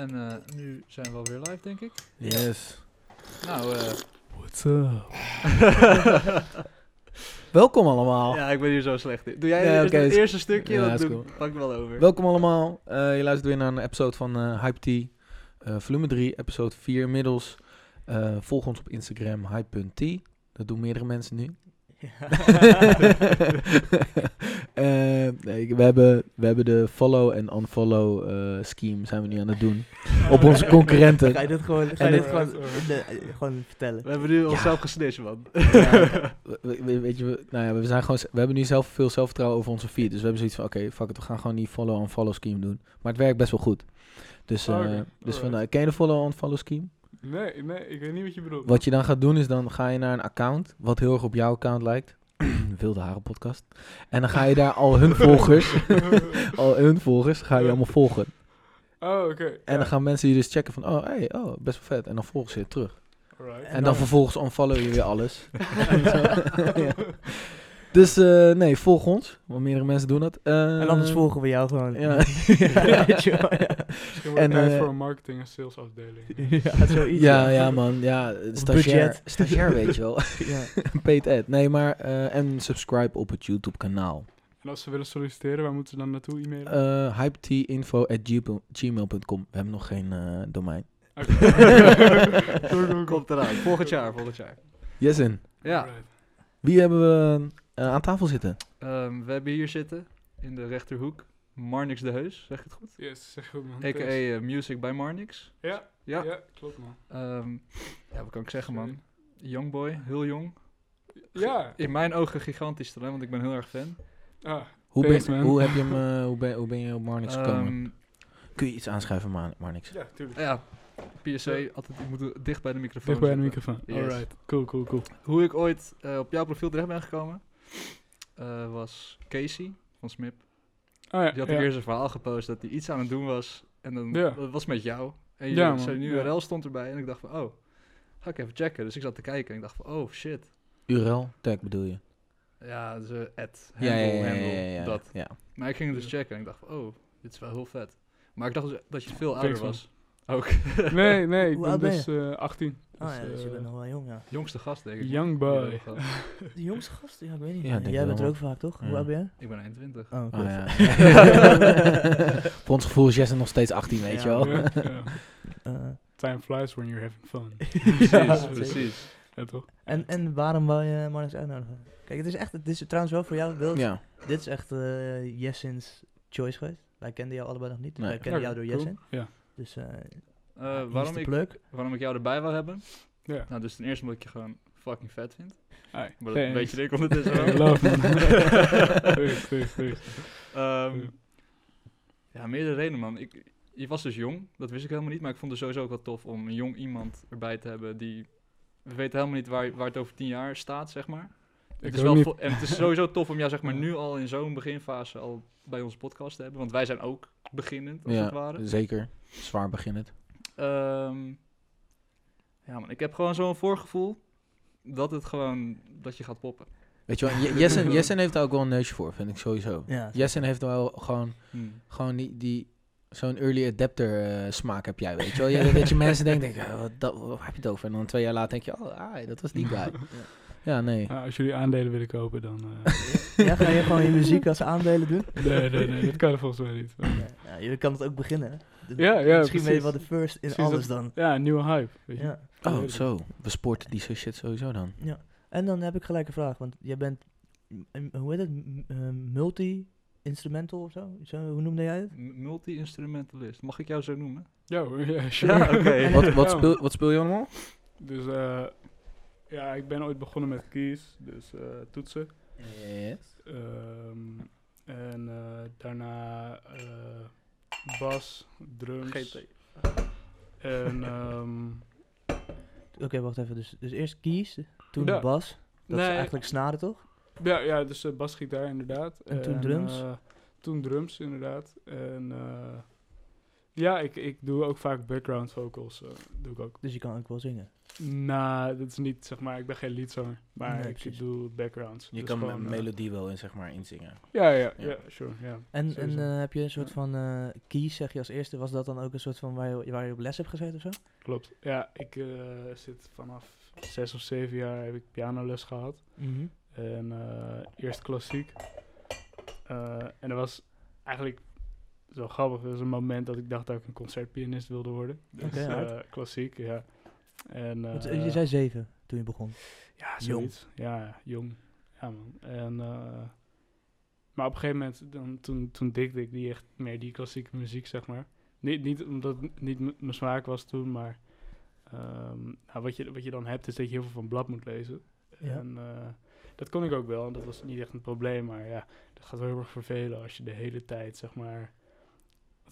En eh, nu zijn we alweer live, denk ik. Yes. Nou, eh, What's up? Welkom allemaal. ja, ik ben hier zo slecht in. Doe jij Ja, eerst oké, het eerste stukje? Ja, doe- cool. pak ik wel over. Welkom allemaal. Eh, je luistert weer naar een episode van Hype Tea. Volume 3, episode 4 inmiddels. Volg ons op Instagram, hype.tea. Dat doen meerdere mensen nu. we, hebben, we hebben de follow en unfollow eh, scheme zijn we nu aan het doen. Op onze concurrenten. Ga je dit gewoon, ga En je het- dit gewoon, eh, gewoon vertellen? We hebben nu Ja. onszelf gesnitcht, man. Ja, we- we- weet je, we, nou ja, we, zijn gewoon, we hebben nu zelf veel zelfvertrouwen over onze feed. Dus we hebben zoiets van, oké, fuck it, we gaan gewoon die follow-on-follow scheme doen. Maar het werkt best wel goed. Dus, eh, dus van, alright. eh, ken je de follow-on-follow scheme? Nee, nee, ik weet niet wat je bedoelt. Wat je dan gaat doen is, dan ga je naar een account, wat heel erg op jouw account lijkt. Wilde Haren podcast. En dan ga je daar al hun volgers, al hun volgers, ga je allemaal volgen. Oh, oké. En dan gaan mensen je dus checken van, oh, hey, oh, best wel vet. En dan volgen ze je terug. Alright. En dan vervolgens unfollow je weer alles. Ja. Dus eh, nee, volg ons. Want meerdere mensen doen dat. Eh, En anders volgen we jou gewoon. Ja. Weet je wel, ja. Misschien wordt en, tijd eh, voor een marketing- en salesafdeling. Ja, zoiets. Ja, ja man. Ja, stagiair, budget. stagiair weet je wel. Ja. Paid ad. Nee, maar... eh, en subscribe op het YouTube kanaal. En als ze willen solliciteren, waar moeten ze dan naartoe e-mailen? Uh, hypeteinfo at gmail.com. We hebben nog geen eh, domein. Cool. Komt eraan. Volgend jaar, volgend jaar. Yesin, Ja, Alright. wie hebben we eh, aan tafel zitten? ehm, we hebben hier zitten, in de rechterhoek, Marnix de Heus, zeg ik het goed? Yes, zeg goed man. A.k.a. Eh, Music by Marnix. Ja, Ja. ja. klopt man. Ehm, ja, wat kan ik zeggen, man? Youngboy, heel jong. Ja. In mijn ogen gigantisch talent, want ik ben heel erg fan. Ah, Hoe, Thanks, ben, hoe, heb je hem, eh, hoe, ben, hoe ben je op Marnix gekomen? Ehm, Kun je iets aanschuiven, Mar Marnix? ja, tuurlijk. ja, PSA, altijd, ik moet dicht bij de microfoon Dicht bij de microfoon. Yes. Alright. Cool, cool, cool. Hoe ik ooit eh, op jouw profiel terecht ben gekomen, eh, was Casey van Smip. Oh ja, Die had ja. eerst een verhaal gepost dat hij iets aan het doen was. En dan Ja. dat was met jou. En je, Ja, zijn ja. URL stond erbij. En ik dacht van, oh, ga ik even checken. Dus ik zat te kijken en ik dacht van, oh shit. URL, tag bedoel je? Ja, ad, Ja, handle, ja, ja, ja, handle, ja, ja, dat. ja. Maar ik ging het dus checken en ik dacht van, oh, dit is wel heel vet. Maar ik dacht dus dat je veel ouder was. Ook. Nee, nee, ik Hoe ben oud ben dus eh 18. Oh Dus, ja, dus je eh, bent nog wel jong, ja. Jongste gast, denk ik. Young boy. De jongste gast? Ja, ik weet niet. Ja, denk Jij wel, bent er ook vaak, toch? Ja. Hoe oud ben jij? Ik ben 21. Oh, oké. Ah, ja. Voor ons gevoel is Jesse nog steeds 18, weet je Ja. wel. Ja, ja. Eh, Time flies when you're having fun. Precies, Ja, precies. Ja, toch? en, en waarom wou je Marnix uitnodigen? Kijk, het is echt, het is trouwens wel voor jou, Wil. Ja. Dit is echt eh Jessens choice geweest. Wij kenden jou allebei nog niet. Nee. Wij kenden jou door cool. Jessen. Ja. Dus eh Eh, waarom, ik, waarom ik jou erbij wil hebben? Ja. Nou, dus ten eerste omdat ik je gewoon fucking vet vind. Hey, Maar dat weet je ik ondertussen wel. love. Ehm, Ja. ja, meerdere redenen, man. Ik, je was dus jong, dat wist ik helemaal niet. Maar ik vond het sowieso ook wel tof om een jong iemand erbij te hebben die... We weten helemaal niet waar, waar het over tien jaar staat, zeg maar. Het is wel niet. en het is sowieso tof om jou zeg maar, nu al in zo'n beginfase al bij onze podcast te hebben. Want wij zijn ook beginnend, als het ja, ware. zeker. Zwaar beginnend. Ehm, ja, man, ik heb gewoon zo'n voorgevoel dat het gewoon... Dat je gaat poppen. Weet je wel, Je- Jessen, Jessen heeft daar ook wel een neusje voor, vind ik sowieso. Ja. Jessen heeft wel gewoon, Hmm. gewoon die, die zo'n early adapter eh, smaak heb jij, weet je wel. Je, dat je mensen denken, "Oh, wat, heb je het over? En dan twee jaar later denk je, oh, ah, dat was die guy. Ja, nee. Nou, als jullie aandelen willen kopen, dan... eh, ja, ga je gewoon je muziek als aandelen doen? nee, nee, nee, dat kan volgens mij niet. Ja, ja, je kan het ook beginnen. hè? De- Ja, ja, Misschien ben je wel de first in Precies, alles dat- dan. Ja, een nieuwe hype, weet je. Ja. Oh, zo. We sporten die shit sowieso dan. ja. En dan heb ik gelijk een vraag, want jij bent, hoe heet het, eh, multi-instrumental of zo? zo? Hoe noemde jij het? M- Multi-instrumentalist. Mag ik jou zo noemen? Ja, hoor, ja, sure. Ja, oké. Wat, wat, Ja. speel, wat speel je allemaal? Dus eh, ja, ik ben ooit begonnen met keys, dus eh, toetsen. Yes. Ehm, en eh, daarna eh, bas, drums. GT. En ehm, Oké, wacht even. Dus, dus eerst keys, toen Ja. bas. Dat is eigenlijk snaren, toch? ja, ja, dus basgitaar inderdaad. En toen drums? toen drums inderdaad. En eh, Ja, ik, ik doe ook vaak background vocals. eh, doe ik ook. Dus je kan ook wel zingen. Nou, dat is niet, zeg maar, ik ben geen leadzanger. Maar Nee, ik precies. doe backgrounds. Je Dus kan gewoon, een eh, melodie wel in, zeg maar, inzingen. Ja, ja, Ja. ja, sure, ja. En, en eh, heb je een soort Ja. van eh keys, zeg je als eerste. Was dat dan ook een soort van waar je, waar je op les hebt gezeten of zo? Klopt. Ja, ik eh, zit vanaf zes of zeven jaar heb ik pianoles gehad. En eh, eerst klassiek. Eh, en dat was eigenlijk zo grappig. Dat was een moment dat ik dacht dat ik een concertpianist wilde worden. Dus Oké, eh, klassiek, ja. En, Want, eh, eh, je zei zeven toen je begon. Ja, Jong. zoiets. Ja, jong. Ja, man. En, eh, maar op een gegeven moment, dan, toen, toen dikte ik die echt meer die klassieke muziek, zeg maar. Niet, niet omdat het niet mijn smaak was toen, maar ehm, nou, wat, je, wat je dan hebt is dat je heel veel van blad moet lezen. Ja. En eh, dat kon ik ook wel, en dat was niet echt een probleem, maar ja, dat gaat wel heel erg vervelen als je de hele tijd, zeg maar...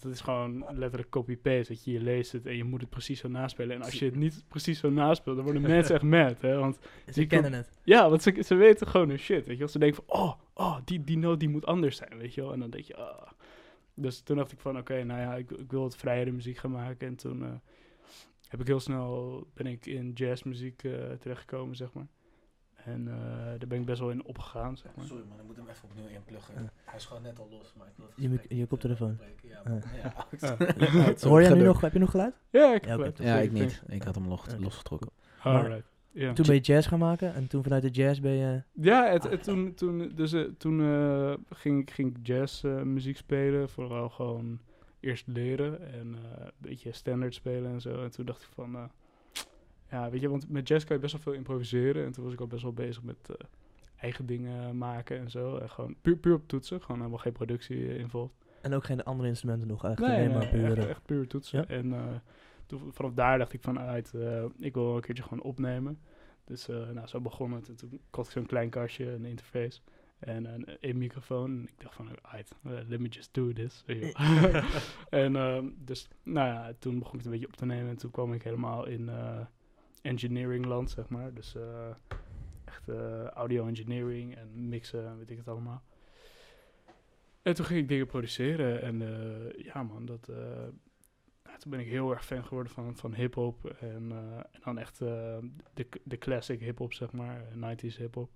Het is gewoon letterlijk copy-paste, dat je, je leest het en je moet het precies zo naspelen. En als je het niet precies zo naspeelt, dan worden mensen echt mad, hè. Want Ze kennen het. ja, want ze, ze weten gewoon hun shit, weet je wel. Ze denken van, oh, oh die, die noot die moet anders zijn, weet je wel. En dan denk je, ah. Dus toen dacht ik van, oké, nou ja, ik, ik wil wat vrijere muziek gaan maken. En toen eh, heb ik heel snel, ben ik in jazzmuziek eh terechtgekomen, zeg maar. En eh, daar ben ik best wel in opgegaan, zeg maar. Sorry man, ik moet hem even opnieuw inpluggen. Ja. Hij is gewoon net al los, maar ik wil het Je gesprek je koptelefoon. Ja, Ah. Hoor jij nu nog, heb je nog geluid? Ja, ik heb Ja, ik niet. Ik had hem los, Oké. losgetrokken. Alright. Ja. Toen ben je jazz gaan maken en toen vanuit de jazz ben je... Ja, het, het- toen, toen, dus, eh, toen eh, ging, ik- ging ik jazzmuziek muziek spelen. Vooral gewoon eerst leren en eh, een beetje standaard spelen en zo. En toen dacht ik van, eh, ja, weet je, want met jazz kan je best wel veel improviseren. En toen was ik al best wel bezig met eh, eigen dingen maken en zo. En gewoon puur, puur op toetsen, gewoon helemaal geen productie involved. En ook geen andere instrumenten nog, eigenlijk Nee, alleen maar nee, puur... echt, echt puur toetsen. Ja. En eh, toen, vanaf daar dacht ik van, uit, eh, ik wil een keertje gewoon opnemen. Dus nou, zo begon het. En toen kocht ik zo'n klein kastje, een interface en een, een microfoon. En ik dacht van, eh, let me just do this. en ehm, dus, nou ja, toen begon ik het een beetje op te nemen. En toen kwam ik helemaal in engineering land, zeg maar. Dus eh, echt eh, audio engineering en mixen, en weet ik het allemaal. En toen ging ik dingen produceren. En eh, ja, man, dat. toen ben ik heel erg fan geworden van, van hip-hop. En, en dan echt de, de classic hip-hop, zeg maar. 90s hip-hop.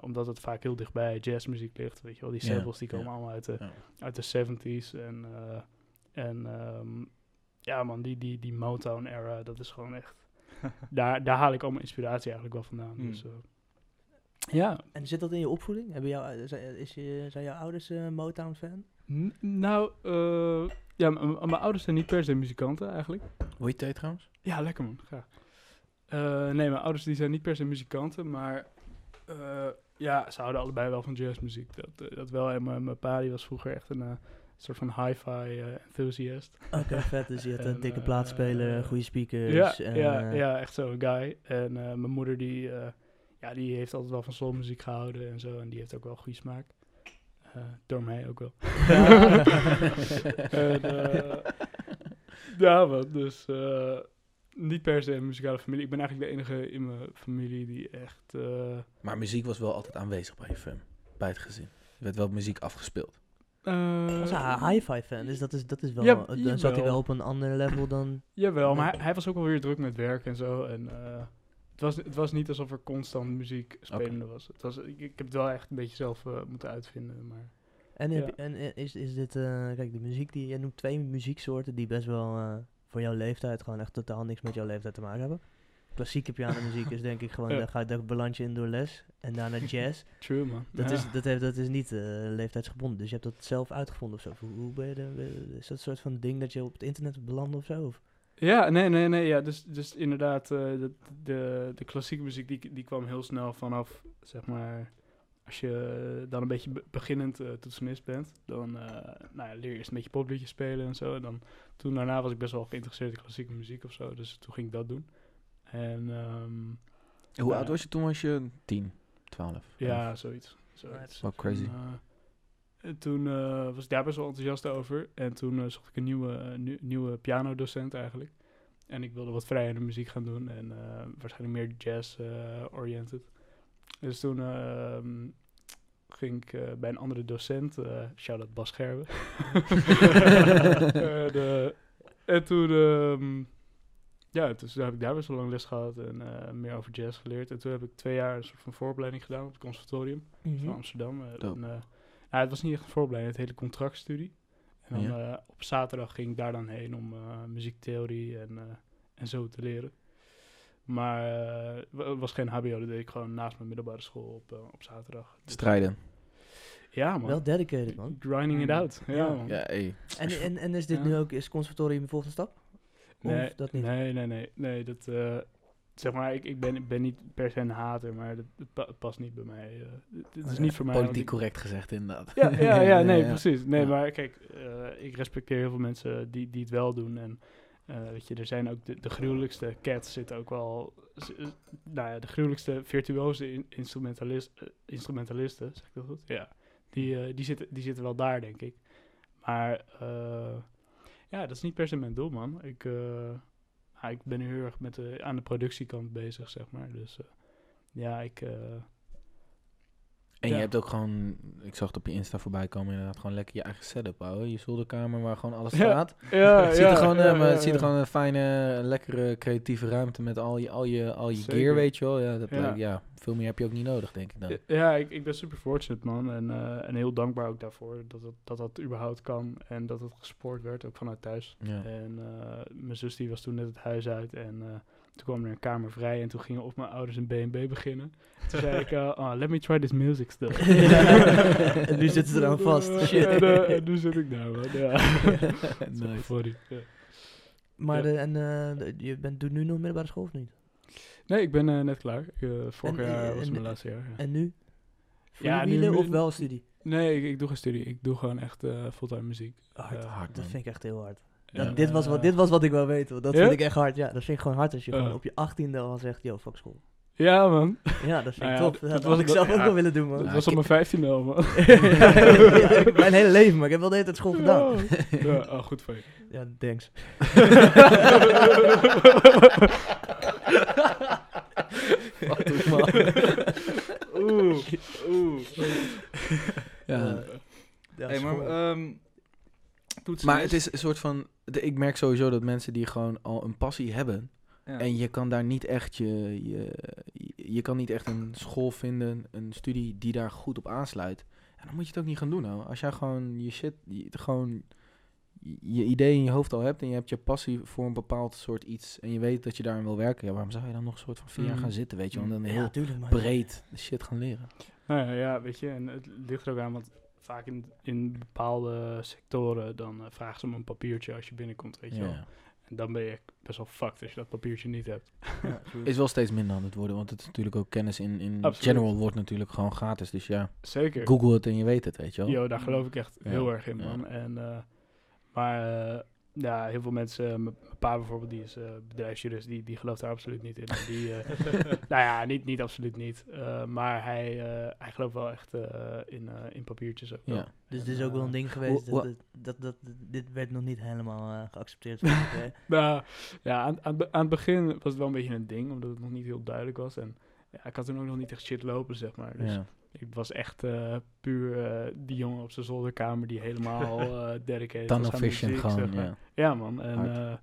Omdat het vaak heel dichtbij jazzmuziek ligt. Weet je wel, die samples die komen allemaal uit de, uit de 70s. En, en ehm, ja, man, die, die, die Motown-era, dat is gewoon echt. daar, daar haal ik al mijn inspiratie eigenlijk wel vandaan. Hmm. Dus, eh, ja, En zit dat in je opvoeding? Hebben jou, eh, zijn, is je, zijn jouw ouders eh, Motown-fan? N- nou, eh, ja, m- m- mijn ouders zijn niet per se muzikanten eigenlijk. Wil je thee trouwens? Ja, lekker man, graag. Eh, nee, mijn ouders die zijn niet per se muzikanten, maar eh, ja, ze houden allebei wel van jazzmuziek. Dat, dat wel. En mijn mijn pa die was vroeger echt een eh, soort van hi-fi eh, enthusiast. Oké, vet. Dus je had een En, dikke eh, plaatspeler, goede Ja, speakers. en, ja, eh, ja, echt zo'n guy. En eh, mijn moeder die, eh, ja, die heeft altijd wel van soulmuziek gehouden en zo. En die heeft ook wel goede smaak. Eh, door mij ook wel. en, eh, ja, man, dus eh, niet per se een muzikale familie. Ik ben eigenlijk de enige in mijn familie die echt... eh, Maar muziek was wel altijd aanwezig bij je fam, bij het gezin. Er werd wel muziek afgespeeld. Eh, was een hi-fi fan, dus dat is, dat is wel... Ja, dan zat hij wel op een ander level dan... Jawel, maar hij, hij was ook wel weer druk met werk en zo. En eh, het, was, het was niet alsof er constant muziek spelende was. Het was ik, ik heb het wel echt een beetje zelf eh, moeten uitvinden. Maar En, heb Ja. je- en eh, is, is dit... kijk, de muziek die... Je noemt twee muzieksoorten die best wel voor jouw leeftijd gewoon echt totaal niks met jouw leeftijd te maken hebben. Klassieke pianomuziek is denk ik gewoon... Daar ga je daar beland je in door les. En daarna jazz. true, man. Dat, Ja. is, dat, heeft, dat is niet eh, leeftijdsgebonden. Dus je hebt dat zelf uitgevonden of zo. Hoe, hoe ben je er, ben- is dat een soort van ding dat je op het internet belandt of zo? Of? Ja, nee, nee, nee. Ja, dus, dus inderdaad, eh, de, de, de klassieke muziek die, die kwam heel snel vanaf, zeg maar, als je dan een beetje be- beginnend eh, toetsenist bent, dan eh, nou ja, leer je eerst een beetje popliedjes spelen en zo. En dan, toen daarna was ik best wel geïnteresseerd in klassieke muziek of zo, dus toen ging ik dat doen. En ehm, Hoe oud was je toen? Was je 10, 12? ja, zoiets. zoiets. Wel crazy. En, eh, en toen eh, was ik daar best wel enthousiast over. En toen eh, zocht ik een nieuwe, nu- nieuwe pianodocent eigenlijk. En ik wilde wat vrijere muziek gaan doen. En eh, waarschijnlijk meer jazz-oriented. dus toen ehm, ging ik bij een andere docent, eh shout-out Bas Gerben. en, en toen, ehm, ja, dus heb ik daar best wel lang les gehad en eh, meer over jazz geleerd. En toen heb ik twee jaar een soort van vooropleiding gedaan op het conservatorium Mhm. van Amsterdam. Eh, en, eh, nou, het was niet echt een vooropleiding, het hele contractstudie. En dan Ja. eh, op zaterdag ging ik daar dan heen om eh, muziektheorie en, eh, en zo te leren. Maar eh, het was geen hbo, dat deed ik gewoon naast mijn middelbare school op, op zaterdag. Dus- Strijden. Ja man, Wel dedicated, man. grinding it out. Ja, Ja. man. Ja, hey. En, en, en is dit Ja. nu ook, is conservatorium de volgende stap? Nee, dat niet? nee, nee, nee, nee, dat, eh, zeg maar, ik, ik, ben, ik ben niet per se een hater, maar dat, het pa- het past niet bij mij. eh. het, het is niet voor mij. Politiek ik- correct gezegd, inderdaad. Ja, ja, ja, nee, precies. Nee, maar kijk, eh, ik respecteer heel veel mensen die, die het wel doen. En eh, weet je, er zijn ook de, de gruwelijkste cats zitten ook wel... eh, nou ja, de gruwelijkste virtuoze in- instrumentalist, eh, instrumentalisten, zeg ik dat goed? Ja, die, eh, die, zitten, die zitten wel daar, denk ik. Maar eh, ja, dat is niet per se mijn doel, man. Ik, eh, ja, ik ben heel erg met de, aan de productiekant bezig, zeg maar. Dus eh, ja, ik... eh, En Ja. je hebt ook gewoon, ik zag het op je Insta voorbij komen, inderdaad gewoon lekker je eigen setup houden. Je zolderkamer waar gewoon alles staat. ja, het ziet er gewoon, eh, ja, maar ja, het ziet er ja. gewoon een fijne, lekkere, creatieve ruimte met al je, al je, al je Zeker. gear, weet je wel. Ja, dat Ja. lijkt- ja, veel meer heb je ook niet nodig, denk ik dan. Ja, ik, ik ben super fortunate, man. En, eh, en heel dankbaar ook daarvoor dat het, dat dat überhaupt kan. En dat het gespoord werd, ook vanuit thuis. En eh, mijn zus die was toen net het huis uit. En eh, toen kwam er een kamer vrij. En toen gingen op mijn ouders een B&B beginnen. Toen zei ik, eh, oh, let me try this music still. En nu zitten ze eraan vast. En, Shit. En, eh, en nu zit ik daar, man. Ja. Nice. Ja. Maar Ja. de, en, eh, je bent, doet nu nog middelbare school of niet? Nee, ik ben net klaar. Ik, vorig En, jaar was mijn laatste jaar. ja. En nu? Ja, Freewheelen of wel studie? Nee, ik, ik doe geen studie. Ik doe gewoon echt fulltime muziek. Hard, hard, Dat vind ik echt heel hard. Ja. Dit, was wat, dit was wat ik wou weten. want Dat Ja? vind ik echt hard. Ja, dat vind ik gewoon hard als je gewoon op je achttiende al zegt, yo, fuck school. Ja, man. Ja, dat vind Nou ik ja, top. dat- Dat, had was- ik zelf ook wel willen doen, man. Dat was op mijn vijftiende al, man. mijn hele leven, maar ik heb wel de hele tijd school gedaan. Ja, ja oh, goed voor je. Ja, thanks. Oeh, oeh. Ja. Ja, Hey, maar school. Toetsen Maar het is een soort van, de- ik merk sowieso dat mensen die gewoon al een passie hebben, ja. En je kan daar niet echt je, je, je, kan niet echt een school vinden, een studie die daar goed op aansluit. En dan moet je het ook niet gaan doen nou. Als jij gewoon je shit, je, gewoon je idee in je hoofd al hebt en je hebt je passie voor een bepaald soort iets en je weet dat je daarin wil werken, ja, waarom zou je dan nog een soort van vier jaar Mhm. gaan zitten, weet je, en dan heel ja, tuurlijk, man. breed de shit gaan leren. Nou ja, ja, weet je, en het ligt er ook aan, want vaak in, in bepaalde sectoren dan eh, vragen ze om een papiertje als je binnenkomt, weet je wel. En dan ben je best wel fucked als je dat papiertje niet hebt. Ja, Is wel steeds minder aan het worden, want het is natuurlijk ook kennis in, in Absoluut. general wordt natuurlijk gewoon gratis. Dus ja, Zeker. google het en je weet het, weet je wel. Yo, daar geloof ik echt Ja, heel erg in, ja. man. En, eh, maar eh, ja, heel veel mensen, m- mijn pa bijvoorbeeld, die is eh, bedrijfsjurist, die, die gelooft daar absoluut niet in. En Die, eh, nou ja, niet, niet absoluut niet. Eh, maar hij, eh, hij gelooft wel echt eh, in, eh, in papiertjes ook. wel. Ja. Dus En, het is ook wel een eh, ding geweest dat, dat, dat, dat- dit werd nog niet helemaal eh, geaccepteerd. volgens mij. Nou, ja, aan, aan, aan het begin was het wel een beetje een ding, omdat het nog niet heel duidelijk was. En ja, ik had toen ook nog niet echt shit lopen, zeg maar. Dus Ja. Ik was echt eh, puur eh, die jongen op zijn zolderkamer die helemaal eh dedicated Tunnel was aan vision muziek, gewoon, zeg maar. ja. Ja, man. En, eh,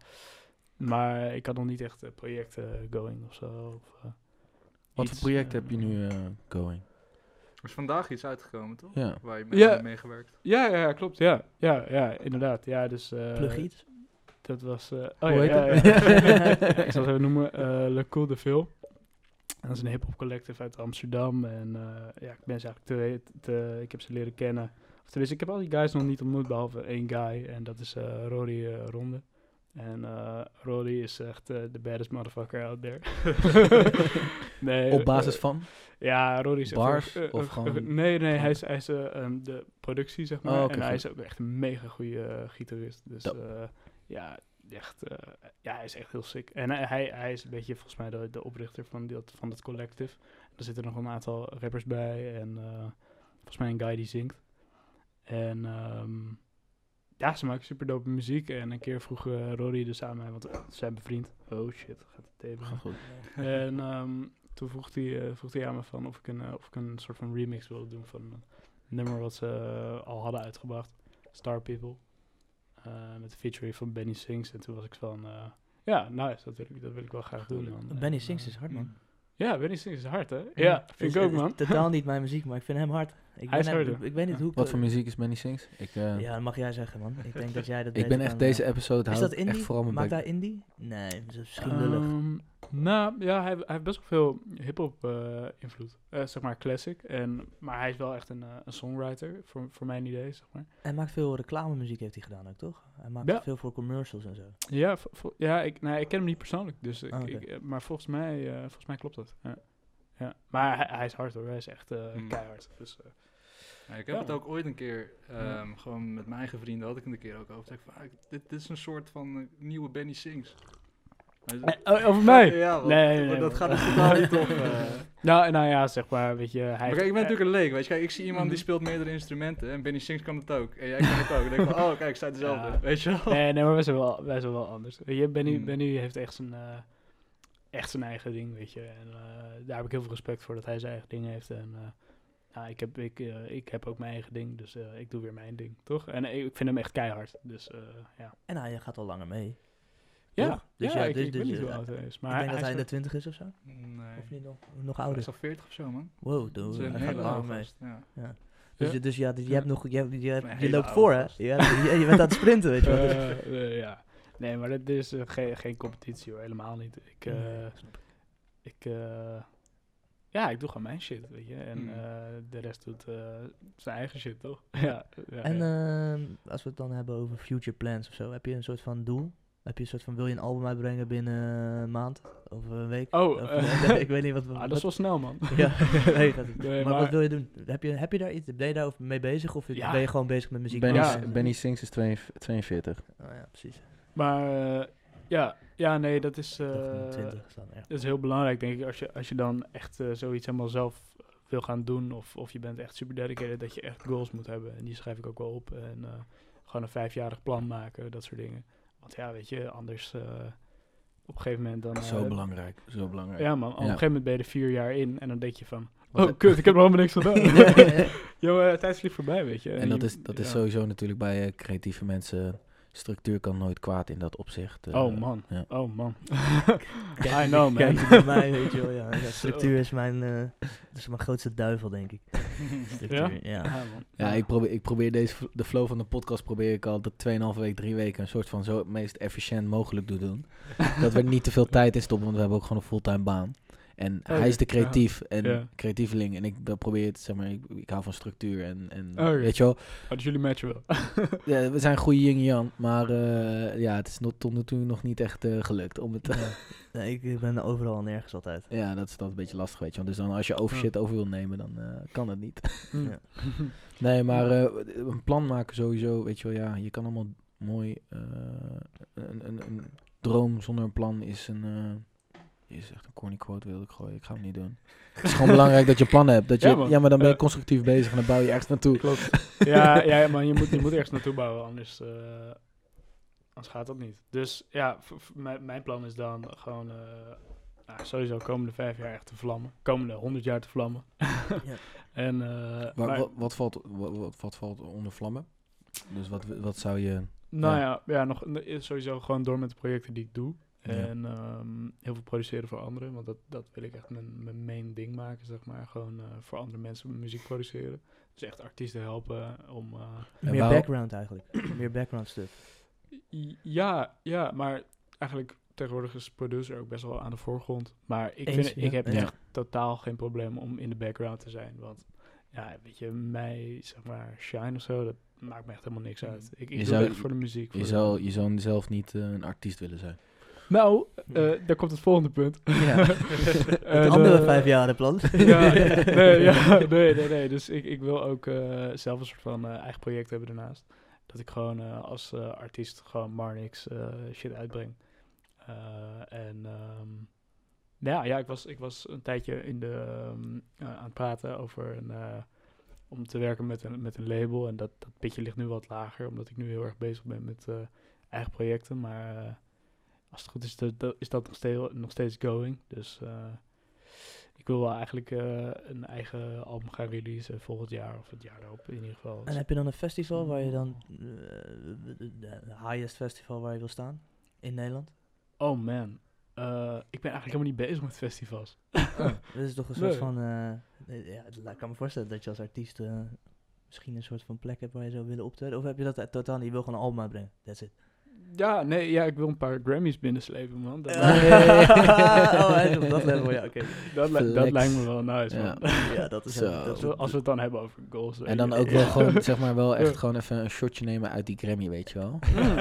maar ik had nog niet echt eh, projecten going of zo. Of, eh, Wat voor project heb je nu eh, going? Er is vandaag iets uitgekomen, toch? Ja. Waar je mee Ja. hebt meegewerkt. Ja, ja, ja, klopt. Ja, ja, ja inderdaad. Ja, dus, eh, Plug iets. Dat was... eh, oh Hoe ja, heet ja, het? ja. ik zal het even noemen. eh Le Cool de Ville. En dat is een hip-hop collective uit Amsterdam. En eh, ja, ik ben ze eigenlijk te, te... Ik heb ze leren kennen. Of tenminste, ik heb al die guys nog niet ontmoet, behalve één guy. En dat is eh Rory eh, Ronde. En eh Rory is echt de baddest motherfucker out there. nee, Op basis van? ja, Rory is Bars of gewoon- Nee, nee, hij is, hij is eh, ehm, de productie, zeg maar. Oh, oké, en hij is ook echt een mega goede gitarist. Dus ja, echt, eh, ja, hij is echt heel sick. En hij, hij, is een beetje volgens mij de, de oprichter van, dat van het collective. Er zitten nog een aantal rappers bij en eh, volgens mij een guy die zingt. En ehm, ja, ze maken super dope muziek. En een keer vroeg eh, Rory dus aan mij, want ze zijn bevriend. Oh shit, gaat het even. Gaat goed. En ehm, toen vroeg hij, eh, vroeg hij aan me van of ik, een, of ik een soort van remix wilde doen van een nummer wat ze al hadden uitgebracht. Star People. Eh, met de featuring van Benny Sings. En toen was ik van, eh, ja, nice, dat wil ik, dat wil ik wel graag doen. man. Benny En, Sings eh, is hard, man. Ja, Benny Sings is hard, hè? Ja, vind Is- ik ook, is man. Totaal niet mijn muziek, maar ik vind hem hard. Ik, Hij is ben harder. ik weet niet hoe ik Wat voor muziek is Benny Sings? Ik, eh, Ja, dat mag jij zeggen, man. Ik denk dat jij dat ik ben echt deze eh, episode Is dat ik echt indie? vooral Maakt hij indie? Nee, dat is misschien lullig. Ehm, nou, ja, hij, hij heeft best wel veel hip-hop eh, invloed. Eh, zeg maar classic. En, maar hij is wel echt een, eh, een songwriter, voor, voor mijn idee, zeg maar. Hij maakt veel reclamemuziek, heeft hij gedaan ook, toch? Hij maakt Ja. veel voor commercials en zo. Ja, ja ik, nou, ik ken hem niet persoonlijk, dus ik, ik, eh, maar volgens mij, eh, volgens mij klopt dat. Ja. Ja. Maar hij, hij is hard hoor, hij is echt eh, Hmm. keihard. Dus, eh, Ja, ik heb Ja. het ook ooit een keer, ehm, Ja. gewoon met mijn eigen vrienden had ik het een keer ook over. Zeg ik van, ah, dit, dit is een soort van eh, nieuwe Benny Sings. Eh, oh, over mij? Ja, want- Nee, nee, dat gaat dus totaal niet op. eh. nou, nou ja, zeg maar, weet je, hij... Maar kijk, ik ben natuurlijk een leek, weet je. Kijk, ik zie iemand die Mhm. speelt meerdere instrumenten en Benny Sings kan het ook. En jij kan het ook. Dan denk ik van, oh kijk, zij dezelfde, Ja. weet je wel. Nee, nee, maar wij zijn wel, wij zijn wel anders. Weet je, Benny, Hmm. Benny heeft echt zijn, echt zijn eigen ding, weet je. En daar heb ik heel veel respect voor dat hij zijn eigen ding heeft. En ja, ik, heb, ik, eh, ik heb ook mijn eigen ding, dus eh, ik doe weer mijn ding, toch? En eh, ik vind hem echt keihard, dus eh, ja. En hij gaat al langer mee. Ja, Toch? Dus ja, ja, ik, dus- ik dus weet niet je- hoe oud hij is. Maar ik denk dat hij in is de twintig is of zo. Nee. Of niet nog, nog Hij ouder. is al 40 of zo, man. Wow, is hij een gaat hele lang oude mee. Ja. Dus, Ja. je- dus ja, dus je hebt nog, je, hebt- je, je loopt voor, hè? Je, je, bent aan het sprinten, weet je wel. Eh, eh, ja. Nee, maar dit is geen, geen competitie hoor, helemaal niet. Ik, eh, ik, eh, ja, ik doe gewoon mijn shit, weet je. En Hmm. eh, de rest doet eh, zijn eigen shit, toch? ja, ja, En ja. ehm, als we het dan hebben over future plans of zo, heb je een soort van doel? Heb je een soort van, wil je een album uitbrengen binnen een maand? Of een week? Oh, Of- eh, ik weet niet wat... ah, wat dat is wel snel, man. ja, nee, dat- Nee, maar, maar- wat wil je doen? Heb je, heb je daar iets, ben je daar mee bezig? Of Ja. ben je gewoon bezig met muziek? Benny, Ja. Benny Sings is 42. Oh ja, precies. Maar eh, ja, ja, nee, dat is, eh, een 20 staan dat is heel belangrijk, denk ik. Als je, als je dan echt eh, zoiets helemaal zelf wil gaan doen, of, of je bent echt super dedicated, dat je echt goals moet hebben. En die schrijf ik ook wel op. En eh, gewoon een vijfjarig plan maken, dat soort dingen. Want ja, weet je, anders eh, op een gegeven moment dan... Zo belangrijk, zo belangrijk. Ja man, op een gegeven moment ben je er vier jaar in en dan denk je van... Wat- Oh kut, ik heb nog helemaal niks gedaan. Jongen, tijd vliegt voorbij, weet je. En dat je- is, dat is sowieso natuurlijk bij eh, creatieve mensen. Structuur kan nooit kwaad in dat opzicht. eh, Oh man, ja. oh man. Kijk, I know man. Kijk je bij mij, weet je wel. Ja, Ja, structuur is mijn, eh, is mijn grootste duivel, denk ik. Structuur, ja. Ja, man. Ja, ik probeer, ik probeer deze, de flow van de podcast probeer ik al de 2,5 week, 3 weken een soort van zo het meest efficiënt mogelijk te doen. dat we er niet te veel tijd in stoppen, want we hebben ook gewoon een fulltime baan. En Oké, hij is de ja. creatief en Ja. creatieveling. En ik be- probeer het, zeg maar, ik, ik hou van structuur en, en Oké. weet je wel. Oh, dus jullie matchen wel. Ja, we zijn goede yin en yang, maar eh, ja, het is nog, tot nu toe nog niet echt eh, gelukt. Om het, Ja. Nee, ik, ben overal en nergens altijd. ja, dat is dat een beetje lastig, weet je wel. Dus dan als je over shit over wil nemen, dan eh, kan het niet. Ja. Nee, maar eh, een plan maken sowieso, weet je wel, ja, je kan allemaal mooi, eh, een, een, een droom zonder een plan is een, eh, is echt een corny quote wilde ik gooien, ik ga hem niet doen. Het is gewoon belangrijk dat je een plan hebt, dat je, Ja, maar dan ben je constructief bezig en dan bouw je ergens naartoe. Klopt. ja, ja, man, je moet, je moet ergens naartoe bouwen, anders, eh, anders gaat dat niet. Dus ja, mijn, plan is dan gewoon eh, nou, sowieso komende vijf jaar echt te vlammen. Komende honderd jaar te vlammen. Ja. En, eh, Maar, maar- wat, wat, valt, wat, wat, valt onder vlammen? Dus wat, wat zou je... Nou Ja. ja, ja, nog sowieso gewoon door met de projecten die ik doe. Ja. En ehm, heel veel produceren voor anderen. Want dat, dat wil ik echt mijn, mijn main ding maken, zeg maar. Gewoon eh, voor andere mensen muziek produceren. Dus echt artiesten helpen om... eh, Meer wou- background eigenlijk. Meer background stuff. ja, ja, maar eigenlijk tegenwoordig is producer ook best wel aan de voorgrond. Maar ik, Eens, vind, ja, ik heb ja. echt totaal geen probleem om in de background te zijn. Want ja, weet je, mij, zeg maar, shine of zo, dat maakt me echt helemaal niks uit. Ik, ik Je doe zou- echt voor de muziek. voor Je de- zou, je zou zelf niet eh, een artiest willen zijn. Nou, eh, daar komt het volgende punt. Ja. Het andere eh, vijf jaren plan. ja, nee, ja, nee, nee, nee. Dus ik, ik wil ook eh, zelf een soort van eigen project hebben daarnaast. Dat ik gewoon als artiest gewoon Marnix eh shit uitbreng. En ehm, ja, ja ik, was, ik was een tijdje in de, ehm, eh, aan het praten over een, om te werken met een, met een label. En dat, dat pitje ligt nu wat lager, omdat ik nu heel erg bezig ben met eigen projecten. Maar als het goed is, dat, is dat nog steeds, nog steeds going. Dus eh, ik wil wel eigenlijk eh, een eigen album gaan releasen volgend jaar of het jaar erop in ieder geval. En heb je dan een festival waar je dan... eh, de, highest festival waar je wil staan? In Nederland? Oh man, ik ben eigenlijk helemaal niet bezig met festivals. Dat is toch een soort Nee. van... ja, ik kan me voorstellen dat je als artiest misschien een soort van plek hebt waar je zou willen optreden. Of heb je dat totaal niet? Je wil gewoon een album uitbrengen. That's it. Ja, nee, ja, ik wil een paar Grammys binnenslepen, man. Dat, oh, is op dat level, ja, oké. dat, li- dat lijkt me wel nice, Ja. man. Ja, dat is... Zo. dat Als is- we, als we het dan hebben over goals. En dan je. ook wel gewoon, zeg maar, wel echt Ja. gewoon even een shotje nemen uit die Grammy, weet je wel.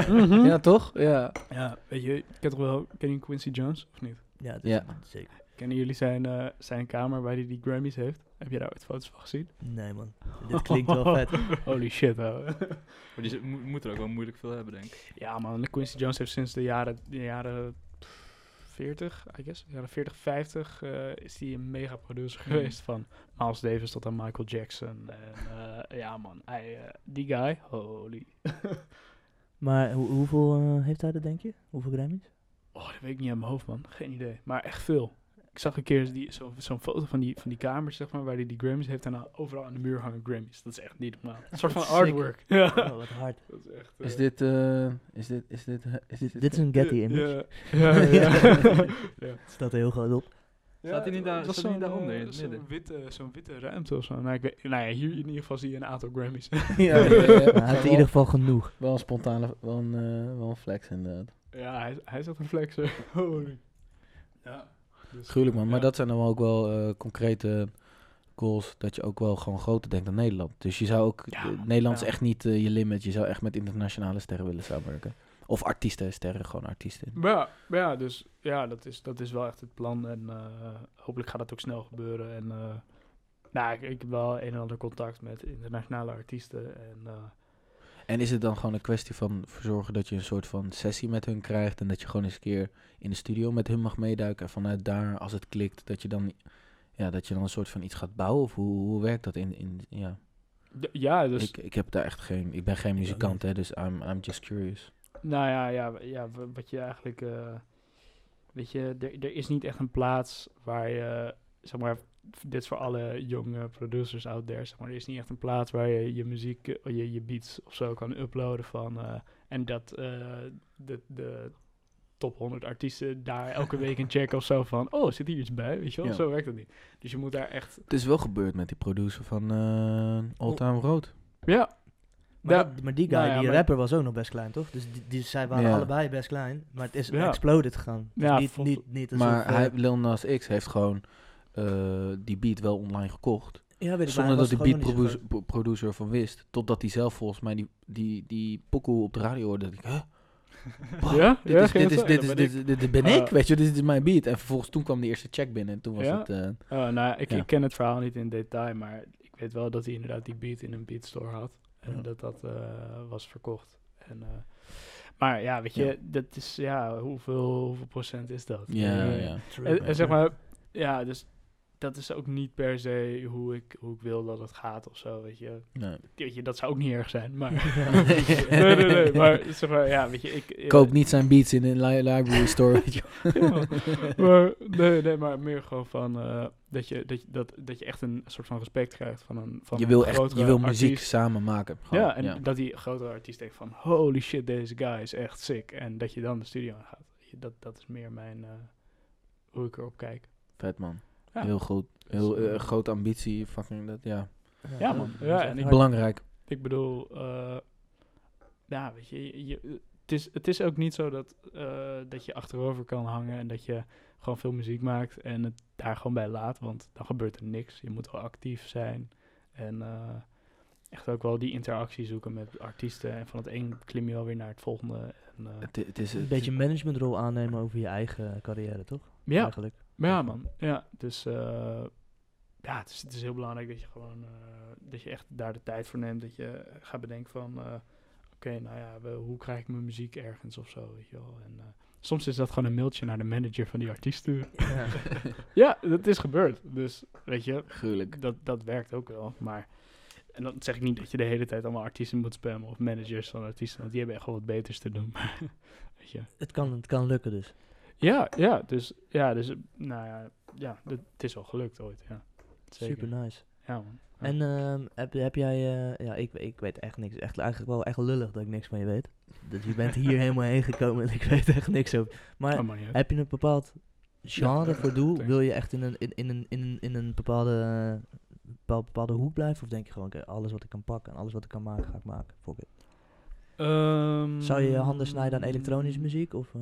Mhm. Ja, toch? Ja. Ja, weet je, ik ken toch wel, ken je Quincy Jones, of niet? ja, dat is- Ja. zeker. Kennen jullie zijn, eh, zijn kamer waar hij die Grammys heeft? Heb je daar ooit foto's van gezien? Nee, man. Dit klinkt wel vet. Holy shit, hoor. Maar die mo- moet er ook wel moeilijk veel hebben, denk ik. ja, man, Quincy Jones heeft sinds de jaren, de jaren 40, I guess, jaren 40, 50, eh, is hij een mega producer Hmm. geweest. Van Miles Davis tot aan Michael Jackson. En eh, ja, man, hij, die guy, holy. Maar hoe- hoeveel eh, heeft hij er, denk je? Hoeveel Grammys? Oh, dat weet ik niet uit mijn hoofd, man. Geen idee. Maar echt veel. Ik zag een keer die- zo- zo'n foto van die, van die kamer, zeg maar, waar hij die Grammys heeft. En dan overal aan de muur hangen Grammys. Dat is echt niet normaal. Een soort van artwork. Ja. Oh, wat hard. Dat is echt... eh, Is dit, eh, is dit, is dit, eh, is Dit, dit is een Getty image. Ja, ja, ja. ja. Staat er heel groot op. Staat hij niet daar- staat hij niet zo'n, daaronder eh, in het zo'n witte, zo'n witte ruimte of zo. Nou, ik weet, nou ja, hier in ieder geval zie je een aantal Grammys. ja, ja, ja. Maar hij heeft in ieder geval genoeg. Wel een spontane, wel een, eh, wel een flex inderdaad. ja, hij, hij is echt een flexer. Holy. Ja. Dus, Gruwelijk man, maar dat zijn dan ook wel eh, concrete goals dat je ook wel gewoon groter denkt dan Nederland. Dus je zou ook, Ja, eh. Nederland is echt niet eh, je limit, je zou echt met internationale sterren willen samenwerken. Of artiesten, sterren, gewoon artiesten. Ja, ja, dus ja, dat is, dat is wel echt het plan. En hopelijk gaat dat ook snel gebeuren. En eh, nou, ik, ik heb wel een en ander contact met internationale artiesten. En En is het dan gewoon een kwestie van verzorgen dat je een soort van sessie met hun krijgt en dat je gewoon eens een keer in de studio met hun mag meeduiken en vanuit daar, als het klikt, dat je dan, ja, dat je dan een soort van iets gaat bouwen? Of hoe, hoe werkt dat in, in ja. ja, dus ik, ik heb daar echt geen, ik ben geen muzikant hè, dus I'm, I'm just curious. Nou ja, ja, ja wat je eigenlijk. eh, weet je, er, er is niet echt een plaats waar je. Zeg maar, dit is voor alle jonge producers out there. Zeg maar, er is niet echt een plaats waar je je muziek, eh, je, je beats of zo kan uploaden van. eh, en dat eh, de, de top 100 artiesten daar elke week een check of zo van. Oh, zit hier iets bij? Weet je wel? Ja. Zo werkt het niet. Dus je moet daar echt. Het is wel gebeurd met die producer van eh All Time Road. Ja, Maar, Ja. dat- maar die guy, Nou ja, die maar- rapper was ook nog best klein, toch? Dus die, die, zij waren Ja. allebei best klein. Maar het is Ja. exploded gegaan. Dus Ja, niet, niet, niet alsof, Maar hij, Lil Nas X heeft gewoon die beat wel online gekocht. ja, weet ik, Zonder dat de beat producer, pro- producer van wist. Totdat hij zelf volgens mij die, die, die pokoe op de radio hoorde. Dat ik, huh? Wow, Ja? Dit, Ja, is, dit, is, dit, is, dit, ben is- dit, dit ben Ah. ik, weet je, dit is mijn beat. En vervolgens toen kwam de eerste check binnen en toen was Ja? het... eh, Oh, nou, ik, Ja. ik ken het verhaal niet in detail, maar ik weet wel dat hij inderdaad die beat in een beatstore had. En Ja. dat dat eh, was verkocht. En, eh, maar ja, weet je, Ja. dat is, ja, hoeveel, hoeveel procent is dat? ja, Eh, ja. En, en zeg maar, ja, dus dat is ook niet per se hoe ik, hoe ik wil dat het gaat of zo, weet je. Nee. Weet je, dat zou ook niet erg zijn, maar... Ja. nee, nee, nee, maar zeg maar, ja, weet je, ik... Koop niet zijn beats in een li- library store, weet je. Ja, maar, nee, nee, maar meer gewoon van eh, dat, je, dat, je, dat, dat je echt een soort van respect krijgt van een van Je een wil echt, je wil muziek artiest. samen maken. Gewoon, Ja, en dat die grotere artiest denkt van holy shit, deze guy is echt sick. En dat je dan de studio aan gaat. Dat, dat is meer mijn, eh, hoe ik erop kijk. Vet man. Ja. Heel goed. Heel eh, eh, grote ambitie, fucking dat, ja. Ja, man. dat is Ja, en ik-. Belangrijk. Ik bedoel, eh, ja, weet je, het, is, het is ook niet zo dat, eh, dat je achterover kan hangen en dat je gewoon veel muziek maakt en het daar gewoon bij laat, want dan gebeurt er niks. Je moet wel actief zijn en eh, echt ook wel die interactie zoeken met artiesten en van het een klim je wel weer naar het volgende. En, eh, Het, het is, Een het beetje managementrol aannemen over je eigen carrière, toch? ja, Eigenlijk. Maar ja, man. Ja, dus eh, ja, het is, het is heel belangrijk dat je gewoon, eh, dat je echt daar de tijd voor neemt. Dat je gaat bedenken van, eh, oké, nou ja, we- hoe krijg ik mijn muziek ergens of zo, weet je wel. En eh, soms is dat gewoon een mailtje naar de manager van die artiest sturen. Ja. ja, dat is gebeurd. Dus, weet je, Gruwelijk. dat, dat werkt ook wel. Maar, en dan zeg ik niet dat je de hele tijd allemaal artiesten moet spammen of managers van artiesten, want die hebben echt wel wat beters te doen. Maar, weet je. Het, kan, het kan lukken dus. Ja, ja, dus, ja, dus, nou ja, ja, het het is wel gelukt ooit, ja. Zeker. Super nice. Ja, man. Ja. En ehm, heb, heb jij, eh, ja, ik, ik weet echt niks. Echt, eigenlijk wel echt lullig dat ik niks van je weet. Dus je bent hier helemaal heen gekomen en ik weet echt niks over. Maar Oh, heb je een bepaald genre Ja, voor doel? Wil je echt in een, in, in een, in een, in een bepaalde, bepaal- bepaalde hoek blijven? Of denk je gewoon, oké, alles wat ik kan pakken en alles wat ik kan maken, ga ik maken? Fuck it. Ehm, Zou je je handen snijden aan elektronische muziek? Of, eh,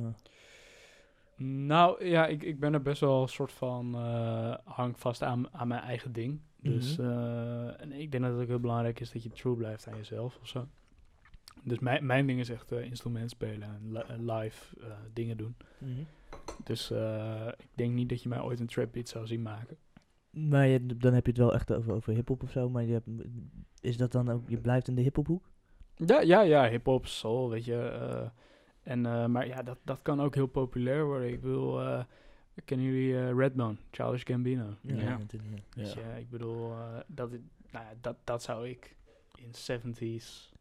Nou ja, ik, ik ben er best wel een soort van eh, hang vast aan, aan mijn eigen ding. Dus Mhm. eh, en ik denk dat het ook heel belangrijk is dat je true blijft aan jezelf of zo. Dus mijn, mijn ding is echt eh, instrument spelen en li- en live dingen doen. Dus eh, ik denk niet dat je mij ooit een trap beat zou zien maken. Maar je, dan heb je het wel echt over, over hip-hop of zo. Maar je hebt, is dat dan ook, je blijft in de hip-hop hoek? Ja, ja, ja hip-hop, soul, weet je. En, eh, maar ja, dat, dat kan ook heel populair worden. Ik bedoel, eh, kennen jullie eh, Redbone, Childish Gambino? Ja. natuurlijk, ja. Weet je, ik bedoel, eh, dat, nou ja, dat, dat zou ik in 70s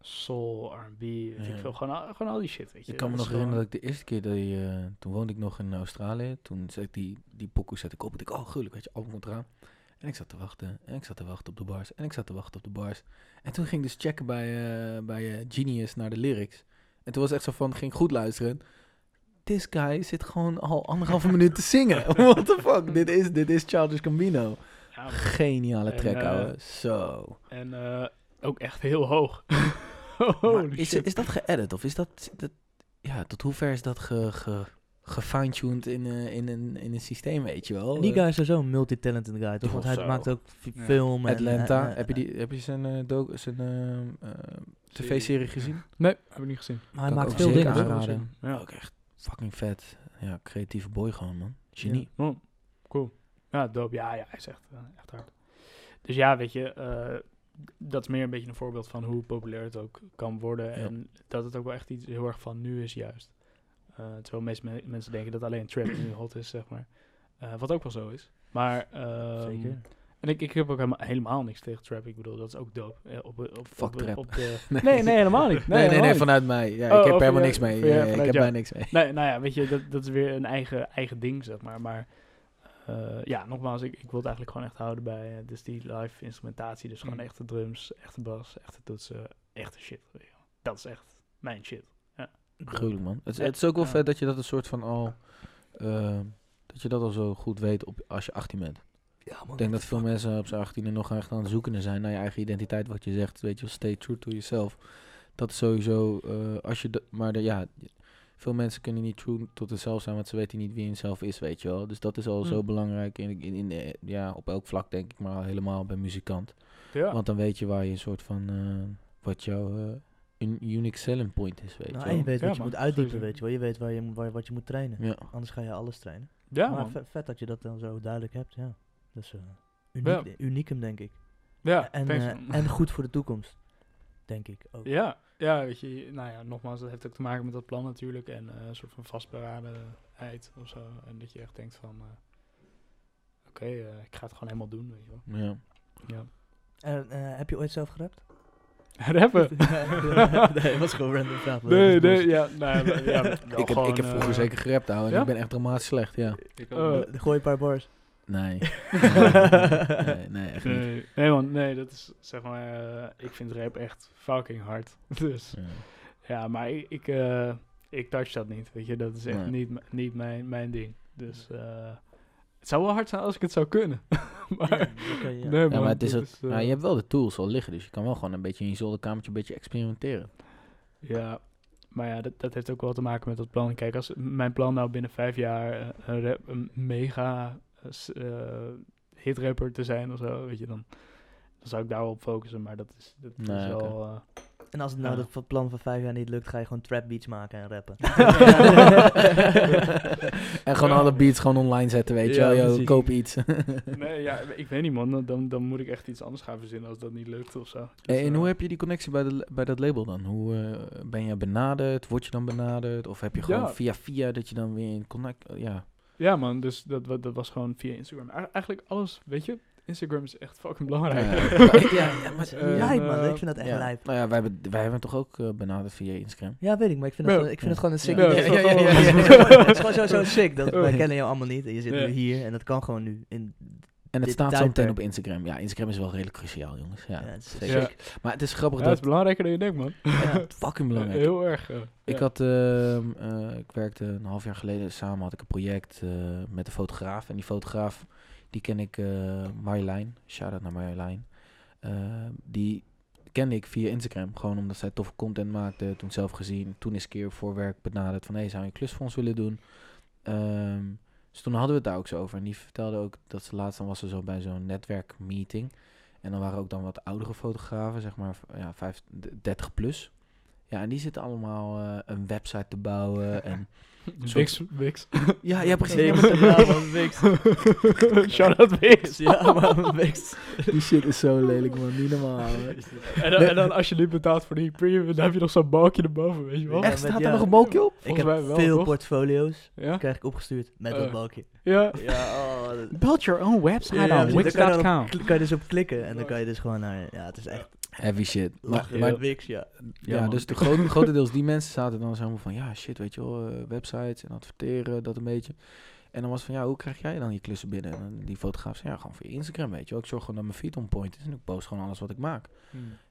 soul, R&B, Ja. ik veel, gewoon, al- gewoon al die shit, weet je. Ik kan me nog herinneren dat ik de eerste keer dat je, toen woonde ik nog in Australië. Toen zet ik die, die pokoe zet ik op. En ik, oh gruwelijk, weet je, album komt eraan. En ik zat te wachten. En ik zat te wachten op de bars. En ik zat te wachten op de bars. En toen ging ik dus checken bij, eh, bij Genius naar de lyrics. En toen was het echt zo van, ging goed luisteren. This guy zit gewoon al anderhalve minuut te zingen. What the fuck? Dit is, dit is Childish Gambino. Ja. Geniale En, track, eh, ouwe. Zo. En eh, ook echt heel hoog. Is, is dat geëdit? Of is dat, dat... Ja, tot hoever is dat ge, ge, gefine-tuned in, eh, in, een, in een systeem, weet je wel? En die guy is sowieso een multitalented guy, toch? Want hij Zo. maakt ook Ja. film en... Atlanta. eh, eh, heb, je die, heb je zijn, eh, zijn tv-serie gezien? Nee, heb ik niet gezien. Maar hij maakt veel dingen. aanraden. Ja. Ook echt fucking vet. Ja, creatieve boy gewoon, man. Genie. Oh, cool. Ja, dope. Ja, ja, hij is echt, echt hard. Dus ja, weet je, eh, dat is meer een beetje een voorbeeld van hoe populair het ook kan worden. Ja. En dat het ook wel echt iets heel erg van nu is juist. Eh terwijl meeste me- mensen denken dat alleen trap nu hot is, zeg maar. Eh, wat ook wel zo is. Maar, ehm, Zeker. En ik, ik heb ook helemaal, helemaal niks tegen trap. Ik bedoel, dat is ook dope. Eh, op, op, Fuck op, trap. Op de, Nee. nee, nee, helemaal niet. Nee, nee, nee, vanuit mij. Ja, Oh, ik heb oh, er helemaal niks mee. Ja, ik heb daar niks mee. Nee, nou ja, weet je, dat, dat is weer een eigen, eigen ding, zeg maar. Maar eh, ja, nogmaals, ik, ik wil het eigenlijk gewoon echt houden bij dus die live instrumentatie. Dus gewoon Mm. echte drums, echte bas, echte toetsen, echte shit. Dat is echt mijn shit. Gruwelijk, man. Het, het is ook wel vet dat je dat een soort van al... eh, dat je dat al zo goed weet op, als je 18 bent. Ja, man. Ik denk dat veel mensen op zijn 18e nog echt aan het zoeken zijn naar je eigen identiteit. Wat je zegt, weet je wel, stay true to yourself. Dat is sowieso, eh, als je, maar de, ja, veel mensen kunnen niet true tot zichzelf zijn, want ze weten niet wie zelf is, weet je wel. Dus dat is al zo belangrijk in, in, in, de- ja, op elk vlak, denk ik, maar al helemaal bij muzikant. Ja. Want dan weet je waar je een soort van, eh, wat jouw un- unique selling point is, weet Nou, je en je weet Ja, wat je man. moet uitdiepen, Sowieso. weet je wel. Je weet waar je, moet- waar, wat je moet trainen. Ja. Anders ga je alles trainen. ja, maar man. vet, vet dat je dat dan zo duidelijk hebt, ja. Dus eh uniek, uniekem, denk ik. Ja, en, eh, en goed voor de toekomst, denk ik ook. Ja, ja, weet je, nou ja, nogmaals, dat heeft ook te maken met dat plan natuurlijk. En eh, een soort van vastberadenheid of zo. En dat je echt denkt van, eh, oké, ik ga het gewoon helemaal doen, weet je wel. Ja. Ja. En, eh, heb je ooit zelf gerapt? Rappen? nee, het was gewoon random vraag. Nee, nee, ja, nou, ja, ja, wel Ik heb, ik heb vroeger eh, zeker gerapt, ouwe. Ja? ik ben echt dramatisch slecht, ja. Ik ook wel. Eh, Gooi een paar bars. Nee. nee, nee, echt niet. Nee, nee, man, nee, dat is zeg maar, eh, ik vind rap echt fucking hard. Dus Ja. ja, maar ik, ik, eh, ik touch dat niet, weet je, dat is echt Nee. niet, niet mijn, mijn ding. Dus eh, het zou wel hard zijn als ik het zou kunnen. maar, ja. Ja, het is het, eh, je hebt wel de tools al liggen, dus je kan wel gewoon een beetje in je zolderkamertje een beetje experimenteren. Ja, maar ja, dat, dat heeft ook wel te maken met dat plan. Kijk, als mijn plan nou binnen vijf jaar eh, een, rap, een mega eh, eh, hitrapper te zijn of zo, weet je, dan, dan zou ik daar wel op focussen. Maar dat is, dat is wel... eh, En als het nou Ja. dat plan van vijf jaar niet lukt, ga je gewoon trap beats maken en rappen. en gewoon Ja. alle beats gewoon online zetten, weet je Ja, wel. Yo, koop iets. nee, ja, ik weet niet man, dan- dan, moet ik echt iets anders gaan verzinnen als dat niet lukt of zo. Dus, Hey, en eh, hoe heb je die connectie bij, de, bij dat label dan? Hoe eh, ben je benaderd? Word je dan benaderd? Of heb je gewoon Ja. via via dat je dan weer in connect... ja, Ja man, dus dat, dat was gewoon via Instagram. Eigen- Eigenlijk alles, weet je. Instagram is echt fucking belangrijk. Ja, ja, maar, ja, lijp man, eh, ik vind dat echt ja. lijp. Nou ja, wij hebben, wij hebben toch ook eh, benaderd via Instagram. Ja, weet ik, maar ik vind, Ja. het, gewoon- ik vind het gewoon een sick Ja, idee. ja, ja, ja, ja, ja. Het is gewoon- Het is gewoon zo, zo sick. Dat, wij kennen jou allemaal niet en je zit Ja. nu hier en dat kan gewoon nu. In, En het staat zo meteen op Instagram. Ja, Instagram is wel redelijk cruciaal, jongens. Ja, ja, het is zeker. Ja. Maar het is grappig Ja, het is dat... belangrijker dan je denkt, man. Ja. Fucking belangrijk. Heel erg. eh, Ik ja. had, ehm, eh, ik werkte een half jaar geleden samen had ik een project eh, met een fotograaf. En die fotograaf, die ken ik, eh Marjolein. Shout-out naar Marjolein. Eh, die kende ik via Instagram. Gewoon omdat zij toffe content maakte. Toen zelf gezien. Toen is een keer voor werk benaderd van... Hé, zou je een klus voor ons willen doen? Ehm, dus toen hadden we het daar ook zo over. En die vertelde ook dat ze laatst dan was ze zo bij zo'n netwerkmeeting. En dan waren ook dan wat oudere fotografen, zeg maar ja, vijf, d- 30 plus. Ja, en die zitten allemaal eh, een website te bouwen. En Wix, Wix. ja, ja, precies. Wix. Ja, maar Ja, man, Wix. Shout-out Wix. Ja, man, Wix. die shit is zo lelijk, man. Niet normaal. hè. En dan, en dan als je niet betaalt voor die premium, dan heb je nog zo'n balkje erboven, weet je wel? Ja, Echt, met- staat ja. er nog een balkje op? Ik Volgens heb mij wel, veel toch? portfolio's, Ja? krijg ik opgestuurd met Eh. dat balkje. Ja. Ja, oh, dat- Build your own website Ja, on precies. Daar kan je, dan wix.com. op, kan je dus op klikken en dan kan je dus gewoon naar... Ja, het is echt Heavy shit. Maar, lachen. maar Maar Wix, ja. ja, dus de grote, grotendeels die mensen zaten dan zo van... Ja, shit, weet je wel, eh, websites en adverteren, dat een beetje. En dan was van, ja, hoe krijg jij dan je klussen binnen? En die fotograaf zei, ja, gewoon via Instagram, weet je wel. Ik zorg gewoon dat mijn feed on point is en ik post gewoon alles wat ik maak.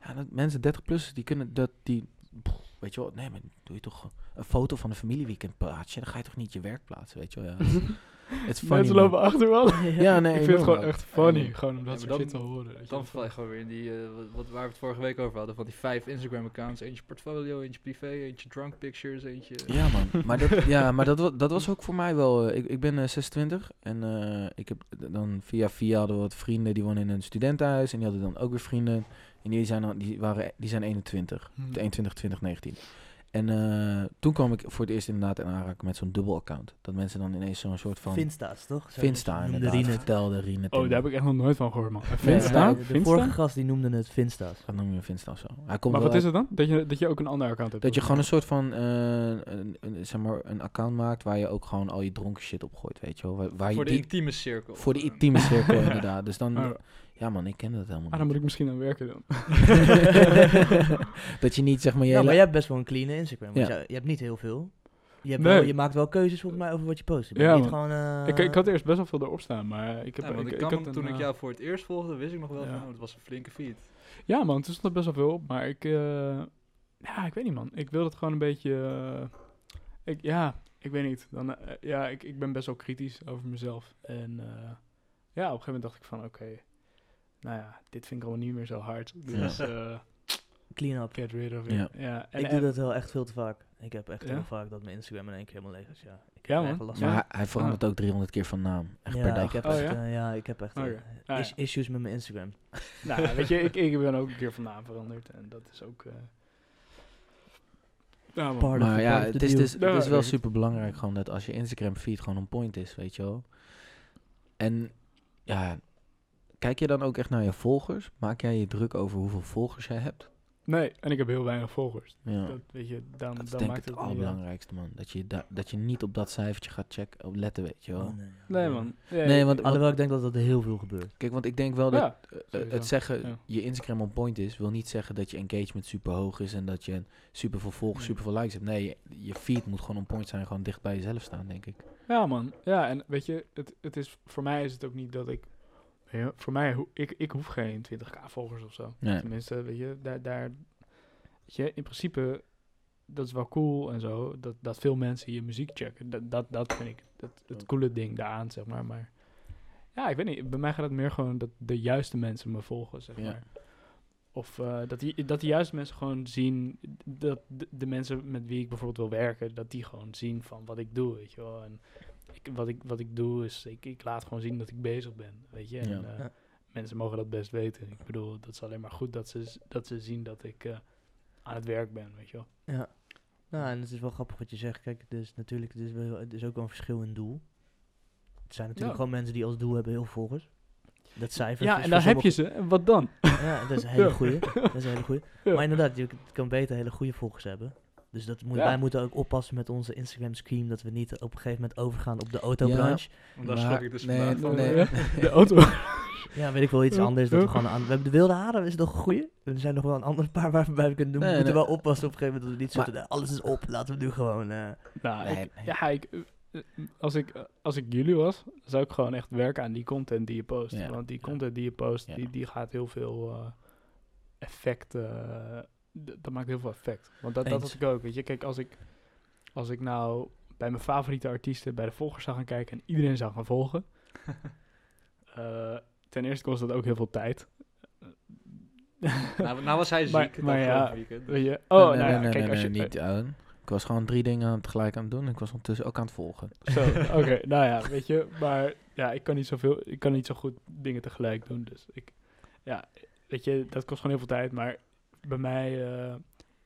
Ja, dat mensen 30 plus die kunnen dat die pff, weet je wel, nee, maar doe je toch een foto van een familieweekend plaatje, dan ga je toch niet je werk plaatsen, weet je wel. Ja. Het is funny, Mensen lopen achter. Ja, nee, ik vind het gewoon echt funny, En- gewoon om dat Ja, soort maar shit te dan- horen. Dan val je gewoon weer in die, eh, wat, waar we het vorige week over hadden, van die vijf Instagram-accounts. Eentje portfolio, eentje privé, eentje drunk pictures, eentje... Ja, man. Maar dat, ja, maar dat, dat was ook voor mij wel. eh, ik, ik ben eh, 26 en eh, ik heb dan via via hadden we wat vrienden die wonen in een studentenhuis en die hadden dan ook weer vrienden en die zijn dan, die waren die zijn 21, Hmm. 21, 20, 19. En eh, toen kwam ik voor het eerst inderdaad in aanraking met zo'n dubbel account. Dat mensen dan ineens zo'n soort van Finsta's, toch? Zo Finsta inderdaad Rien het. vertelde Rien het Oh, daar heb ik echt nog nooit van gehoord, man. Finsta? ja, De vorige gast die noemde het Finsta's. Dat noem je Finsta of zo. Hij komt Maar wat is het dan? Dat je, dat je ook een ander account hebt? Dat je gewoon een soort van, eh, een, een, zeg maar, een account maakt waar je ook gewoon al je dronken shit op gooit, weet je wel. Waar, waar je voor de die, intieme cirkel. voor de intieme cirkel inderdaad. Dus dan, Oh. Ja man, ik ken dat helemaal Ah, dan moet ik misschien aan werken dan. dat je niet, zeg maar, je Ja, maar jij hebt best wel een clean Instagram. Want Ja. je, je hebt niet heel veel. Je, hebt Nee. wel, je maakt wel keuzes volgens mij over wat je post. Je bent Ja, niet man. gewoon... eh, ik, ik had eerst best wel veel erop staan, maar ik heb... ja, want ik, kan had een, toen ik eh, jou voor het eerst volgde, wist ik nog wel Ja. van, oh, het was een flinke feed. Ja man, toen stond er best wel veel op, maar ik... eh, ja, ik weet niet man. Ik wil het gewoon een beetje... eh, ik, ja, ik weet niet. Dan, eh, ja, ik, ik ben best wel kritisch over mezelf. En eh, ja, op een gegeven moment dacht ik van, oké... nou ja, dit vind ik al niet meer zo hard. Dus eh Clean up. get rid of it. Ja. Ja. En, ik doe dat wel echt veel te vaak. Ik heb echt Ja? heel vaak dat mijn Instagram in één keer helemaal leeg is. Ja, ik Ja, heb man. last Maar van. hij, hij verandert ook 300 keer van naam. Echt ja, per dag. Ik heb Oh, echt, ja? eh, ja, ik heb echt eh. Ah, is- issues met mijn Instagram. Nou, ja, weet je, ik, ik ben ook een keer van naam veranderd. En dat is ook... eh ja, man. Part of Maar ja, het is, dus, het is wel super belangrijk gewoon dat als je Instagram feed gewoon on point is, weet je wel. En ja, kijk je dan ook echt naar je volgers? Maak jij je druk over hoeveel volgers jij hebt? Nee, en ik heb heel weinig volgers. Ja. Dat, weet je, dan, Dat is dan denk ik maakt het het allerbelangrijkste, man. Dat je, da- dat je niet op dat cijfertje gaat checken, op letten, weet je wel. Oh, nee, man. Nee, Nee, want- Alhoewel ik denk dat dat heel veel gebeurt. Kijk, want ik denk wel dat Ja, eh, sowieso. het zeggen Ja. je Instagram on point is, wil niet zeggen dat je engagement super hoog is en dat je super veel volgers, super veel likes hebt. Nee, je, je feed moet gewoon on point zijn, gewoon dicht bij jezelf staan, denk ik. Ja, man. Ja, en weet je, het, het is, voor mij is het ook niet dat ik... Ja, voor mij, ik, ik hoef geen 20k volgers of zo. Nee. Tenminste, weet je, daar, daar... Weet je, in principe, dat is wel cool en zo, dat, dat veel mensen je muziek checken. Dat, dat, dat vind ik het, het coole ding daaraan, zeg maar. Maar ja, ik weet niet, bij mij gaat het meer gewoon dat de juiste mensen me volgen, zeg Ja. maar. Of eh, dat, die, dat de juiste mensen gewoon zien, dat de, de mensen met wie ik bijvoorbeeld wil werken, dat die gewoon zien van wat ik doe, weet je wel. En ik, wat, ik, wat ik doe is, ik, ik laat gewoon zien dat ik bezig ben, weet je. En, Ja. eh, Ja. Mensen mogen dat best weten. Ik bedoel, dat is alleen maar goed dat ze, dat ze zien dat ik eh, aan het werk ben, weet je wel. Ja. Nou, en het is wel grappig wat je zegt. Kijk, dus natuurlijk, het is, wel, het is ook wel een verschil in doel. Het zijn natuurlijk Ja. gewoon mensen die als doel hebben heel veel volgers. Dat cijfer. Ja, en daar heb je ze. En wat dan? Ja, dat is een hele Ja. goeie. Dat is een hele goeie. Ja. Maar inderdaad, je kan beter hele goede volgers hebben. Dus dat moet, Ja. wij moeten ook oppassen met onze Instagram scream, dat we niet op een gegeven moment overgaan op de autobranche. Want daar Maar- schrok ik dus nee, vandaag van. nee. Ja, De auto. Ja, weet ik wel iets anders. Dat we, gewoon aan, we hebben de wilde haren, is nog een goeie. Er zijn nog wel een ander paar waar we bij kunnen doen. Nee, we moeten nee. wel oppassen op een gegeven moment dat we niet Maar- zitten. Alles is op, laten we nu gewoon... eh, Nou, Nee, ik- nee. ja, ik, eh, als, ik, als ik jullie was, zou ik gewoon echt werken aan die content die je post. Ja. Want die content die je post, Ja. die, die gaat heel veel eh, effect, d- dat maakt heel veel effect. Want dat, dat had ik ook, weet je. Kijk, als ik, als ik nou bij mijn favoriete artiesten, bij de volgers zou gaan kijken en iedereen zou gaan volgen. eh, ten eerste kost dat ook heel veel tijd. Nou, nou was hij ziek Maar- maar ja, weekend. Weet je? Nee, Oh, nee, nou ja, nee, kijk, nee, als je... nee, niet aan. Ik was gewoon drie dingen tegelijk aan het doen. en Ik was ondertussen ook aan het volgen. Zo, oké, nou ja, weet je, maar ja, ik kan niet zoveel, ik kan niet zo goed dingen tegelijk doen, dus ik, ja, weet je, dat kost gewoon heel veel tijd, maar bij mij eh,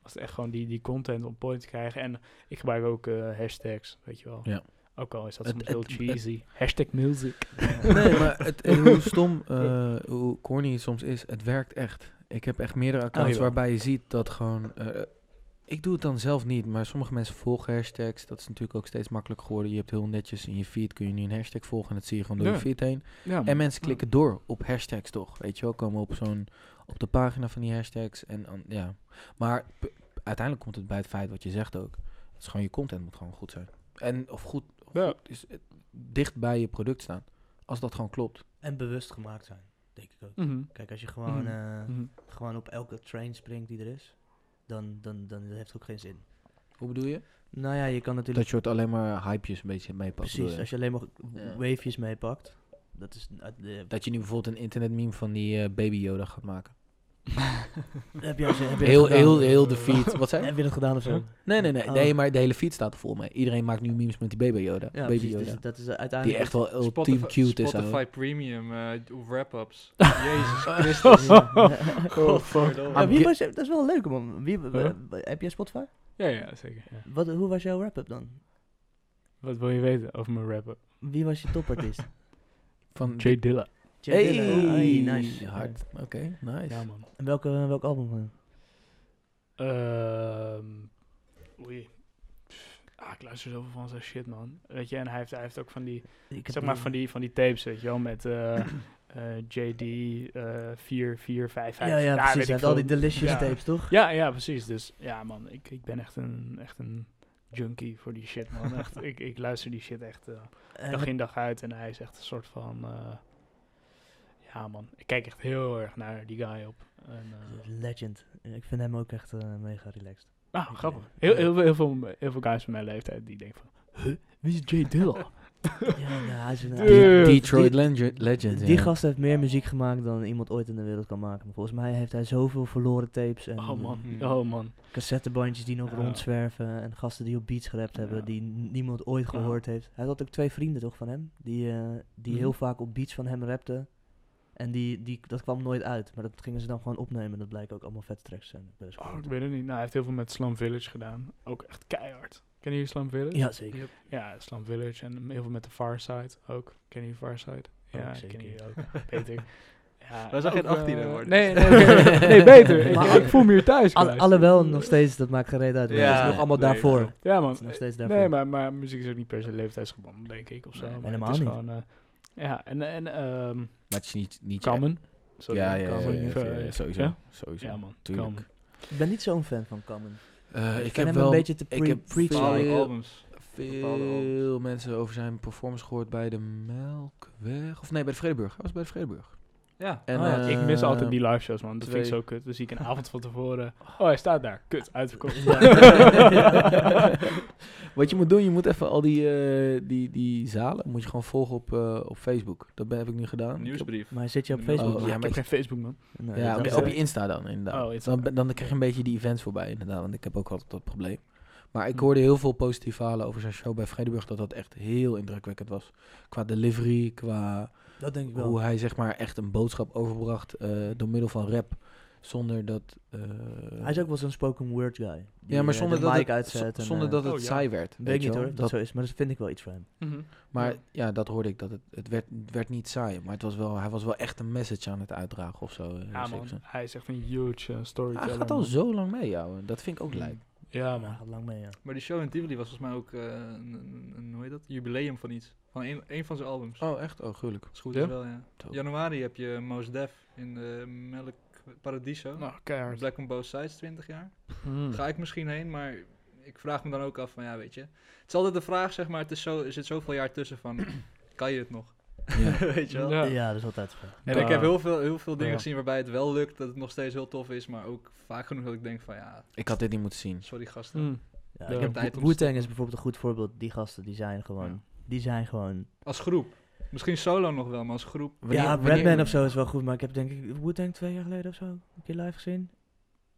was het echt gewoon die, die content on point krijgen en ik gebruik ook eh, hashtags, weet je wel. Ja. Ook al is dat soms heel cheesy. Hashtag music. nee, maar het, hoe stom, eh, hoe corny het soms is, het werkt echt. Ik heb echt meerdere accounts jawel. waarbij je ziet dat gewoon... eh, ik doe het dan zelf niet, maar sommige mensen volgen hashtags. Dat is natuurlijk ook steeds makkelijker geworden. Je hebt heel netjes in je feed, kun je nu een hashtag volgen en dat zie je gewoon door Ja. je feed heen. Ja, En mensen klikken door op hashtags toch, weet je wel. Komen op zo'n, op de pagina van die hashtags en dan, ja. Maar uiteindelijk komt het bij het feit wat je zegt ook. Het is gewoon je content moet gewoon goed zijn. En of goed, Ja. goed is het dicht bij je product staan. Als dat gewoon klopt. en bewust gemaakt zijn, denk ik ook. Mhm. Kijk, als je gewoon, Mhm. eh, Mhm. gewoon op elke train springt die er is, dan, dan, dan heeft het ook geen zin. Hoe bedoel je? Nou ja, je kan Dat natuurlijk... je het alleen maar hypejes een beetje meepakt. precies, je? als je alleen maar Ja. wavejes meepakt, dat is... de, Dat je nu bijvoorbeeld een internetmeme van die eh, baby Yoda gaat maken. Heb je, al- heb je Heel, dat gedaan? heel, heel de feed. Wat zei je? Heb je dat gedaan of zo? Nee, nee, nee, Oh. nee, maar de hele feed staat er vol mee. Iedereen maakt nu memes met die baby Yoda. Ja, baby Yoda. dus dat is die uiteindelijk... echt wel ultiem Spotify, cute is. Spotify. Premium eh, wrap-ups. Jezus Christus. Oh, fuck. Ja, wie was, je- dat is wel leuk man. Wie, Huh? heb jij Spotify? Ja, ja, zeker. ja. Wat, hoe was jouw wrap-up dan? Wat wil je weten over mijn rapper? Wie was je topartiest? Van Jay Dilla. Jay Hey, Dilla. Hey, nice. Hard. Oké, nice. Ja, man. En welke, welk album? van hem? Ehm oei. Ah, ik luister zoveel van zijn shit, man. Weet je, en hij heeft, hij heeft ook van die, Ik zeg maar, van die, van die tapes, weet je wel, met eh, eh, JD eh 4, 4, 5, 5. Ja, ja, precies. Hij ik had al die delicious Ja. tapes, toch? Ja, ja, precies. Dus ja, man, ik, ik ben echt een, echt een junkie voor die shit, man. Echt, ik, ik luister die shit echt eh, dag in dag uit en hij is echt een soort van... ja, man. Ik kijk echt heel erg naar die guy op. En, eh, Legend. Ik vind hem ook echt eh, mega relaxed. Ah, Ik, grappig. eh, Heel, heel, veel- heel, veel, heel veel guys van mijn leeftijd die denken van... Huh, wie is Jay Dilla? ja, ja, hij is een, De- Detroit die- Legend. legend Die ja. gast heeft meer muziek gemaakt dan iemand ooit in de wereld kan maken. Maar volgens mij heeft hij zoveel verloren tapes en Oh man, Mhm. oh man. cassettebandjes die nog Ja. rondzwerven. En gasten die op beats gerapt hebben Ja. die niemand ooit Ja. gehoord heeft. Hij had ook twee vrienden toch van hem, die, eh, die Mhm. heel vaak op beats van hem rapten. En die, die, dat kwam nooit uit, maar dat gingen ze dan gewoon opnemen. Dat blijken ook allemaal vette tracks te zijn. Oh, ik weet het niet. Nou, hij heeft heel veel met Slum Village gedaan. Ook echt keihard. Ken je Slum Village? Ja, zeker. Ja, Slum Village en heel veel met de Far Side ook. Ken je Far Side? Ja, ken zeker. je ook. Beter. Ja, Wij zijn geen ook, 18 eh, worden. Nee, nee, nee, nee, beter. Ik, Maar- ik voel me hier thuis. Alle, guys. alhoewel, nog steeds, dat maakt geen reet uit. maar Ja, het is nog allemaal nee, daarvoor. Ja, man. nog steeds daarvoor. Nee, maar, maar muziek is ook niet per se leeftijdsgebonden, denk ik, of zo. Nee, maar helemaal het is niet. Gewoon, eh, ja, en, en ehm Maar het is niet... niet. Sorry, Ja, ja, ja, Common, ja, ja, ja, sowieso. ja? Sowieso. Ja, man. Tuurlijk. Ik ben niet zo'n fan van Common. Eh, ik ik vind heb hem wel een beetje te ik pre heb preachy. Bepaalde veel- albums. veel mensen over zijn performance gehoord bij de Melkweg. Of nee, bij de Vredeburg. Hij was bij de Vredeburg. Ja. En, Oh ja, eh, ik mis altijd die live shows, man. Dat vind ik zo kut. Dan zie ik een avond van tevoren. Oh, hij staat daar. Kut, uitverkocht. Wat je moet doen, je moet even al die, eh, die, die zalen, moet je gewoon volgen op, eh, op Facebook. Dat ben, heb ik nu gedaan. Heb- Nieuwsbrief. Maar zit je op Oh, Facebook? ja, ja, ik maar heb geen Facebook, man. Nee, ja, op, op je Insta dan inderdaad. Oh, Insta. dan, dan krijg je een beetje die events voorbij inderdaad, want ik heb ook altijd dat probleem. Maar ik Hm. hoorde heel veel positieve verhalen over zijn show bij Vredeburg, dat dat echt heel indrukwekkend was. Qua delivery, qua dat denk ik wel. hoe hij zeg maar echt een boodschap overbracht eh, door middel van rap. Zonder dat... eh, Hij is ook wel zo'n spoken word guy. Die, ja, maar eh, zonder de dat, het, uitzet. z- en, zonder dat het Oh, ja. saai werd. Weet ik je niet hoor, of dat, zo is, maar dat vind ik wel iets voor hem. Mhm. Maar Ja. ja. dat hoorde ik. Dat het, het, werd, het werd niet saai. Maar het was wel, hij was wel echt een message aan het uitdragen of zo. Ja, man. zo. Hij is echt een huge uh, storyteller. Hij gaat al man. zo lang mee, jou. Dat vind ik ook Mm. lijp. Ja, Ja, man. gaat lang mee, ja. Maar die show in Tivoli was volgens mij ook eh, een, een, een- hoe heet dat? Jubileum van iets. Van een, een van zijn albums. Oh, echt? Oh. Als het goed Ja? is wel, ja. Januari heb je Mos Def in de Melk Paradiso. Nou, keihard. Black on Both Sides, 20 jaar. Hmm. Ga ik misschien heen, maar ik vraag me dan ook af van, ja, weet je. Het is altijd de vraag, zeg maar, het is zo, er zit zoveel jaar tussen van, kan je het nog? Ja. weet je wel? Ja. Ja, dat is altijd zo. En Ja. ik heb heel veel, heel veel dingen Ja. gezien waarbij het wel lukt, dat het nog steeds heel tof is, maar ook vaak genoeg dat ik denk van, ja, Ik had dit niet moeten zien. sorry gasten. Hmm. Ja, Ja. ik heb Wu-Tang is bijvoorbeeld een goed voorbeeld. Die gasten, die zijn gewoon... Die zijn gewoon... Als groep. Misschien solo nog wel, maar als groep. Wanneer- ja, Redman of zo is wel goed, maar ik heb denk ik Wu-Tang twee jaar geleden of zo een keer live gezien.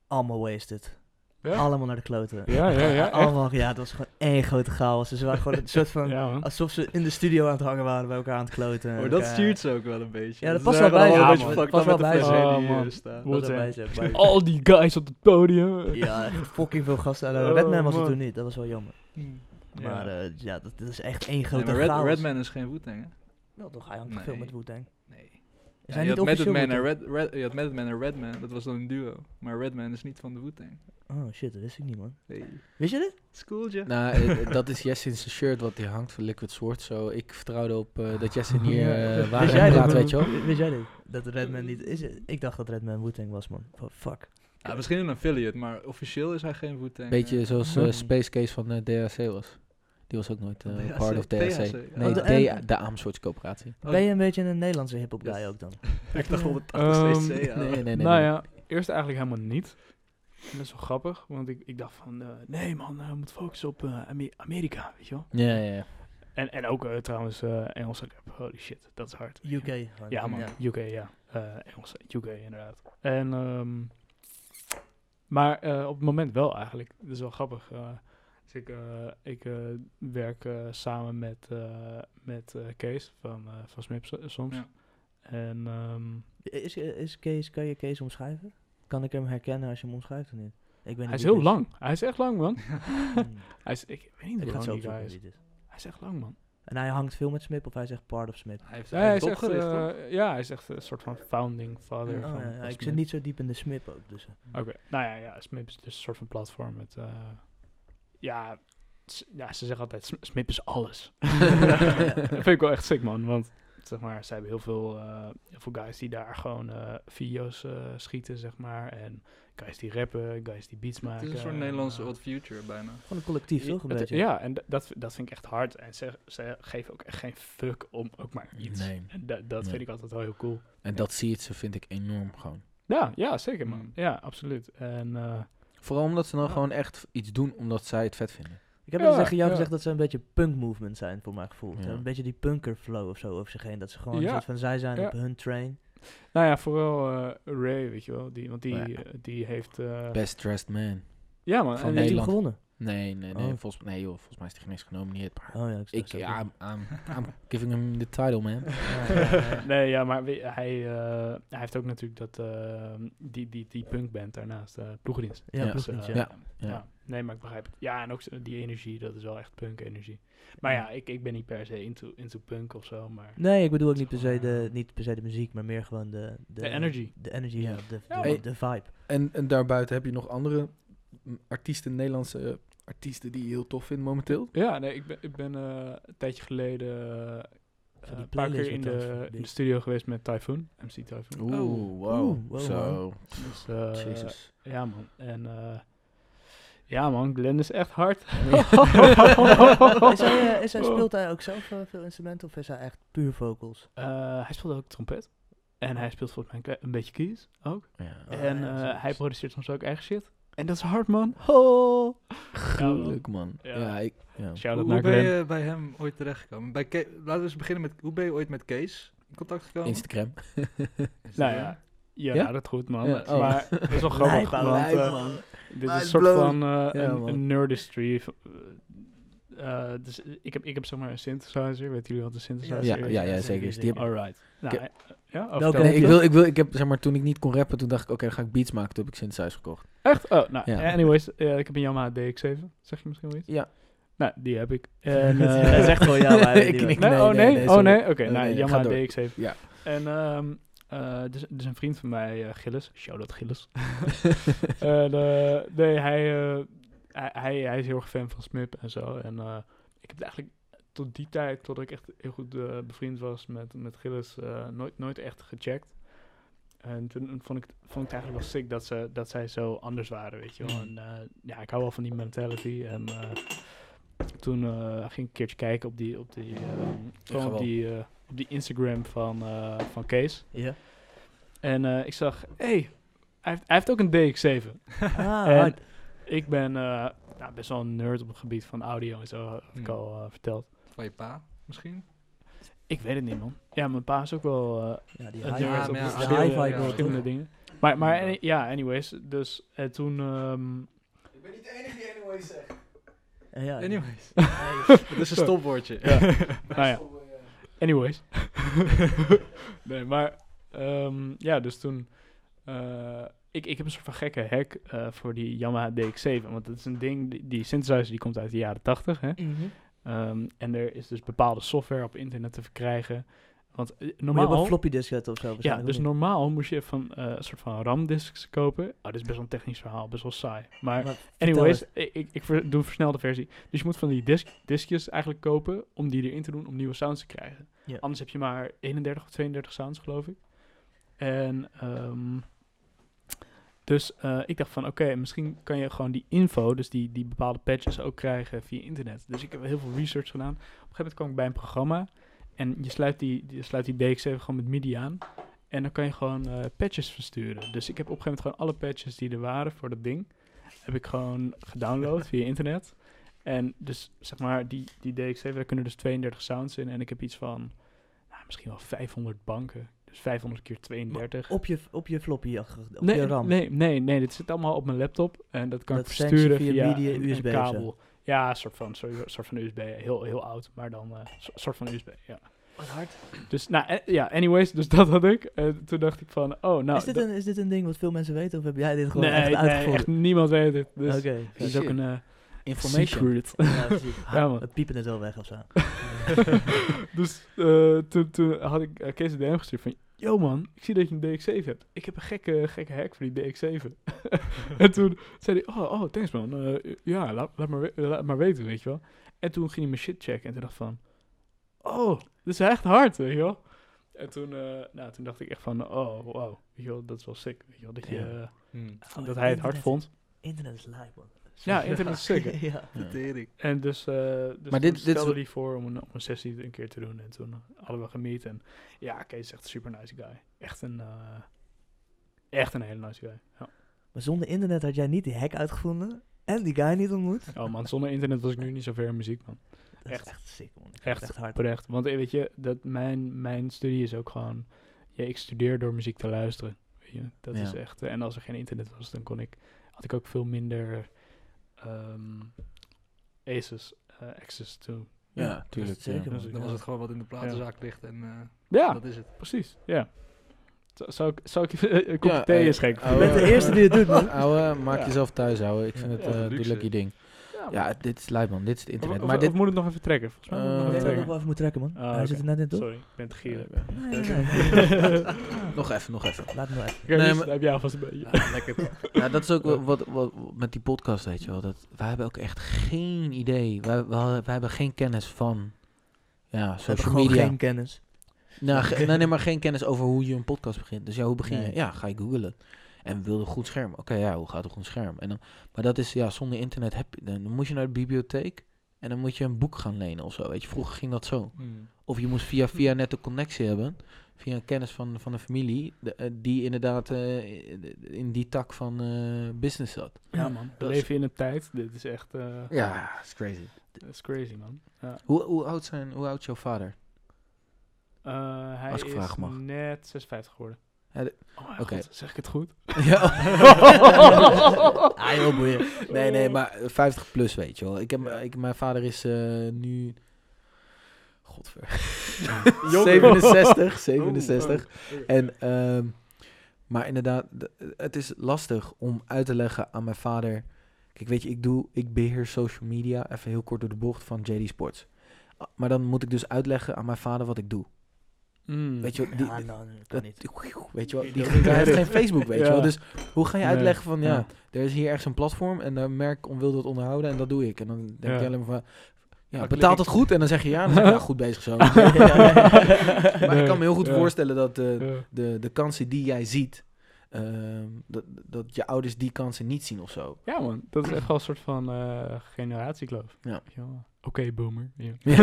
Allemaal wasted. Ja? Allemaal naar de kloten. Ja, ja, ja, echt? Allemaal, ja, het was gewoon één grote chaos. Ze waren gewoon een soort van... Ja. Alsof ze in de studio aan het hangen waren, bij elkaar aan het kloten. Oh, dat stuurt ze ook wel een beetje. Ja, dat Ze past wel bij ze. Ja, een man. beetje Past wel bij ze. Oh, Al die guys op het podium. Ja, fucking veel gasten. Uh, Oh, Redman was er man. toen niet, dat was wel jammer. Maar Ja. eh, ja, dat, dat is echt één Nee, grote maar Red, chaos. Redman is geen Wu-Tang, hè? Wel toch, hij hangt Nee. veel met Wu-Tang. Nee. Is Ja, je, niet had Method officieel Man en? Red, Red, je had Method Man en Redman, dat was dan een duo. Maar Redman is niet van de Wu-Tang. Oh shit, dat wist ik niet man. Hey. Wist je dit? Schooltje. Nou, eh, dat is Jesse in zijn shirt wat hij hangt van Liquid Sword. Zo, ik vertrouwde op eh, dat Jesse hier uh, waar jij praat, weet je wel. Wist jij dit? Dat Redman niet is? Ik dacht dat Redman Wu-Tang was man. Oh, fuck. Ja, misschien een affiliate, maar officieel is hij geen Wu-Tang. Beetje zoals. Space Case van eh, DHC was. Die was ook nooit eh, DHC, part of DHC. DHC, Nee, Oh, de, de- en- de Amersfoortse coöperatie. Oh, Ben je een beetje een Nederlandse hip-hop guy Yes. ook dan? Ik dacht wel dat Ehm, CC, ja. Nee, nee, nee. nou nee. ja, eerst eigenlijk helemaal niet. En dat is wel grappig, want ik, ik dacht van, eh, nee man, eh, we moeten focussen op eh, Ame- Amerika, weet je wel. Ja, ja, ja. En, en ook eh, trouwens eh, Engelse rap, holy shit, dat is hard. UK. Ja man, UK, ja. Eh Engelse, UK inderdaad. En, ehm, maar eh, op het moment wel eigenlijk. Dat is wel grappig. Dus ik, eh, ik eh, werk eh, samen met, eh, met eh, Kees van, eh van Smip so- soms. Ja. En ehm, Is, is Kees, kan je Kees omschrijven? Kan ik hem herkennen als je hem omschrijft of niet? Ik weet niet hij is heel lang. Hij is echt lang, man. Hmm. Hij is, ik weet niet Ik hoe lang zo die guy opzoeken is. is. Hij is echt lang, man. En hij hangt veel met Smip of hij zegt part of Smip? Hij heeft, Ja, hij is echt, eh, ja, hij is echt een soort van founding father Oh, van, ja, ja, van ik Smip. zit niet zo diep in de Smip ook. Dus. Oké, nou ja, ja, Smip is dus een soort van platform met, eh, ja, ja, ze zeggen altijd, Sm- Smip is alles. dat vind ik wel echt sick, man, want zeg maar, ze hebben heel veel, eh, heel veel guys die daar gewoon eh, video's eh, schieten, zeg maar, en guys die rappen, guys die beats maken. Het is een soort en, Nederlandse Odd Future bijna. Gewoon een collectief, toch? Een het-. Ja, en dat, dat vind ik echt hard. En ze, ze geven ook echt geen fuck om ook maar iets. Nee. En da- dat Nee. vind ik altijd wel heel cool. En dat zie je ze vind ik enorm gewoon. Ja, ja zeker man. Mm. Ja, absoluut. En eh, Vooral omdat ze dan Ja. gewoon echt iets doen omdat zij het vet vinden. Ik heb Ja, tegen jou ja. gezegd dat ze een beetje punk movement zijn, voor mijn gevoel. Ze Ja. hebben Een beetje die punker flow of zo over zich heen. Dat ze gewoon een soort van zij zijn Ja. op hun train. nou ja, vooral eh, Ray, weet je wel. Die, want die, ja. eh, die heeft... eh, Best dressed man. ja man. van en Heeft hij die- gewonnen? Nee, nee, nee. Oh. Volgens, nee joh, volgens mij is hij geen eens genomineerd. Maar Oh ja, ik, ik, snap ja. I'm, I'm, I'm giving him the title, man. Ja, ja, ja. nee, ja, maar we- hij, eh, hij heeft ook natuurlijk dat, eh, die, die, die punkband daarnaast, eh ploegendienst. Ja, Ja. ploegdienst, Dus, ja. Ja. ja. nee, maar ik begrijp het. Ja, en ook die energie, dat is wel echt punk-energie. Maar ja, ik, ik ben niet per se into, into punk of zo, maar... Nee, ik bedoel ook niet per, se de, niet per se de muziek, maar meer gewoon de... De energy. De energy, ja. De, de, de vibe. En, en daarbuiten heb je nog andere artiesten, Nederlandse artiesten die je heel tof vindt momenteel? Ja, nee, ik ben, ik ben eh, een tijdje geleden Voor die een paar keer in de, in de studio geweest met Typhoon, MC Typhoon. Oeh, Oeh, wow. oeh, wow, Zo, Dus, eh, jezus. Ja, man. En eh, ja, man, Glenn is echt hard. is hij, is hij, speelt hij ook zelf veel instrumenten of is hij echt puur vocals? Eh, hij speelt ook trompet. En hij speelt volgens mij een, beetje keys ook. Ja. Oh, en ja, eh, zo. hij produceert soms ook eigen shit. En dat is hard, man. Oh. Gruwelijk, man. Ja. Ja, ik, ja. Hoe, naar hoe ben je bij hem ooit terechtgekomen? Bij Ke- Laten we eens beginnen met, hoe ben je ooit met Kees in contact gekomen? Instagram. Nou ja, ja, Ja? dat goed, man. Ja, oh. Maar het is wel grappig, want eh, man. dit is een soort van eh, Ja, een, een nerdistry. Eh, dus ik heb, ik heb zeg maar een synthesizer. Weten jullie wat een synthesizer Ja, is? ja, ja, zeker, zeker. Die Alright. Nou, Ik eh, ja, oh. Nee, ik, wil, ik, wil, ik heb, zeg maar, toen ik niet kon rappen, toen dacht ik, oké, dan ga ik beats maken. Toen heb ik synthesizer gekocht. Echt? Oh, nou, Ja. anyways. eh, ik heb een Yamaha DX7. Zeg je misschien wel iets? Ja. Nou, die heb ik. En, eh, Hij zegt gewoon ja, maar weet Ik wat. Nee, Nee, oh nee, oh nee? Oké, nou, Yamaha ga door. DX7. Ja. En ehm eh, dus, dus een vriend van mij, eh, Gilles, shout-out Gilles. eh, nee, hij, eh, hij, hij, hij is heel erg fan van Smip en zo. En eh, ik heb het eigenlijk tot die tijd, tot ik echt heel goed eh, bevriend was met, met Gilles, eh, nooit, nooit echt gecheckt. En toen vond ik, vond ik het eigenlijk wel sick dat, ze, dat zij zo anders waren, weet je wel. En eh, ja, ik hou wel van die mentality. En toen ging ik een keertje kijken op die, op die, op die, op die Instagram van, van Kees. Ja. En ik zag, hé, hey, hij, heeft, hij heeft ook een DX7. Ah, En. Ik ben eh, nou, best wel een nerd op het gebied van audio en zo, heb ik Hmm. al eh, verteld. Van je pa, misschien? Ik weet het niet, man. Ja, mijn pa is ook wel... eh, ja, die een nerd op maar ja, verschillende dingen. Maar, maar Ja. any- ja, anyways. Dus toen... ehm, Ik ben niet de enige die anyway zegt. Eh, ja. Anyways. Nee, Het is een stopwoordje. ja. nou ja, anyways. nee, maar... ehm, ja, dus toen... eh, ik, ik heb een soort van gekke hack eh, voor die Yamaha DX7. Want dat is een ding... Die, die synthesizer die komt uit de jaren 80, hè. Mhm. Ehm, en er is dus bepaalde software op internet te verkrijgen. Want eh, Moet je normaal... een floppy disk zetten of zo? Ja, dus niet? normaal moest je van eh, een soort van RAM-discs kopen. Oh, dit is best wel een technisch verhaal, best wel saai. Maar Maar anyways, ik, ik, doe een versnelde versie. Dus je moet van die disc, diskjes eigenlijk kopen om die erin te doen om nieuwe sounds te krijgen. Ja. Anders heb je maar 31 of 32 sounds, geloof ik. En ehm, dus eh, ik dacht van, oké, misschien kan je gewoon die info, dus die, die bepaalde patches ook krijgen via internet. Dus ik heb heel veel research gedaan. Op een gegeven moment kwam ik bij een programma en je sluit die, je sluit die DX7 gewoon met MIDI aan. En dan kan je gewoon eh, patches versturen. Dus ik heb op een gegeven moment gewoon alle patches die er waren voor dat ding, heb ik gewoon gedownload via internet. En dus zeg maar, die, die DX7, daar kunnen dus 32 sounds in. En ik heb iets van, nou, misschien wel 500 banken. Dus 500 keer 32. Op je, op je floppy, op nee, je RAM. Nee, nee, nee, dit zit allemaal op mijn laptop. En dat kan Dat ik versturen via via, media een, USB een of zo? kabel. Ja, een soort van, soort van USB. Heel, heel oud, maar dan een soort van USB, ja. Wat hard. Dus, nou, eh, ja, anyways, dus dat had ik. En toen dacht ik van, oh, nou... is, dit een, is dit een ding wat veel mensen weten of heb jij dit gewoon nee, echt nee, uitgevonden? echt niemand weet het. Dus Oké. het is ook een eh, Information. secret. Ja, precies. Ja, man. We piepen het wel weg of zo. dus eh, toen, toen had ik uh, Kees een DM gestuurd van... Yo man, ik zie dat je een DX7 hebt. Ik heb een gekke, gekke hack voor die DX7. en toen zei hij, oh, oh thanks man. Eh, ja, laat, laat, maar we- laat maar weten, weet je wel. En toen ging hij mijn shit checken en toen dacht ik van... Oh, dit is echt hard, weet je wel. En toen, eh, nou, toen dacht ik echt van, oh, wow. Weet je wel, dat is wel sick, weet je wel. Dat, je, Ja. eh, Hmm. Oh, dat hij het hard vond. Internet is live, man. Ja, internet is sick, hè. ja. Ja. En dus, eh dus Maar dit- stelde hij voor om een, om een sessie een keer te doen. En toen hadden we gemiet. En ja, Kees is echt een super nice guy. Echt een, eh, echt een hele nice guy. Ja. Maar zonder internet had jij niet die hack uitgevonden en die guy niet ontmoet. Oh man, zonder internet was ik nu niet zo ver in muziek, man. Dat Echt. is echt sick, man. Ik Echt, echt hard. oprecht. Want eh, weet je, dat mijn, mijn studie is ook gewoon... Ja, ik studeer door muziek te luisteren. Weet je? Dat Ja. is echt... en als er geen internet was, dan kon ik... Had ik ook veel minder... ehm aces, eh, access to. Ja, tuurlijk. zeker, ja. Dus Dan was het gewoon wat in de platenzaak ligt en eh, Ja, dat is het. precies. Ja. Zou- Zou ik, zou ik je een kopje Ja, thee eh, schenken? Je bent de eerste die het doet, man. Ouwe, maak Ja. jezelf thuis, ouwe. Ik vind Ja. het Ja, eh luxe. doe lekker je ding. Ja, dit is lijp, man. Dit is het internet. of- Maar of dit... moet het nog even trekken? Volgens mij moet het nog Eh, Ik even trekken. nog even moet trekken, man. Ah, Hij zit er net in, toch? Sorry, ik ben te gieren. Nee, nee, nee. nog even, nog even. Laat me nou even. Oké, Nee, maar- heb jij alvast een beetje. Ja, lekker toch. Ja, dat is ook wel wat, wat, met die podcast, weet je wel. Dat, wij hebben ook echt geen idee. Wij, wij, wij hebben geen kennis van ja, We hebben social gewoon media. geen kennis. Nou, ge- nee, nee, maar geen kennis over hoe je een podcast begint. Dus ja, hoe begin je? Ja, ga je googlen. En wil een goed scherm. Oké, ja, hoe gaat een goed scherm? En dan, maar dat is, ja, zonder internet heb je, dan moet je naar de bibliotheek en dan moet je een boek gaan lenen of zo. Weet je, vroeger ging dat zo. Hmm. Of je moest via, via net een connectie hebben, via een kennis van, van een familie, de, eh, die inderdaad eh, in die tak van eh, business zat. Ja man, we leven in een tijd. Dit is echt... eh Ja, is crazy. Dat is crazy man. Ja. Hoe, hoe, oud zijn, hoe oud is jouw vader? Eh, hij Als ik is vragen mag. net 56 geworden. Ja, de- Oh Oké. zeg ik het goed? ja. Ah, boeien. Nee, nee, maar eh, 50 plus, weet je wel. Ik heb, ik, mijn vader is eh, nu... Godver. 67, 67. En, ehm, maar inderdaad, het is lastig om uit te leggen aan mijn vader... Kijk, weet je, ik, doe, ik beheer social media, even heel kort door de bocht, van JD Sports. Ah, Maar dan moet ik dus uitleggen aan mijn vader wat ik doe. Mm. Weet je wel, die, Ja, nou, dat kan dat- niet. weet je wel, die, heeft geen Facebook, weet je Ja. wel. Dus hoe ga je uitleggen van, ja, Ja. er is hier ergens een platform en daar merk om wil dat onderhouden en dat doe ik. En dan denk Ja. je alleen maar van, ja, Dan betaalt het goed? En dan zeg je ja, dan zeg je ja, goed bezig zo. maar ik kan me heel goed Ja. voorstellen dat de, Ja. de, de kansen die jij ziet, ehm, dat, dat je ouders die kansen niet zien of zo. Ja man, dat is echt wel een soort van eh generatiekloof. Ja. Wel. Oké, boomer. Ja.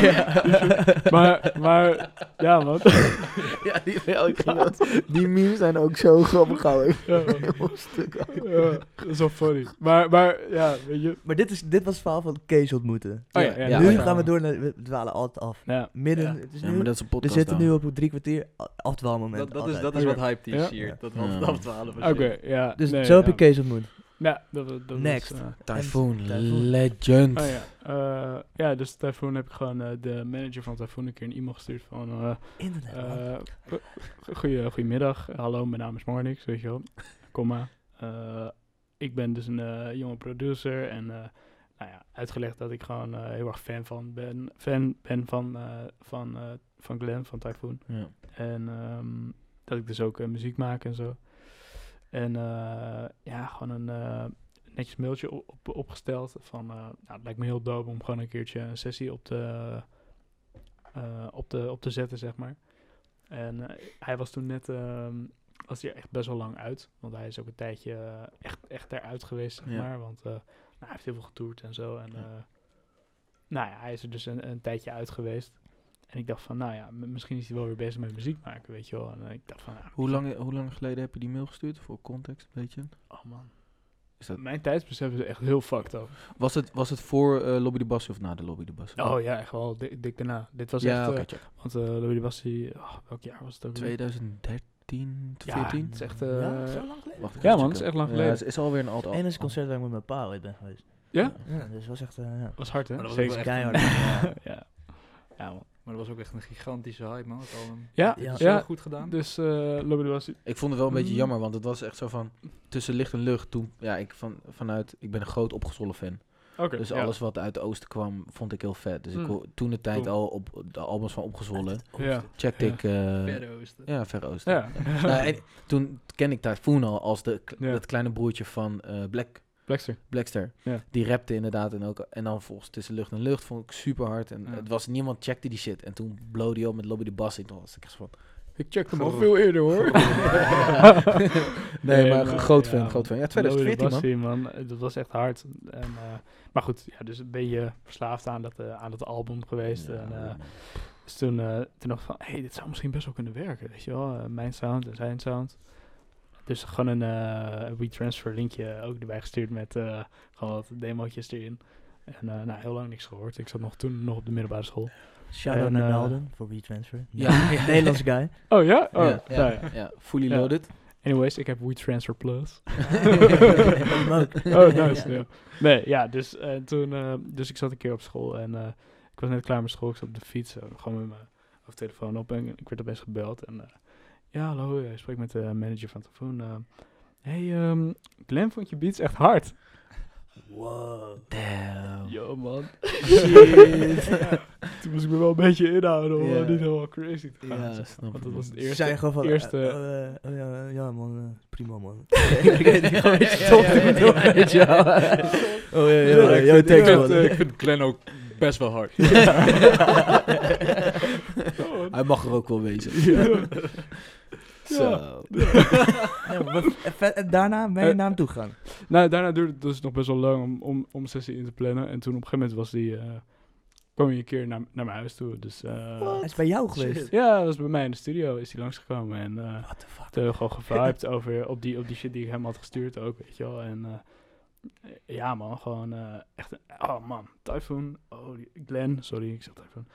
ja, maar, maar, ja die, ja, ik ging dat- die memes zijn ook zo grappig houden. Ja, stuk dat is wel funny. Maar, maar ja, weet je. Maar dit, is, dit was het verhaal van Kees ontmoeten. Oh ja, Ja, ja, ja, nu ja. gaan we door naar... We dwalen altijd af. Ja. Midden... Ja. Het is Ja, nu, maar dat is een we podcast zitten dan. nu op drie kwartier afdwaalmoment. Dat, dat, is, altijd. dat is wat hype Ja. is hier. Ja. Dat Ja. half, half twaalf. en Oké, ja. Dus nee, zo heb je Kees ontmoet. Ja, dat, Next. Was, eh, Typhoon, Typhoon. legend. oh ja. Eh, ja, dus Typhoon heb ik gewoon eh, de manager van Typhoon een keer een e-mail gestuurd van... goeie, goedemiddag, hallo, mijn naam is Marnix, weet je wel. Komma. Ik ben dus een jonge producer en nou ja, uitgelegd dat ik gewoon heel erg fan van ben, fan ben van, van, van Glenn, van Typhoon. Ja. En ehm, dat ik dus ook muziek maak en zo. En eh, ja, gewoon een eh, netjes mailtje op, op- opgesteld van, eh, nou, het lijkt me heel dope om gewoon een keertje een sessie op te, op te, op te zetten, zeg maar. En hij was toen net, ehm, was hij echt best wel lang uit. Want hij is ook een tijdje echt, echt eruit geweest, zeg Ja. maar. Want nou, hij heeft heel veel getoerd en zo. En nou ja, hij is er dus een, een tijdje uit geweest. En ik dacht van, nou ja, misschien is hij wel weer bezig met muziek maken, weet je wel. En eh, ik dacht van, ja, Hoe, lang, hoe lang geleden heb je die mail gestuurd? Voor context, weet je? Oh man. Is dat, Mijn tijdsbesef is echt heel fucked up. was, het, was het voor eh, Lobby de Bassie of na de Lobby de Bassie? Oh ja, echt wel dik, dik daarna. Dit was ja, echt, eh, want uh, Louis was die, oh, welk jaar was het ook? weer? 2013, Ja, 14? het is echt, ja, eh, zo lang geleden? Wacht, Ja, man, het is echt lang Ja, geleden. het is alweer een alt Het enige concert waar ik met mijn pa ooit ben geweest. Ja? Ja, dus was echt... eh, ja. Was hard, hè? Maar dat was ook Zeker. wel echt- Keihard. ja. ja. ja, man. Maar dat was ook echt een gigantische hype, man. Het album. Ja, ja. goed gedaan. Dus uh, was... Ik vond het wel een beetje Mm. jammer, want het was echt zo van tussen licht en lucht. Toen, ja, ik van, vanuit, ik ben een groot opgezwollen fan. Oké, Dus ja. alles wat uit het oosten kwam, vond ik heel vet. Dus ik Mm. ho- toen de tijd Cool. al op de albums van opgezwollen, Ja. checkte Ja. ik... eh, Verre Oosten. ja, Verre Oosten. Ja. Nou, en toen ken ik Typhoon al als de, dat kleine broertje van eh, Black, Blackster. Blackster. Ja. Die rapte inderdaad en ook en dan volgens tussen lucht en lucht vond ik super hard en Ja. het was niemand checkte die shit en toen blow die op met Lobby de Bass en toen was ik echt van Ik checkte hem al veel eerder, hoor. nee, maar groot fan, groot fan. Ja, Louis 2014 man. Man. Dat was echt hard. En, eh, maar goed, ja, dus een beetje verslaafd aan dat, eh, aan dat album geweest. Ja, en, eh, dus toen, eh toen dacht ik van, hé, hey, dit zou misschien best wel kunnen werken, weet je wel. Mijn sound en zijn sound. Dus gewoon een eh WeTransfer linkje ook erbij gestuurd met eh, gewoon wat demootjes erin. En eh, nou, heel lang niks gehoord. Ik zat nog toen nog op de middelbare school. Shout-out En, naar eh, Melden voor WeTransfer. Ja, ja. Nederlandse guy. Oh ja? Oh, ja, ja, nou ja. ja, fully loaded. Anyways, ik heb WeTransfer Plus. Oh, nice. ja. Nee, ja, dus, eh, toen, eh, dus ik zat een keer op school en eh, ik was net klaar met school. Ik zat op de fiets, eh, gewoon met mijn hoofdtelefoon op en ik werd opeens gebeld. En eh, ja, hallo, ik spreek met de manager van Telefoon. eh hey, ehm Glenn vond je beats echt hard. Wow. Damn. Yo, man. Shit. Ja, toen moest ik me wel een beetje inhouden om Ja. eh, niet helemaal crazy te gaan. Ja, zeg. snap Want ik, dat was het eerste. Zijn gewoon van... eerste eh, eh, oh ja, ja, man. eh, prima, man. Ja, ja, Stop ja, te ja, doen, ja, weet je ja, ja. Oh ja, Ja, ja, ik, ja, vind, ik, thanks, vind, man. eh, ik vind Glenn ook best wel hard. Hij mag er ook wel wezen. Zo. Ja, maar wat- en daarna ben je Eh, naar hem toe gegaan. Nou, daarna duurde het dus nog best wel lang om, om, om een sessie in te plannen. En toen op een gegeven moment was die, eh, kwam hij een keer naar, naar mijn huis toe. Dus eh, Hij is bij jou geweest. Shit. ja, dat was bij mij in de studio is hij langsgekomen. En eh What the fuck? toen hebben we gewoon gevibed over op die, op die shit die ik hem had gestuurd ook, weet je wel. En eh, ja man, gewoon eh, echt, een- oh man, Typhoon, oh die- Glenn, sorry, ik zeg Typhoon,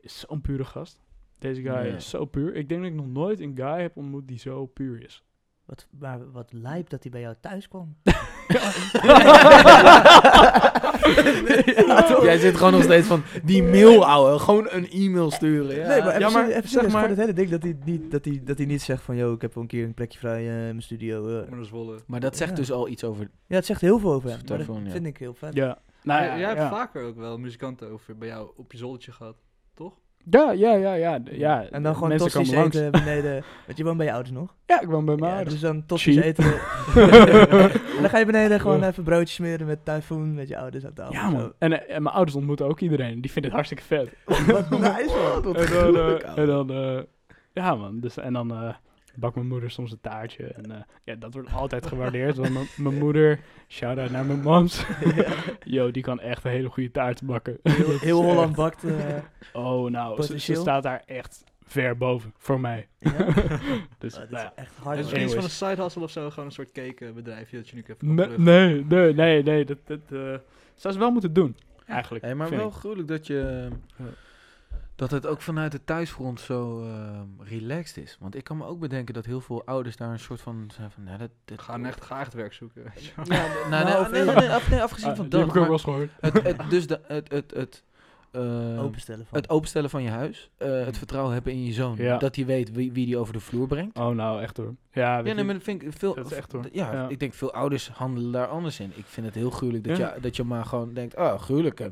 is zo'n pure gast. Deze guy is zo puur. Ik denk dat ik nog nooit een guy heb ontmoet die zo puur is. Wat, maar wat lijp dat hij bij jou thuis kwam. Ja? Jij zit gewoon nog steeds van die mail, ouwe. Gewoon een e-mail sturen. Ja. Nee, maar even, Ja, maar serieus- even zeg maar- het hele ding dat hij, niet, dat, hij, dat hij niet zegt van... Yo, ik heb wel een keer een plekje vrij eh, in mijn studio. eh. Maar dat is Wolle. Maar dat zegt Ja. dus al iets over... Ja, het zegt heel veel over hem. Telefoon, dat ja. vind ik heel vet. Ja, nou ja, jij hebt ja. vaker ook wel muzikanten over bij jou op je zoldertje gehad, toch? Ja, ja, ja, ja. ja En dan gewoon tosti's eten beneden. Want je woont bij je ouders nog? Ja, ik woon bij mijn Ja, ouders. dus dan tosti's Cheap. eten. en dan ga je beneden gewoon even broodjes smeren met tyfoon met je ouders aan tafel. Ja, man. En, en mijn ouders ontmoeten ook iedereen. Die vinden het hartstikke vet. Wat nice, man. en dan, eh, en dan eh, ja man, dus, en dan eh bakt mijn moeder soms een taartje. En eh, ja, dat wordt altijd gewaardeerd. Want mijn- moeder, shout-out naar mijn moms. Yo, die kan echt een hele goede taart bakken. Heel, is heel Holland echt- bakt. eh, Oh, nou, ze, staat daar echt ver boven, voor mij. ja. dus, Oh, dat nou is ja. echt Is hard. het misschien iets van een side hustle of zo? Gewoon een soort cakenbedrijfje dat je nu even kan Nee, nee, nee, nee, nee, dat, dat eh, zou ze wel moeten doen, eigenlijk. Hey, maar wel gruwelijk dat je... Dat het ook vanuit het thuisfront zo ehm, relaxed is. Want ik kan me ook bedenken dat heel veel ouders daar een soort van... zijn van nou, dat, dat, Ga echt, echt werk zoeken. Ja, nee, nou, nee, Nou, nee, nee, af- nee, afgezien Ah, van die heb dat. ik ook wel maar eens gehoord. het, het, dus de, het, het, het, ehm, Openstellen van. het openstellen van je huis. eh, het vertrouwen hebben in je zoon. Ja. Dat hij weet wie, wie die over de vloer brengt. Oh, nou, echt hoor. Ja, Ja, nee, maar dat vind ik veel. Dat is echt hoor. Ja, Ja. ik denk veel ouders handelen daar anders in. Ik vind het heel gruwelijk dat, Ja. je, dat je maar gewoon denkt, oh, gruwelijk. hè.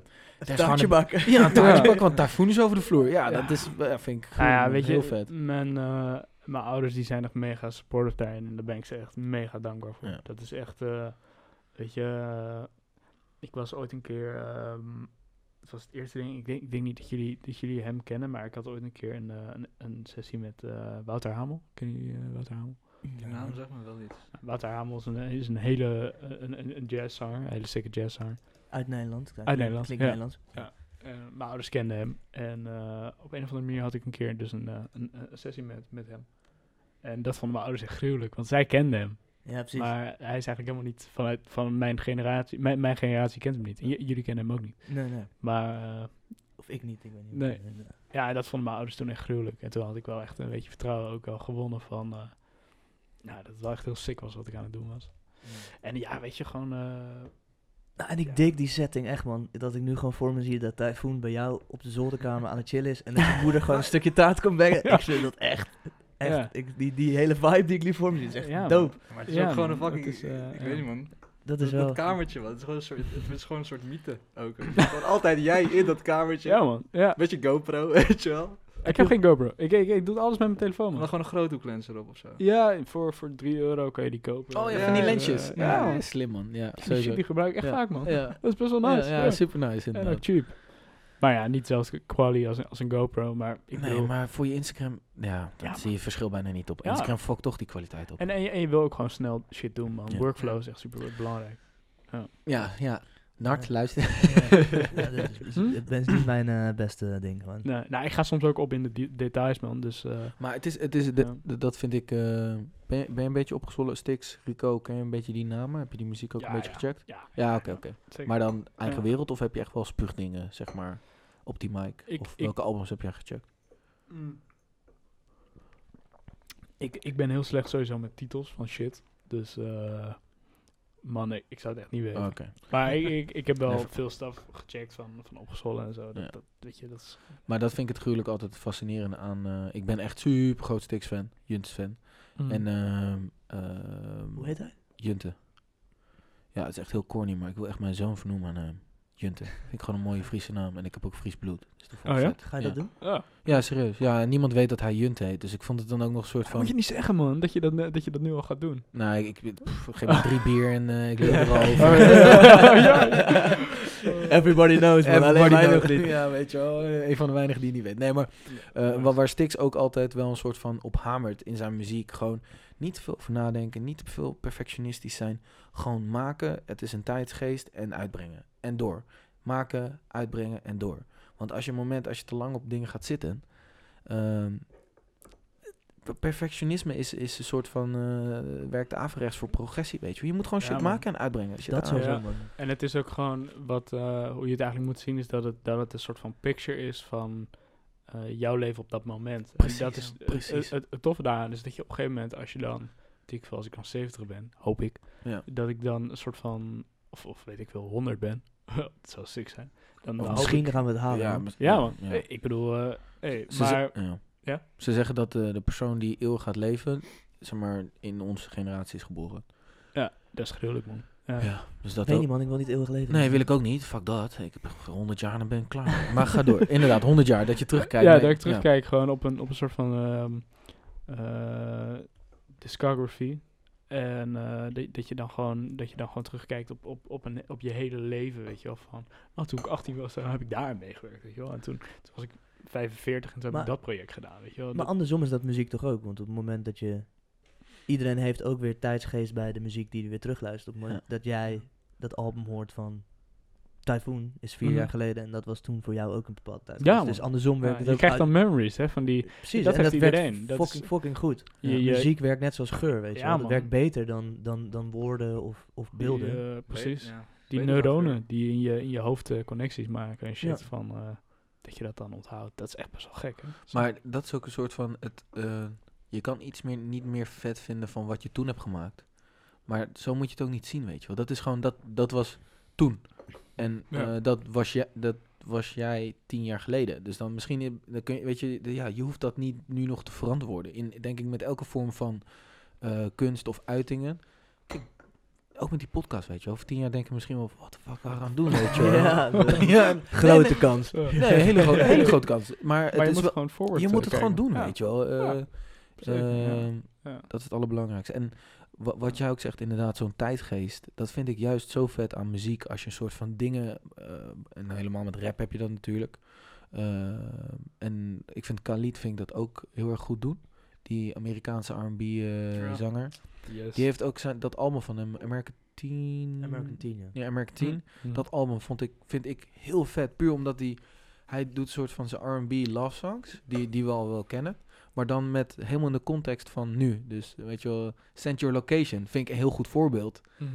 taartje bakken. Ja, een taartje bakken, want tyfoon is over de vloer. Ja, Ja. dat is, ja, vind ik Nou ja, gruwelijk, weet je, heel vet. Mijn, eh, mijn ouders die zijn echt mega supportive daarin. En daar ben ik ze echt mega dankbaar voor. Ja. Dat is echt, eh, weet je, eh, ik was ooit een keer, ehm, het was het eerste ding, ik denk, ik denk niet dat jullie, dat jullie hem kennen, maar ik had ooit een keer een, eh, een, een sessie met eh, Wouter Hamel. Ken je eh, Wouter Hamel? Die naam zeg maar wel iets. Wouter Hamel is een, is een hele, een, een, een jazzzanger, een hele sikke jazzzanger. Uit Nederland. Uit Nederland, Klinkt ja. Nederlands. Eh, mijn ouders kenden hem. En eh, op een of andere manier had ik een keer dus een, een, een sessie met, met hem. En dat vonden mijn ouders echt gruwelijk, want zij kenden hem. Ja, precies. Maar hij is eigenlijk helemaal niet vanuit van mijn generatie. Mijn, mijn generatie kent hem niet. En jullie kennen hem ook niet. Nee, nee. Maar eh, Of ik niet, ik weet niet. Nee. ja, dat vonden mijn ouders toen echt gruwelijk. En toen had ik wel echt een beetje vertrouwen ook wel gewonnen van... eh nou, dat het wel echt heel sick was wat ik aan het doen was. En ja, weet je, gewoon... eh, Nou, en ik Ja. dik die setting echt, man. Dat ik nu gewoon voor me zie dat Typhoon bij jou op de zolderkamer aan het chillen is. En dat je moeder gewoon een stukje taart komt brengen. Ja. Ik vind dat echt. Echt. Ja. Ik, die, die hele vibe die ik nu voor me zie is echt Ja, dope. Maar het is Ja, ook gewoon een fucking... is, eh, ik ja. weet niet, man. Dat is dat, wel. dat kamertje, man. Het is gewoon een soort, het is gewoon een soort mythe ook. gewoon altijd jij in dat kamertje. ja, man. Ja. Beetje GoPro, weet je wel. Ik heb geen GoPro. Ik, ik, ik doe alles met mijn telefoon, En dan man. gewoon een groothoeklens erop of zo. Ja, voor, voor 3 euro kan je die kopen. Oh ja, Ja, van die lensjes. ja, slim man. Ja, Die die gebruik ik echt Ja. vaak, man. Ja. Dat is best wel nice. Ja, ja, super nice En ook inderdaad. cheap. Maar ja, niet zelfs quali als een, als een GoPro, maar ik Nee, bedoel... maar voor je Instagram, ja, dat Ja, zie je verschil bijna niet op. Ja. Instagram fokt toch die kwaliteit op. En, en, je, en je wil ook gewoon snel shit doen, man. Ja. Workflow is echt super belangrijk. Ja, ja. Nart, Ja. luister. ja, dat is, Hm? het is niet mijn eh, beste ding, gewoon. Nee, nou, ik ga soms ook op in de de- details, man. Dus eh, Maar het is, het is de, Ja. de- dat vind ik, eh, ben, je, ben je een beetje opgezwollen? Stix, Rico, ken je een beetje die namen? Heb je die muziek ook Ja, een beetje ja. gecheckt? ja. Ja, oké, oké. Maar dan eigen Ja. wereld of heb je echt wel spuugdingen, zeg maar, op die mic? Ik- of ik- welke albums heb jij gecheckt? ik, ik ben heel slecht sowieso met titels van shit. Dus, eh man, ik, ik zou het echt niet weten. Oh, Oké. Maar ik, ik, ik heb wel veel stuff gecheckt van, van opgezwollen en zo. Dat, Ja. dat, weet je, dat is... Maar dat vind ik het gruwelijk altijd fascinerend aan... eh, ik ben echt super groot Stix fan, Junts fan. Mm. En ehm ehm, Hoe heet hij? Junte. Ja, het is echt heel corny, maar ik wil echt mijn zoon vernoemen aan hem. Junte. Vind ik gewoon een mooie Friese naam. En ik heb ook Fries bloed. Dus dat vond ik Oh ja? vet. Ga je ja. dat doen? Ja. Ja, serieus. Ja, en niemand weet dat hij Junte heet. Dus ik vond het dan ook nog een soort Dat van... moet je niet zeggen, man. Dat je dat, dat je dat nu al gaat doen. Nou, ik, ik pff, geef me drie bier en eh, ik leer er al over. Oh, ja. Everybody knows, man. Alleen nog niet. Ja, weet je wel. eh, Een van de weinigen die niet weet. Nee, maar eh, wa- waar Stix ook altijd wel een soort van op hamert in zijn muziek. Gewoon niet te veel over nadenken, niet te veel perfectionistisch zijn. Gewoon maken, het is een tijdsgeest en uitbrengen. En door. Maken, uitbrengen en door. Want als je een moment, als je te lang op dingen gaat zitten... ehm, per- perfectionisme is, is een soort van... eh werkt averechts voor progressie, weet je. Je moet gewoon shit maken en uitbrengen. Shit Dat sowieso, Ja. En het is ook gewoon wat, eh, hoe je het eigenlijk moet zien, is dat het, dat het een soort van picture is van eh, jouw leven op dat moment. Precies, en dat is ja, precies. Het, het, het toffe daaraan is dat je op een gegeven moment, als je dan, ik als ik dan 70 ben, hoop ik, Ja. dat ik dan een soort van, of, of weet ik veel, 100 ben. dat zou sick zijn. Dan, dan Misschien ik- gaan we het halen. Ja, Ja, man. ja. Eh, Ik bedoel, eh, hey, Ze, ze- maar ja. Ja? Ze zeggen dat eh, de persoon die eeuwig gaat leven, zeg maar, in onze generatie is geboren. ja, dat is gruwelijk, man. Ja. Ja, dus dat weet ook. niet man, ik wil niet eeuwig leven. Nee, wil ik ook niet. Fuck dat. Ik heb 100 jaar en ben ik klaar. maar ga door. Inderdaad, 100 jaar. Dat je terugkijkt. ja, nee, dat ik terugkijk gewoon op een, op een soort van ehm, eh, discography. En eh, dat, dat, je dan gewoon, dat je dan gewoon terugkijkt op, op, op, een, op je hele leven, weet je wel. Van, oh, toen ik 18 was, dan heb ik daar meegewerkt, weet je wel. En toen, toen was ik 45 en toen Maar- heb ik dat project gedaan, weet je wel. Maar Dat- andersom is dat muziek toch ook? Want op het moment dat je... Iedereen heeft ook weer tijdsgeest bij de muziek die hij weer terugluistert. Op het moment dat jij dat album hoort van... Typhoon is vier Mhm. jaar geleden en dat was toen voor jou ook een bepaald tijd. Ja, dus andersom ja, werkt het je ook krijgt dan memories, hè, van die... Precies, dat en heeft dat iedereen. Dat fucking, is- fucking goed. Je- Ja, je- muziek werkt net zoals geur, weet je Ja, wel. Het man. werkt beter dan, dan, dan woorden of, of beelden. Die, eh, precies. Ja. Die neuronen die in je, in je hoofd eh, connecties maken en shit Ja. van... eh, dat je dat dan onthoudt, dat is echt best wel gek, hè. Maar dat is ook een soort van... Het, eh, je kan iets meer, niet meer vet vinden van wat je toen hebt gemaakt. Maar zo moet je het ook niet zien, weet je wel. Dat is gewoon... Dat, dat was toen. En Ja. eh, dat, was je, dat was jij tien jaar geleden. Dus dan misschien... i- Dan kun je, weet je, de- ja, je hoeft dat niet nu nog te verantwoorden. In, denk ik met elke vorm van eh, kunst of uitingen. Kijk, ook met die podcast, weet je. Over tien jaar denk je misschien wel... Wat de fuck waren we aan het doen, weet je wel. Ja, ja Grote nee, kans. Nee, een hele, gro- hele grote kans. Maar, het je is moet wel, gewoon je eh, moet het gewoon doen, Ja. weet je wel. Eh, zeker, ehm, Ja. Dat is het allerbelangrijkste. En wa- wat jij ook zegt, inderdaad, zo'n tijdgeest. Dat vind ik juist zo vet aan muziek. Als je een soort van dingen. eh, en helemaal met rap heb je dat natuurlijk. eh, en ik vind Khalid vind ik dat ook heel erg goed doen. Die Amerikaanse R&B eh, Ja. zanger. Yes. Die heeft ook zijn, dat album van hem, American Teen. American Teen, ja. Ja, American Teen. Hm. Dat album vond ik, vind ik heel vet. Puur omdat hij... Hij doet een soort van zijn R&B love songs. Die, die we al wel kennen. Maar dan met helemaal in de context van nu. Dus weet je wel... Send Your Location. Vind ik een heel goed voorbeeld. Mhm.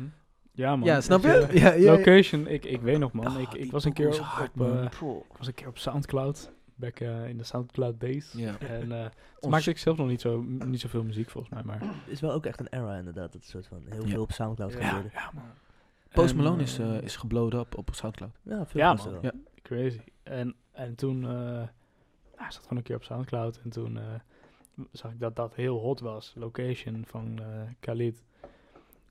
Ja, man. ja, snap je? Ja, ja, ja. Location, ik, ik weet nog, man. Ah, ik, ik was een keer op, hard, eh, ik was een keer op Soundcloud. Back eh, in de Soundcloud days. Ja. En eh toen Ons- maakte ik zelf nog niet, zo, niet zoveel muziek, volgens mij. Maar is wel ook echt een era inderdaad. Dat soort van heel Ja. veel op Soundcloud Ja. gebeurde. ja, man. Post En, Malone is, eh, eh, is geblowd up op Soundcloud. Ja, veel Ja, man. Crazy. En, en toen eh nou, ik zat gewoon een keer op Soundcloud en toen eh, zag ik dat dat heel hot was. Location van eh Khalid.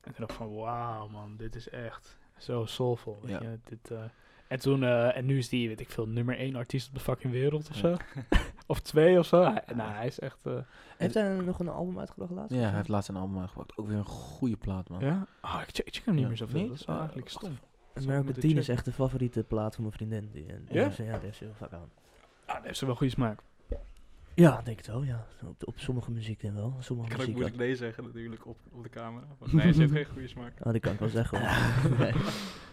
En toen dacht ik van, wauw man, dit is echt zo soulful. Weet Ja. je? Dit, eh, en toen, en nu is die, weet ik veel, nummer één artiest op de fucking wereld of zo. of twee of zo. Hij, nou, hij is echt... eh, Heeft hij nog een album uitgebracht laatst? Ja, hij heeft laatst een album uitgebracht. Ook weer een goede plaat, man. ja? Oh, ik check, hem niet Ja. meer zoveel. Niet? Dat is wel Ah, eigenlijk stom. American Teen is echt de favoriete plaat van mijn vriendin. Die, en, Ja? Ja, daar heeft ze heel vaak aan. Ah, dat heeft ze wel goede smaak. Ja, denk het wel, ja. Op, op sommige muziek dan wel. Sommige Ik kan ook muziek moeilijk wel. nee zeggen natuurlijk op, op de camera. Want nee, ze heeft geen goede smaak. Ah, die kan ik wel zeggen. Nee.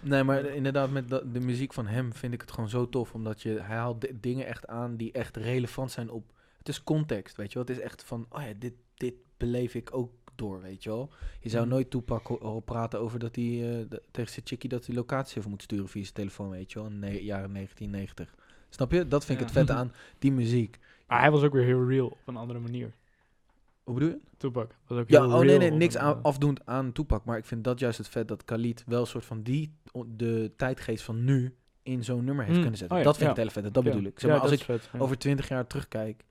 Nee, maar inderdaad, met de muziek van hem vind ik het gewoon zo tof. Omdat je, hij haalt di- dingen echt aan die echt relevant zijn op... Het is context, weet je wel. Het is echt van, oh ja, dit, dit beleef ik ook door, weet je wel. Je zou Mhm. nooit horen praten over dat hij eh, de- tegen zijn chickie dat hij locatie even moet sturen via zijn telefoon, weet je wel. In de jaren 1990. Snap je? Dat vind ik Ja. het vette aan die muziek. Maar hij was ook weer heel real op een andere manier. Hoe bedoel je? Tupac was ook Ja, heel oh nee, real nee, niks aan, afdoend aan Tupac. Maar ik vind dat juist het vet dat Khalid wel een soort van die, de tijdgeest van nu in zo'n nummer heeft Mm. kunnen zetten. Oh ja, dat vind ik ja. het hele vette, dat ja. bedoel ik. Zeg Ja, maar, als ik vet, ja. over twintig jaar terugkijk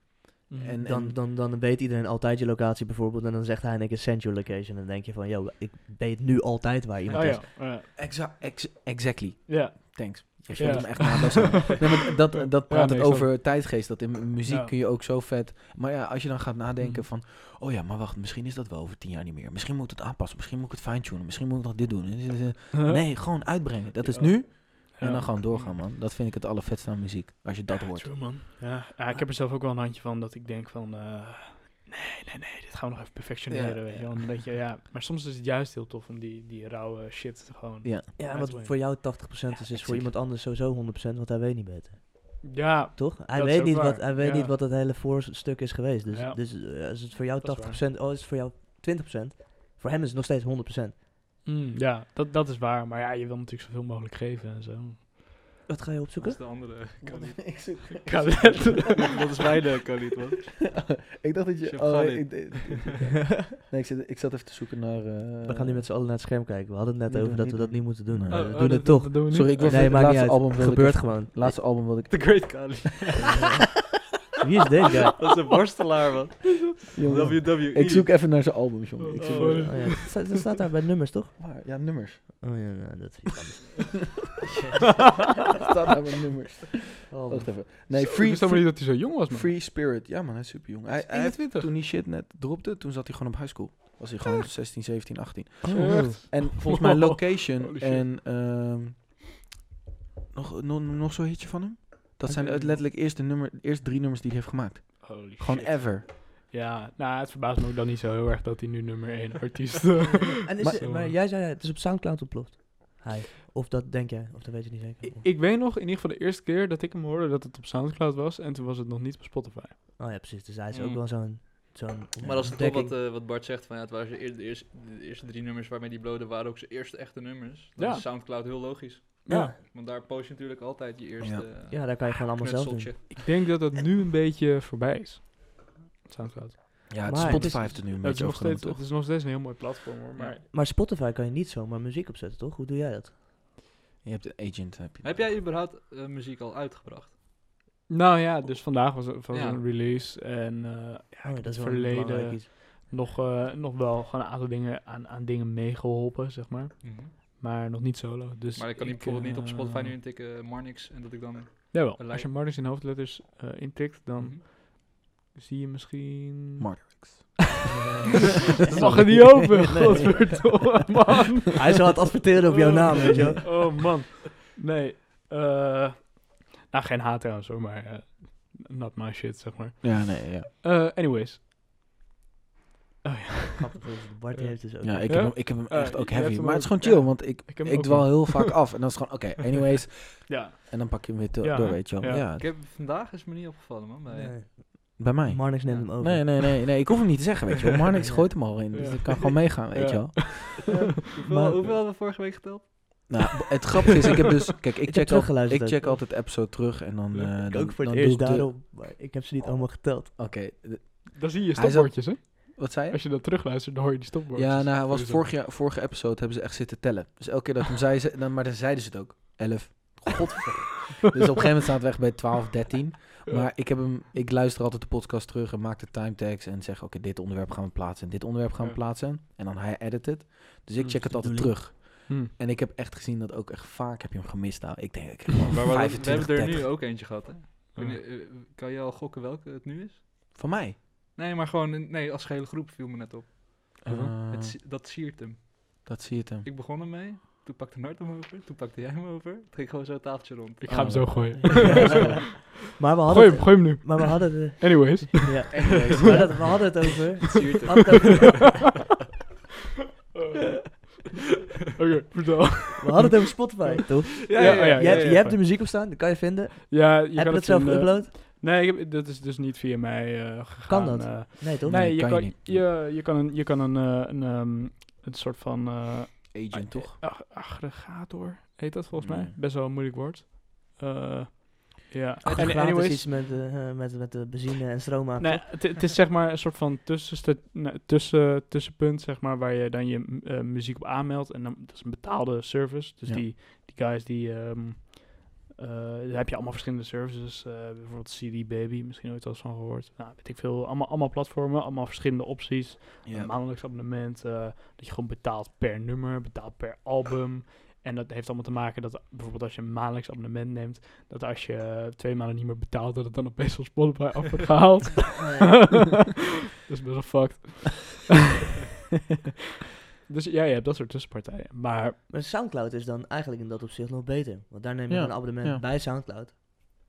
Mhm. en, Dan, en dan, dan weet iedereen altijd je locatie bijvoorbeeld. En dan zegt hij en ik een send your location. En dan denk je van, yo, ik weet nu altijd waar iemand Oh is. ja, ja. Exa ex- exactly, ja. thanks. Je Ja. vult hem echt na. best wel. nee, maar dat, dat praat nee, het over tijdgeest. Dat in mu- muziek Ja. kun je ook zo vet. Maar ja, als je dan gaat nadenken Mhm. van... Oh ja, maar wacht, misschien is dat wel over tien jaar niet meer. Misschien moet ik het aanpassen. Misschien moet ik het fine-tunen. Misschien moet ik nog dit doen. Nee, gewoon uitbrengen. Dat is Ja. nu. En Ja. dan gewoon doorgaan, man. Dat vind ik het allervetste aan muziek. Als je dat Ja, hoort. true, man. Ja. ja, ik heb er zelf ook wel een handje van dat ik denk van... eh, nee, nee, nee, dit gaan we nog even perfectioneren, Ja, weet je ja. wel. Dat ja, maar soms is het juist heel tof om die, die rauwe shit gewoon... Ja. Ja, wat te voor jou 80% is, is voor iemand anders sowieso 100%, want hij weet niet beter. Ja, Toch? Hij Dat weet, niet waar, wat, hij weet ja. niet wat het hele voorstuk is geweest. Dus, Ja. dus eh, als het voor jou Dat is 80%, oh, is het voor jou 20%. Voor hem is het nog steeds 100%. mm, ja dat, dat is waar. Maar ja, je wil natuurlijk zoveel mogelijk geven en zo. Wat ga je Dat opzoeken? is de andere Khalid. ik, zoek- dat is mijn de Khalid, man. ik dacht dat je... Oh, Khalid. ik, ik- nee, ik, zit, ik zat even te zoeken naar... eh, we gaan nu met z'n allen naar het scherm kijken. We hadden het net Nee, over dat we we dat niet niet moeten doen. Oh, we oh, doen het toch. Sorry, ik wil Nee, het niet laatste uit. album ik Gebeurt gewoon. Laatste album wilde ik... The Great Khalid. Wie is dit guy? dat is een worstelaar, man. WWE. Ik zoek even naar zijn albums, jongen. Ik zoek Oh. Oh, ja. Het staat, daar bij nummers, toch? Waar? Ja, nummers. Oh ja, nou, dat is staat daar bij nummers. Oh, Wacht even. Nee, Free, ik wist niet dat hij zo jong was, man. free Spirit. Ja man, hij is super jong. Hij, hij heeft, 21. toen die shit net dropte, toen zat hij gewoon op high school. Was hij gewoon 16, 17, 18. Oh, Echt? En volgens mij Location en ehm, nog, nog, nog zo'n hitje van hem. Dat zijn letterlijk eerste, nummer, eerste drie nummers die hij heeft gemaakt. Holy Gewoon shit. ever. Ja, nou, het verbaast me ook dan niet zo heel erg dat hij nu nummer 1 artiest eh, En is Maar- het- maar jij zei, het is op Soundcloud ontploft. Hij. Of dat denk jij, of dat weet je niet zeker. ik, weet nog in ieder geval de eerste keer dat ik hem hoorde dat het op Soundcloud was. En toen was het nog niet op Spotify. Oh ja, precies. Dus hij is ook Mm. wel zo'n... zo'n Maar dat is toch wat, eh, wat Bart zegt, van, ja, het waren de, eerste, de eerste drie nummers waarmee die blode waren ook zijn eerste echte nummers. Dan Ja. is Soundcloud heel logisch. Ja. Want daar post je natuurlijk altijd je eerste eh, ja, daar kan je gewoon allemaal zelf doen. Ik denk dat dat nu een beetje voorbij is. Soundcloud. Ja, het Maar het Spotify is- heeft er nu een beetje nog overgenomen, steeds, het toch? is nog steeds een heel mooi platform hoor. Maar Maar Spotify kan je niet zomaar muziek opzetten, toch? Hoe doe jij dat? Je hebt een agent. Heb, je. Heb jij überhaupt eh, muziek al uitgebracht? Nou ja, dus vandaag was, was Ja. een release. En eh ja, Oh, ik dat is verleden iets. nog, eh, nog wel gewoon een aantal dingen aan, aan dingen meegeholpen, zeg maar. Maar nog niet solo. Dus Maar ik kan niet bijvoorbeeld niet op Spotify nu intikken Marnix en dat ik dan... Jawel, als je Marnix in hoofdletters eh, intikt, dan Mhm. Zie je misschien... Martrix. Dat mag er niet open, godverdomme, man. Hij zou het adverteren op jouw naam, weet je wel. Oh man. Nee. eh nou, geen haat trouwens hoor, maar eh, not my shit, zeg maar. Ja, nee, ja. Eh, anyways. Grappig, dus Bart Ja. heeft dus ook... Ja, ik, Ja? Heb hem, ik heb hem echt ook heavy. Maar het is gewoon chill, ja. want ik, Ik dwal heel vaak af. En dan is het gewoon, oké, anyways. Ja. En dan pak je hem weer Ja, door, weet je wel. Ja. Ja. Ik heb, vandaag is me niet opgevallen, man. Bij, Nee. Bij mij. Marnix neemt Ja. hem over. Nee, nee, nee, nee. Ik hoef hem niet te zeggen, weet je wel. Marnix gooit hem al in. Dus Ja. ik kan gewoon meegaan, weet Ja. je wel. Hoeveel, Maar- hoeveel hebben we vorige week geteld? Nou, het grappige is, ik heb dus... Kijk, ik, heb check, al, ik check altijd episode terug en dan... Ja, eh, dan, ook voor het dan eerst de- daarom. Maar ik heb ze niet allemaal geteld. Oké, Dan zie je stopwoordjes, hè? wat zei je? Als je dat terugluistert, dan hoor je die stopwoordjes. Ja, nou, hij was vorig jaar, vorige episode hebben ze echt zitten tellen. Dus elke keer dat ik hem zei, ze, dan, maar dan zeiden ze het ook. 11. Godverdomme. dus op een gegeven moment staat het weg bij 12, 13. Ja. Maar ik, heb hem, ik luister altijd de podcast terug en maak de time tags en zeg, oké, dit onderwerp gaan we plaatsen en dit onderwerp gaan we plaatsen. En dan hij edit het. Dus ik Dat check het altijd terug. Hm. En ik heb echt gezien dat ook echt vaak heb je hem gemist. Nou, ik denk, ik heb Maar we, we 25, hebben er nu 30. ook eentje gehad, hè? Niet, eh, Kan je al gokken welke het nu is? Van mij. Nee, maar gewoon, in- nee, als gehele groep viel me net op. Eh, Het, dat siert hem. dat je het hem. Ik begon ermee, toen pakte Nart hem over, toen pakte jij hem over. Toen ging ik gewoon zo het tafeltje rond. Ik ga hem Oh. zo gooien. maar we hadden gooi hem, het, gooi hem nu. maar we hadden de, Anyways. ja. Anyways, maar dat, we hadden het over. Het hadden het over, Oké, vertel. we hadden het over Spotify, toch? Ja, Ja, ja, oh ja. ja, je, hebt, ja, je hebt de muziek op staan, dat kan je vinden. Ja, je Heb kan je dat zelf geüpload? Nee, ik heb, dat is dus niet via mij eh gegaan. Kan dat? eh. Nee, toch? nee, Nee, je kan kan, je je, niet. je, kan een, je kan een, eh, een, ehm, een soort van Agent, toch? ag- aggregator, heet dat volgens mij. Nee. Best wel een moeilijk woord. Eh, ja, En anyways, iets met, eh, eh, met, met de benzine en stroom aan. Nee, het, is zeg maar een soort van tussen, tussenpunt, zeg maar, waar je dan je muziek op aanmeldt. En dan, dat is een betaalde service. Dus Ja. die, die guys die, ehm eh, daar heb je allemaal verschillende services. eh, bijvoorbeeld CD Baby, misschien ooit wel eens van gehoord. Nou, weet ik veel, allemaal, allemaal platformen, allemaal verschillende opties. Een maandelijks abonnement, eh, dat je gewoon betaalt per nummer, betaalt per album. En dat heeft allemaal te maken dat bijvoorbeeld als je een maandelijks abonnement neemt, dat als je eh, twee maanden niet meer betaalt, dat het dan opeens van Spotify af wordt gehaald. dat is best wel fucked. dus ja, je hebt dat soort tussenpartijen. Maar Maar Soundcloud is dan eigenlijk in dat opzicht nog beter. Want daar neem je Ja, een abonnement ja. bij Soundcloud.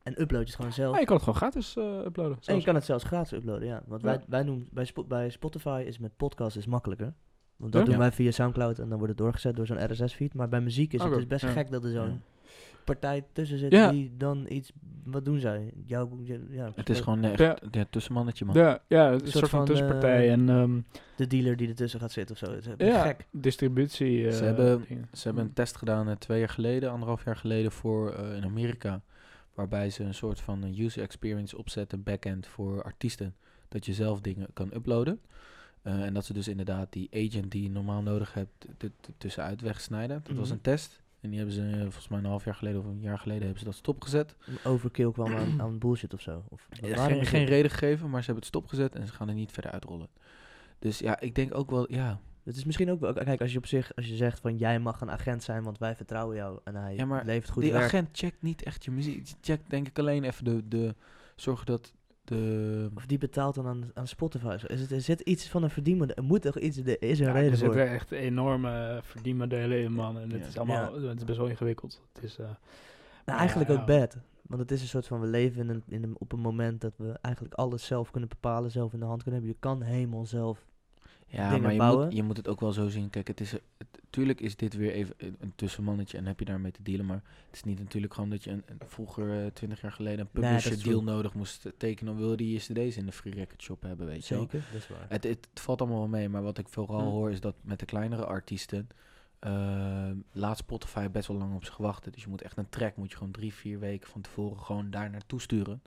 En upload je het gewoon zelf. ja, je kan het gewoon gratis eh, uploaden. en je kan het zelfs gratis uploaden, ja. Want wij, wij doen, bij, bij Spotify is met podcast is makkelijker. Want dat doen wij via Soundcloud en dan wordt het doorgezet door zo'n RSS-feed. Maar bij muziek is het Oké, dus best gek dat er zo'n. Partij tussen zit Ja. die dan iets... Wat doen zij? Jou, ja, Het is gewoon echt Ja. ja, tussenmannetje, man. Ja, ja, het is een soort soort van van, tussenpartij eh, en ehm, de dealer die ertussen gaat zitten of zo. Het is ja, gek. distributie. eh, Ze hebben- dingen. Ze hebben een test gedaan eh, twee jaar geleden, anderhalf jaar geleden, voor eh, in Amerika. Waarbij ze een soort van eh, user experience opzetten, backend voor artiesten. Dat je zelf dingen kan uploaden. Eh, en dat ze dus inderdaad die agent die je normaal nodig hebt, tussenuit wegsnijden. Dat was Mhm. een test. En die hebben ze eh, volgens mij een half jaar geleden of een jaar geleden hebben ze dat stopgezet. Overkill kwam aan, aan bullshit of zo. Of, geen, geen reden gegeven, maar ze hebben het stopgezet en ze gaan er niet verder uitrollen. Dus ja, ik denk ook wel, ja. Het is misschien ook wel... Kijk, als je op zich... Als je zegt van... Jij mag een agent zijn, want wij vertrouwen jou. En hij Ja, maar levert goed die werk. agent checkt niet echt je muziek. Die checkt denk ik alleen even de, de zorgen dat de... Of die betaalt dan aan, aan Spotify. Is het, er zit iets van een verdienmodel. Er moet toch iets... Er is een Ja, reden er voor. zitten echt enorme verdienmodellen in, man. En het Ja. is allemaal, het is best wel ingewikkeld. Het is, eh, Nou, eigenlijk Ja, ook ja. bad. Want het is een soort van, we leven in een, in een, op een moment dat we eigenlijk alles zelf kunnen bepalen, zelf in de hand kunnen hebben. Je kan helemaal zelf. Ja, dingen maar je bouwen. moet, je moet het ook wel zo zien. Kijk, het is, het, tuurlijk is dit weer even een, een tussenmannetje en heb je daarmee te dealen. Maar het is niet natuurlijk gewoon dat je een, een- vroeger, twintig jaar geleden, een Nee, publisher deal nodig moest tekenen. Dan wilde je cd's in de free record shop hebben, weet je. Zeker, dat is waar. Het, het, het valt allemaal wel mee, maar wat ik vooral hoor is dat met de kleinere artiesten eh, laat Spotify best wel lang op zich wachten. Dus je moet echt een track, moet je gewoon drie, vier weken van tevoren gewoon daar naartoe sturen.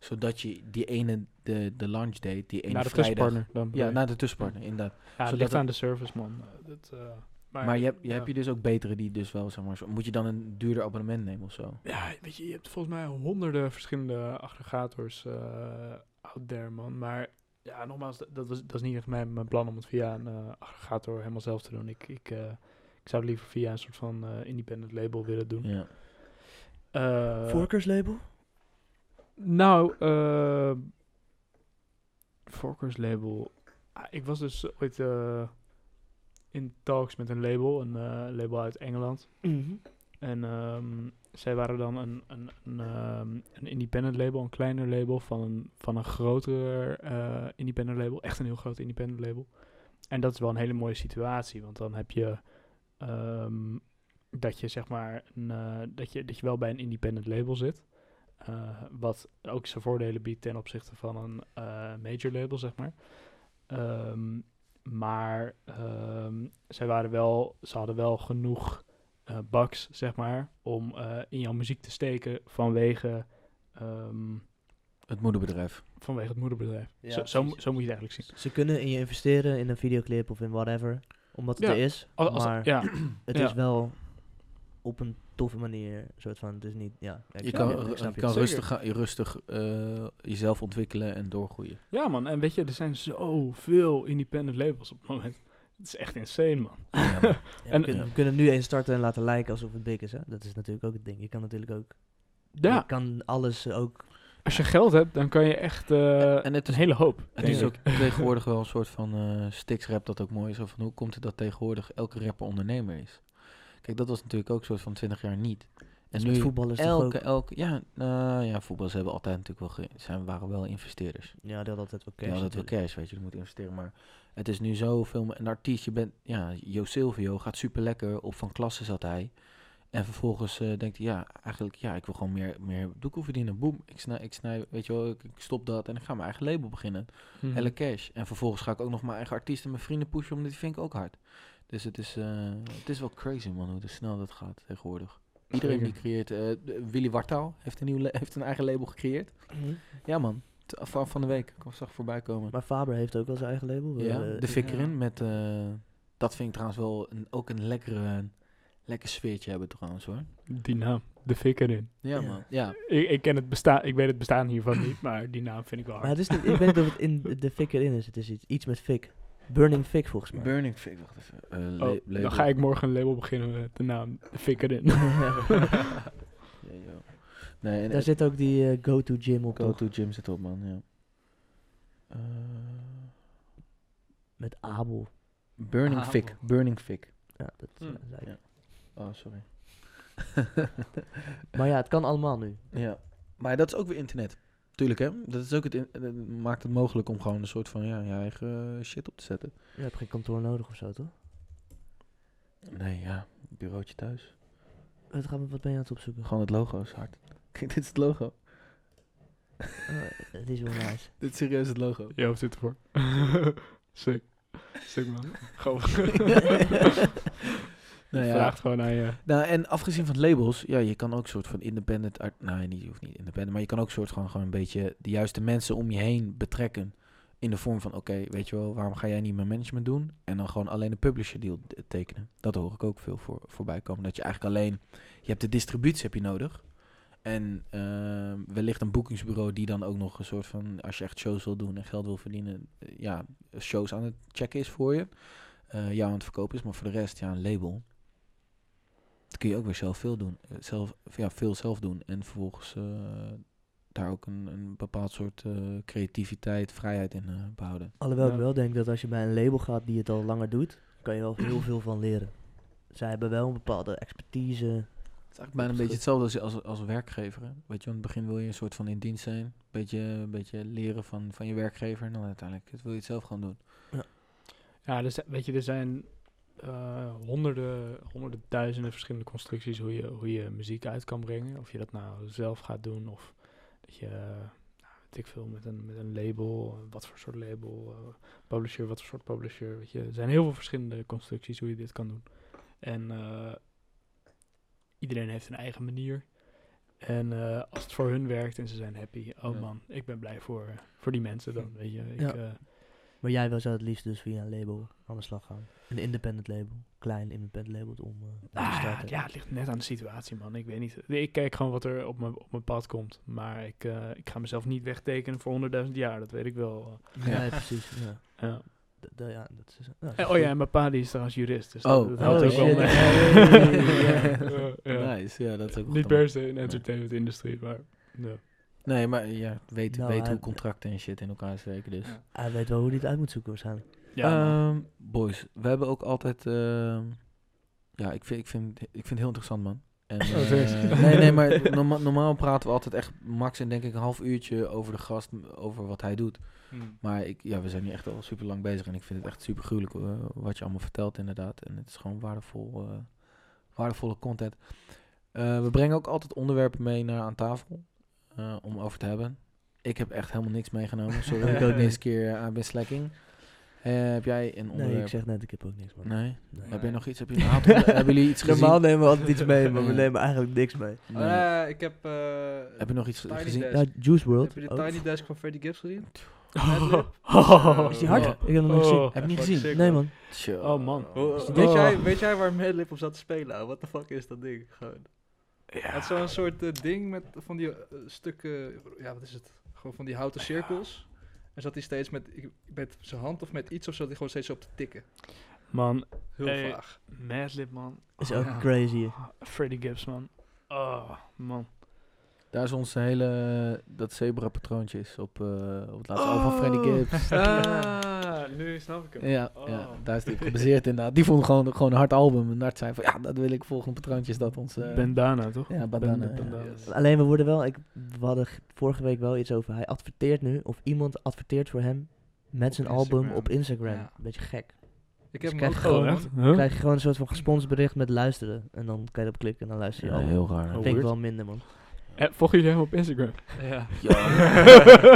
Zodat je die ene, de, de launch date, die ene naar de vrijdag... tussenpartner dan. Ja, naar de tussenpartner, inderdaad. ja, zodat ligt aan de service, man. Dat, eh, Maar, je, hebt, je, ja. heb je dus ook betere die dus wel, zeg maar, zo- moet je dan een duurder abonnement nemen of zo? Ja, weet je, je hebt volgens mij honderden verschillende aggregators eh out there, man. Maar ja, nogmaals, dat, was, dat is niet echt mijn, mijn plan om het via een eh, aggregator helemaal zelf te doen. Ik, ik, eh, ik zou het liever via een soort van eh, independent label willen doen. Ja. Eh, Voorkeurslabel? Nou, voorkeurslabel. Ah, ik was dus ooit eh, in talks met een label, een eh, label uit Engeland. En ehm, zij waren dan een, een, een, ehm, een independent label, een kleiner label van een, van een groter independent label. Echt een heel groot independent label. En dat is wel een hele mooie situatie, want dan heb je ehm, dat je zeg maar een, dat, je, dat je wel bij een independent label zit. Eh, wat ook zijn voordelen biedt ten opzichte van een eh, major label, zeg maar. Ehm, maar ehm, zij waren wel, ze hadden wel genoeg eh bucks, zeg maar, om eh, in jouw muziek te steken vanwege, ehm, Het moederbedrijf. vanwege het moederbedrijf. Ja, zo, zo, zo moet je het eigenlijk zien. Ze kunnen in je investeren in een videoclip of in whatever. Omdat het Ja, er is. Als, als- maar ja, het ja. is wel op een toffe manier. Soort van, het is niet, ja. ik Je kan, je, ik kan rustig, gaan- je rustig eh, jezelf ontwikkelen en doorgroeien. ja, man. En weet je, er zijn zoveel independent labels op het moment. Het is echt insane, man. Ja, man. Ja, En- we, kunnen, we kunnen nu eens starten en laten lijken alsof het big is. Hè? Dat is natuurlijk ook het ding. Je kan natuurlijk ook... Ja, Je kan alles ook... als je geld hebt, dan kan je echt eh, en het een is- hele hoop. Het is ook tegenwoordig wel een soort van eh Stix-rap dat ook mooi is. Zo van, hoe komt het dat tegenwoordig elke rapper ondernemer is? Kijk, dat was natuurlijk ook soort van 20 jaar niet. En Dus nu met voetbal is toch elke, elke, ja, nou ja, voetballers hebben altijd natuurlijk wel, zijn, waren wel investeerders. Ja, die hadden altijd wel cash. Ja, dat wel natuurlijk. cash, weet je, je moet investeren. Maar het is nu zoveel, een artiest, je bent, ja, Jo Silvio gaat super lekker, op van klasse zat hij. En vervolgens eh, denkt hij, ja, eigenlijk, ja, ik wil gewoon meer, meer doekoe verdienen. Boem, ik snij, ik snij, weet je wel, ik, ik stop dat en ik ga mijn eigen label beginnen. Mhm. Helle cash. En vervolgens ga ik ook nog mijn eigen artiesten en mijn vrienden pushen, omdat die vind ik ook hard. Dus het is, eh, het is wel crazy, man, hoe snel dat gaat tegenwoordig. Iedereen die creëert, eh, Willy Wartaal heeft een, nieuw heeft een eigen label gecreëerd. Mhm. Ja, man. T- Van, van de week. Ik was zag voorbij komen. Maar Faber heeft ook wel zijn eigen label. ja, eh, de fik ja. erin met, eh, dat vind ik trouwens wel een, ook een lekkere, lekker sfeertje hebben trouwens hoor. Die naam, de fik erin. Ja, Ja. man. Ja. Ik, ik ken het bestaan, ik weet het bestaan hiervan niet, maar die naam vind ik wel Maar hard. het is niet, ik weet niet of het in de fik erin is. Het is iets, iets met fik. Burning Fik volgens mij. Burning Fik, wacht even. Eh, Oh, label. dan ga ik morgen een label beginnen met de naam fik erin. Ja, joh. Nee, Daar zit ook die eh, go-to gym op. Go toch? to gym zit op, man. Ja. Eh, Met Abel. Burning Abel. Fik. Burning Fik. Ja, dat Hm. Ja. Oh, sorry. Maar ja, het kan allemaal nu. ja. Maar dat is ook weer internet. Tuurlijk, hè. Dat is ook het in- eh, maakt het mogelijk om gewoon een soort van ja, je eigen shit op te zetten. Je hebt geen kantoor nodig of zo, toch? Nee, ja. Bureautje thuis. Wat, gaan we, wat ben je aan het opzoeken? Gewoon het logo is hard. Kijk, dit is het logo. Eh, Het is wel nice. Dit is serieus het logo. Je hoofd zit ervoor. Sick. Sick man. Gewoon. Nou ja. Vraagt gewoon aan je. Nou, en afgezien van labels, ja, je kan ook soort van independent art, nou, niet, je hoeft niet independent, maar je kan ook soort gewoon, gewoon een beetje de juiste mensen om je heen betrekken. in de vorm van, oké, weet je wel, waarom ga jij niet mijn management doen? En dan gewoon alleen een publisher deal tekenen. Dat hoor ik ook veel voor, voorbij komen. Dat je eigenlijk alleen, je hebt de distributie heb je nodig. En ehm, wellicht een boekingsbureau die dan ook nog een soort van, als je echt shows wil doen en geld wil verdienen, eh, ja, shows aan het checken is voor je. eh jou aan het verkopen is, maar voor de rest, ja, een label. Dat kun je ook weer zelf veel doen. eh, Zelf, ja, veel zelf doen. En vervolgens eh, daar ook een, een bepaald soort eh, creativiteit, vrijheid in eh, behouden. Alhoewel Ja. ik wel denk dat als je bij een label gaat die het al langer doet, kan je wel heel veel van leren. Zij hebben wel een bepaalde expertise. Het is eigenlijk bijna een beetje hetzelfde als, als, als werkgever. hè. Weet je, aan het begin wil je een soort van in dienst zijn. Beetje, een beetje leren van, van je werkgever. En dan uiteindelijk wil je het zelf gaan doen. Ja, dus, weet je, er zijn eh, honderden, honderden duizenden verschillende constructies hoe je, hoe je muziek uit kan brengen. Of je dat nou zelf gaat doen of dat je, nou, weet ik veel, met een, met een label, wat voor soort label, eh, publisher, wat voor soort publisher. Weet je, er zijn heel veel verschillende constructies hoe je dit kan doen. En eh, iedereen heeft een eigen manier. En als het voor hun werkt en ze zijn happy, oh Ja. man, ik ben blij voor, voor die mensen dan, weet je. Ik, Ja. Eh, Maar jij wil zou het liefst dus via een label aan de slag gaan. Een independent label. Klein independent label om eh, te Ah, starten. ja, het ligt net aan de situatie, man. Ik weet niet. Ik kijk gewoon wat er op mijn, op mijn pad komt. Maar ik, eh, ik ga mezelf niet wegtekenen voor 100.000 jaar. Dat weet ik wel. Ja, Ja. precies. Ja. Ja. Ja, dat is, dat is oh ja, en mijn pa die is trouwens jurist. Dus Oh, dat, dat helpt oh ook wel mee. Hey. Ja, ja. Nice, ja, dat is ook Niet goed per se in de entertainment industrie, maar... Ja. Nee, maar ja, weet, Nou, weet hij- hoe contracten en shit in elkaar steken. Dus. Ja. Hij weet wel hoe hij het uit moet zoeken waarschijnlijk. Ja. Ehm, boys, we hebben ook altijd. ehm, ja, ik vind, ik, vind, ik vind het heel interessant, man. En, Oh, eh, nee, nee, maar norma- normaal praten we altijd echt max en denk ik een half uurtje over de gast, over wat hij doet. Hmm. Maar ik, ja, we zijn nu echt al super lang bezig en ik vind het echt super gruwelijk eh, wat je allemaal vertelt, inderdaad. En het is gewoon waardevol, eh, waardevolle content. Eh, we brengen ook altijd onderwerpen mee naar aan tafel eh, om over te hebben. Ik heb echt helemaal niks meegenomen. Sorry, ik ook deze keer aan ben slacking. Eh, heb jij een onderwerp? Nee, ik zeg net, ik heb ook niks man. Nee? Nee. Heb jij nog iets? Heb je een aantal- hebben jullie iets gezien? Normaal nemen we altijd iets mee, maar we nemen eigenlijk niks mee. Nee. Eh, ik heb... eh, Heb je nog iets Tiny gezien? Desk. Ja, Juice WRLD. Heb je de. Tiny Desk van Freddie Gibbs gezien? Oh, Is die hard? Ja. Ik heb hem nog niet gezien. Oh. Heb je niet gezien? sick, Nee man. Oh, man. Oh, die weet, jij, Oh. weet jij waar Madlib op zat te spelen? What the fuck is dat ding? Gewoon. Het is zo'n soort eh, ding met van die eh, stukken, ja wat is het? Gewoon van die houten cirkels. En zat hij steeds met, ik- met zijn hand of met iets of zo, die gewoon steeds op te tikken. Man, Heel Hey. vaag. Madlib, man. Is ook Ja. crazy. Freddie Gibbs, man. Oh, man. Daar is ons hele, dat zebra patroontje is op, eh, op het laatste album van Freddie Gibbs. Ah, nu snap ik hem. Ja, Oh. ja, daar is die op gebaseerd inderdaad. Die vond gewoon, gewoon een hard album. En hard zijn van, ja, dat wil ik. Volgende patroontje is dat ons... eh, Bandana, toch? Ja, bandana, Band- ja. bandana. Yes. Alleen we worden wel, ik, we hadden vorige week wel iets over, hij adverteert nu, of iemand adverteert voor hem met zijn album op Instagram. Ja. Beetje gek. Ik Dus heb hem ook krijg Oh, gewoon. echt? Huh? krijg je gewoon een soort van gesponsord bericht met luisteren. En dan kan je erop klikken en dan luister je ja, al. heel raar. Oh, Vind ik weird. wel minder man. Eh, volgen jullie hem op Instagram? Ja.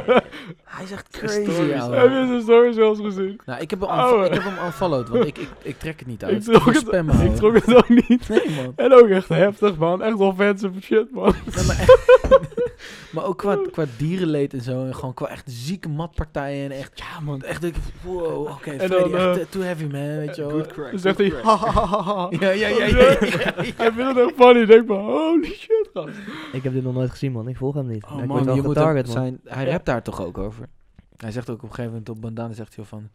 Hij is echt Stories, crazy, ouwe. Heb je zijn story zelfs gezien? Nou, ik heb hem, Ouwe. unfo- ik heb hem unfollowed, want ik, ik, ik trek het niet uit. Ik trok, gewoon het, spam, ik trok het ook niet. Nee, man. En ook echt heftig, man. Echt offensive shit, man. Nee, maar, echt- maar ook qua, qua dierenleed en zo. En gewoon qua echt zieke matpartijen. En echt, Ja, man. echt denk ik, wow, oké, En dan, echt eh, too heavy, man. Weet je wel. Good crack. Dan zegt hij, ha, ha, ha, ha. Ja, ja, ja. Hij vindt het ook funny. Ik denk van, holy shit, gast. Ik heb dit nog nooit gezien man, ik volg hem niet. Oh, Maar ik man, word wel je moet zijn, hij rapt daar toch ook over. Hij zegt ook op een gegeven moment op Bandana zegt hij van...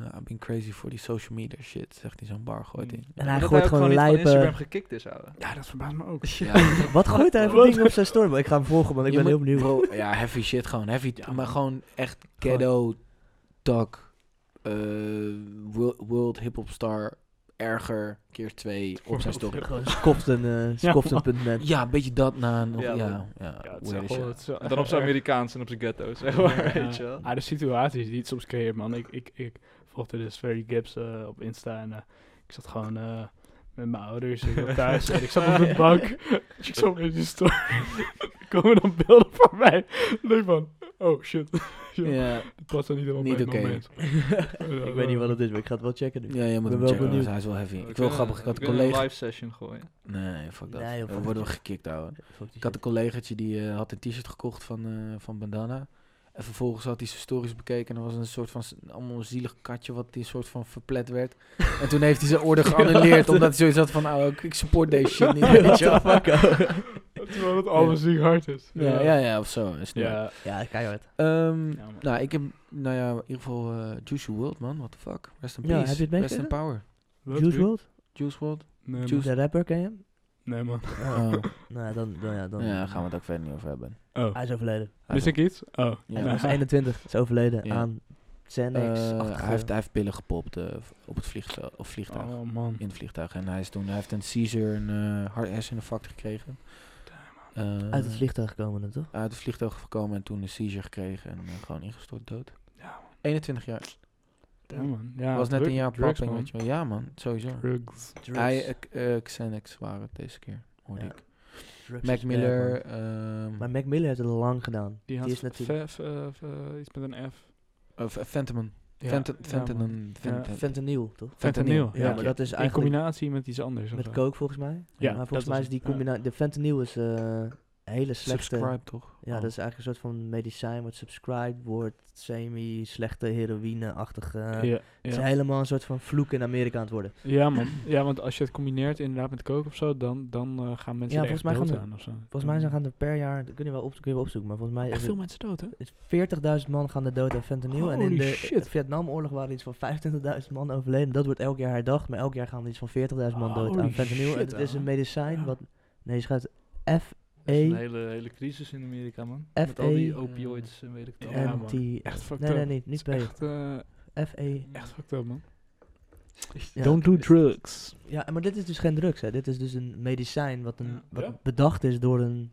"Uh, I've been crazy for die social media shit. Zegt hij zo'n bar gooit in. En hij dat gooit gewoon niet van lijpen- Instagram gekikt is, ouwe. Ja, dat verbaast me ook. Ja, Wat gooit hij voor dingen op zijn story? Maar ik ga hem volgen man, ik je ben heel benieuwd. bro, ja, heavy shit gewoon. Heavy, Ja, maar gewoon echt ghetto, tak, eh, world, world hip-hop star, erger, keer twee op zijn story. Gewoon Scoften, eh Scoften.net. Ja, een beetje dat na. Nog, ja, Ja, wel En dan op zijn. Amerikaans en op zijn ghetto, zeg maar, weet je wel. Ah, de situaties die het soms creëert, man. Ik, ik, ik volgde dus Ferry Gibbs eh, op Insta en eh, ik zat gewoon eh, met mijn ouders ik was thuis en ik zat op de bank. Dus ik zag opeens die story. Er komen dan beelden van mij. Ik denk van, oh shit. Ja, Dat past er niet helemaal Niet oké. ik weet niet wat het is, maar ik ga het wel checken nu. ja, je moet ben hem wel checken, benieuwd. hij is wel heavy. Ik wil grappig, ik had een collega... een live session gooien. Nee, fuck dat. Nee, We worden we gekikt, ouwe. Ik had een collegaatje die eh, had een t-shirt gekocht van, eh, van Bandana. En vervolgens had hij zijn stories bekeken en er was een soort van allemaal een zielig katje wat die soort van verplet werd. en toen heeft hij zijn orde geannuleerd omdat hij zoiets had van, oh, ik- ik support deze shit niet. weet je wel. Terwijl het allemaal ziek hard is. Ja, ja, ja, of zo. Is Ja, Ja, keihard. Ehm, Ja, man. nou, ik heb, nou ja, in ieder geval Juice WRLD, man. What the fuck? Rest in Ja, peace. heb je het Rest in power. Juice WRLD? Juice WRLD. Nee, Juice-. De rapper, ken je hem? Nee, man. Oh. nou, dan, dan, ja, dan... ja, daar gaan we het ook verder niet over hebben. Oh. Hij is overleden. Wist ik iets? Oh. Ja. Hij was 21, is overleden Ja. aan Xanax. Eh, hij, heeft, hij heeft pillen gepopt eh, op het vliegtuig, of vliegtuig. Oh, man. In het vliegtuig. En hij, is toen, hij heeft een seizure, een uh, hart herseninfarct gekregen. Eh, Uit het vliegtuig gekomen, dan, toch? Uit het vliegtuig gekomen en toen een seizure gekregen en eh, gewoon ingestort dood. Ja, man. 21 jaar. Ja, man. Ja, was net drug- een jaar drugs, man. weet je wel. Ja man, sowieso. Drugs. Hij, eh, Xanax waren het deze keer, hoorde Ja. ik. Drugs Mac Miller, bad, ehm Maar Mac Miller heeft het al lang gedaan. Die had is natuurlijk- F- eh, f- iets met een F. oh, F- Fentanyl. Ja, Fenton- ja, Fentanyl. man. Fent- Fentanyl, toch? Fentanyl. Ja, Ja, maar dat is In eigenlijk combinatie met iets anders. of met coke volgens mij. Ja, maar volgens mij is die combinatie... De fentanyl is eh, hele slechte... Subscribe toch? Ja, Oh. dat is eigenlijk een soort van medicijn wat subscribed wordt. Semi-slechte heroïne-achtige... Ja, Het is helemaal een soort van vloek in Amerika aan het worden. ja, man. Ja, want als je het combineert inderdaad met coke of zo, dan, dan eh, gaan mensen Ja, echt volgens mij dood gaan aan of zo. Volgens mij zijn gaan er per jaar... Dat kun je wel, op, kun je wel opzoeken, maar volgens mij... echt veel mensen dood, hè? is 40.000 man gaan er dood aan fentanyl. en in Holy de shit. Vietnamoorlog waren iets van 25.000 man overleden. Dat wordt elk jaar herdacht, maar elk jaar gaan er iets van 40.000 man dood Holy aan fentanyl. en shit, het is een medicijn wat... Nee, je schrijft Dat is een hele, hele crisis in Amerika, man. F- Met al die E- opioids en weet ik het allemaal. Echt fucked Nee, nee, up. niet, niet Het is B. Echt, eh, F-E... echt fucked up, man. Ja. Don't do drugs. Ja, maar dit is dus geen drugs, hè. Dit is dus een medicijn wat, een, Ja. wat Ja? bedacht is door een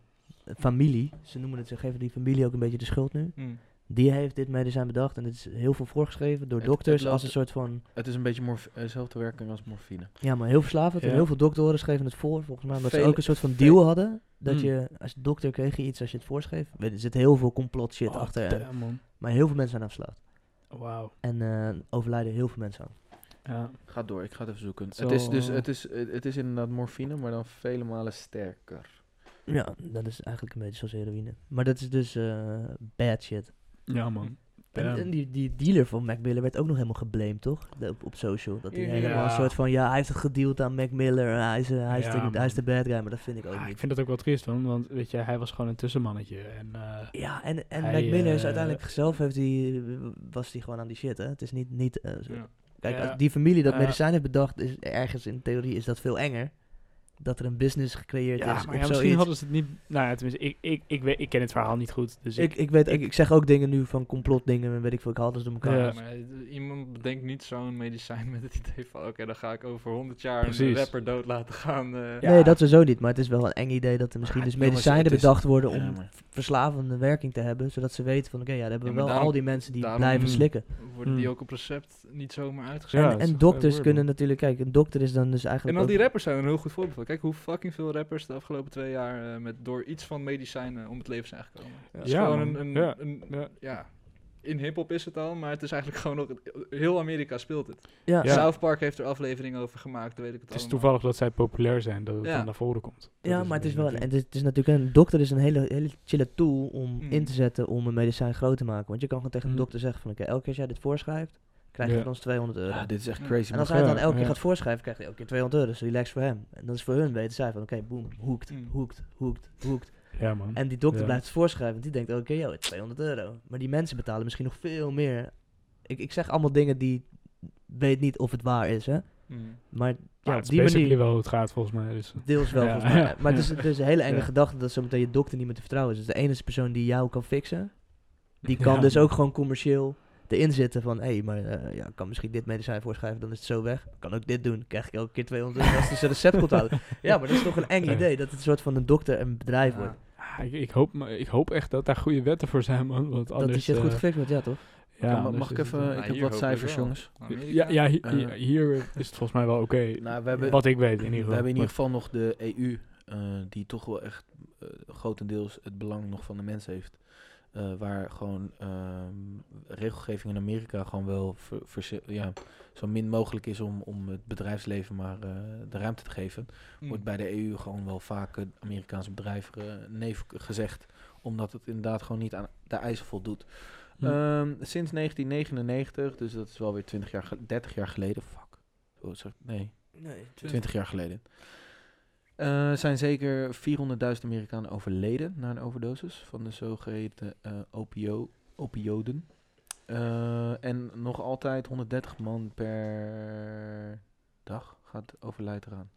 familie. Ze noemen het, ze geven die familie ook een beetje de schuld nu. Mm. Die heeft dit medicijn bedacht en het is heel veel voorgeschreven door Het- dokters het als een soort van... Het is een beetje morf- eh, dezelfde werking als morfine. Ja, maar heel verslavend. En Ja. heel veel doktoren schreven het voor, volgens mij. Omdat ze ook een soort van deal hadden. Dat Hmm. je, als dokter kreeg je iets als je het voorschreef. Er zit heel veel complot shit Oh, achter. en- damn, man. maar heel veel mensen zijn verslaafd. Wauw. En eh, overlijden heel veel mensen aan. Ja. Ga door, ik ga het even zoeken. Zo, het, is dus, eh, het, is, het, is inderdaad morfine, maar dan vele malen sterker. Ja, dat is eigenlijk een beetje zoals heroïne. Maar dat is dus eh, bad shit. Ja, man. En, die, die dealer van Mac Miller werd ook nog helemaal geblamed, toch? De- op, op social. Dat hij Ja. helemaal een soort van, ja, hij heeft het gedeeld aan Mac Miller. Hij is, eh, hij is, Ja, de, hij is de bad guy, maar dat vind ik ook Ah, niet. ik vind dat ook wel triest, man. Want weet je, hij was gewoon een tussenmannetje. En eh, Ja, en, en Hij, Mac Miller is eh, uiteindelijk zelf, heeft hij, was hij gewoon aan die shit, hè? Het is niet, niet zo- Ja. Kijk, Ja. als die familie dat medicijn heeft bedacht, is ergens in theorie is dat veel enger. Dat er een business gecreëerd ja, is maar ja, misschien zoiets. hadden ze het niet... Nou ja, tenminste, ik, ik, ik, weet, ik ken het verhaal niet goed. Dus ik, Ik, ik weet, ik, ik zeg ook dingen nu van complotdingen en weet ik veel, ik haal alles door elkaar. Ja. Maar iemand bedenkt niet zo'n medicijn met het idee van... Oké, dan ga ik over 100 jaar een rapper dood laten gaan. eh. Ja. Nee, dat sowieso niet, maar het is wel een eng idee dat er misschien Ah, dus jongens, medicijnen bedacht worden om maar- verslavende werking te hebben, zodat ze weten van oké, ja, dan hebben we Ja, wel daarom- al die mensen die blijven Mm. slikken. Worden die Hmm. ook op recept niet zomaar Ja, uitgeschreven. en en dokters kunnen natuurlijk, kijk, een dokter is dan dus En eigenlijk al die rappers zijn een heel goed voorbeeld van. Kijk hoe fucking veel rappers de afgelopen twee jaar eh, met, door iets van medicijnen om het leven zijn gekomen. Het is Ja, gewoon een, een, Ja. een- Ja. ja. In hip-hop is het al, maar het is eigenlijk gewoon nog. Heel Amerika speelt het. ja, Ja. South Park heeft er afleveringen over gemaakt, weet ik het Het is allemaal. toevallig dat zij populair zijn, dat het Ja. dan naar voren komt. Dat Ja, maar het is wel, en het is natuurlijk een dokter is een hele, hele chille tool om Mm. in te zetten om een medicijn groot te maken. Want je kan gewoon tegen een Mm. dokter zeggen van oké, elke keer als jij dit voorschrijft, krijg je Ja. van ons 200 euro. Ja, dit is echt crazy. en als hij het dan elke keer ja. gaat voorschrijven, krijg je elke keer 200 euro. Dus relax voor hem. En dat is voor hun weten zij van oké, boom, hoekt, Mm. hoekt, hoekt, hoekt. Ja, man. En die dokter Ja. blijft het voorschrijven, want die denkt oké, joh, het is 200 euro. Maar die mensen betalen misschien nog veel meer. Ik, ik zeg allemaal dingen die weet niet of het waar is, hè. Mm. Maar ja, op die basically manier... wel hoe het gaat, volgens mij. Dus. Deels wel, Ja. volgens mij. Maar het is, het is een hele enge Ja. gedachte dat zometeen je dokter niet meer te vertrouwen is. Dus de enige persoon die jou kan fixen, die kan Ja. dus ook gewoon commercieel erin zitten van... Hé, hey, maar eh, ja, ik kan misschien dit medicijn voorschrijven, dan is het zo weg. Ik kan ook dit doen, krijg ik elke keer 200 euro als recept komt houden. Ja, maar dat is toch een eng idee, dat het een soort van een dokter een bedrijf Ja. wordt. Ah, ik, ik, hoop, maar ik hoop echt dat daar goede wetten voor zijn, man. Want anders, dat die shit goed eh, gefixt wordt, ja toch? ja, ma- anders mag ik is het, even- ik Nou, heb wat cijfers, jongens. Ja, ja hi- Eh. hi- hier is het volgens mij wel oké. Nou, we hebben, Wat ik weet, in ieder we geval. hebben in ieder geval nog de EU, eh, die toch wel echt eh, grotendeels het belang nog van de mens heeft. Eh, waar gewoon ehm, regelgeving in Amerika gewoon wel ver- ja, zo min mogelijk is om, om het bedrijfsleven maar eh, de ruimte te geven. Mm. Wordt bij de EU gewoon wel vaak eh, Amerikaanse bedrijven eh, nee gezegd Omdat het inderdaad gewoon niet aan de eisen voldoet. Hm. Ehm, sinds 1999, dus dat is wel weer 20 jaar, ge- 30 jaar geleden. Fuck. Oh, sorry, nee, Nee, 20 jaar geleden. Eh, zijn zeker 400.000 Amerikanen overleden na een overdosis van de zogeheten eh, opio opioden. Eh, en nog altijd 130 man per dag gaat overlijdt eraan.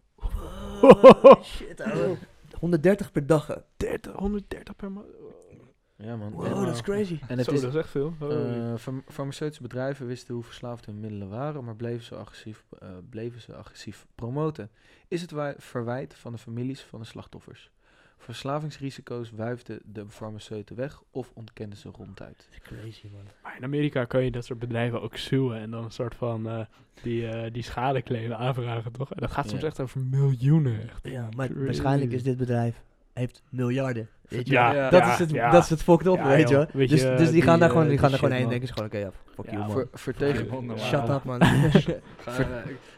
Oh, shit, ouwe. 130 per dag. hè. 30, 130 per maand. Ja man. Wow, dat is crazy. en het Zo, is, dat is echt veel. Eh, farm- farmaceutische bedrijven wisten hoe verslaafd hun middelen waren, maar bleven ze agressief, eh, bleven ze agressief promoten. Is het wij- verwijt van de families van de slachtoffers. Verslavingsrisico's wuifden de farmaceuten weg of ontkenden ze ronduit. Dat is crazy, man. Maar in Amerika kan je dat soort bedrijven ook suwen en dan een soort van eh, die, eh die schadeclaim aanvragen, toch? En dat gaat soms Ja. echt over miljoenen. Echt. Ja, maar Crazy. waarschijnlijk is dit bedrijf heeft miljarden. Weet je? Ja, dat, ja, is het, ja. dat is het fucked up, Ja, weet je wel. Dus, dus die, die, gaan daar eh, gewoon, die die gaan daar gewoon heen en denken ze gewoon, oké, ja, fuck Ja, you, man. Shut up, man. Eh,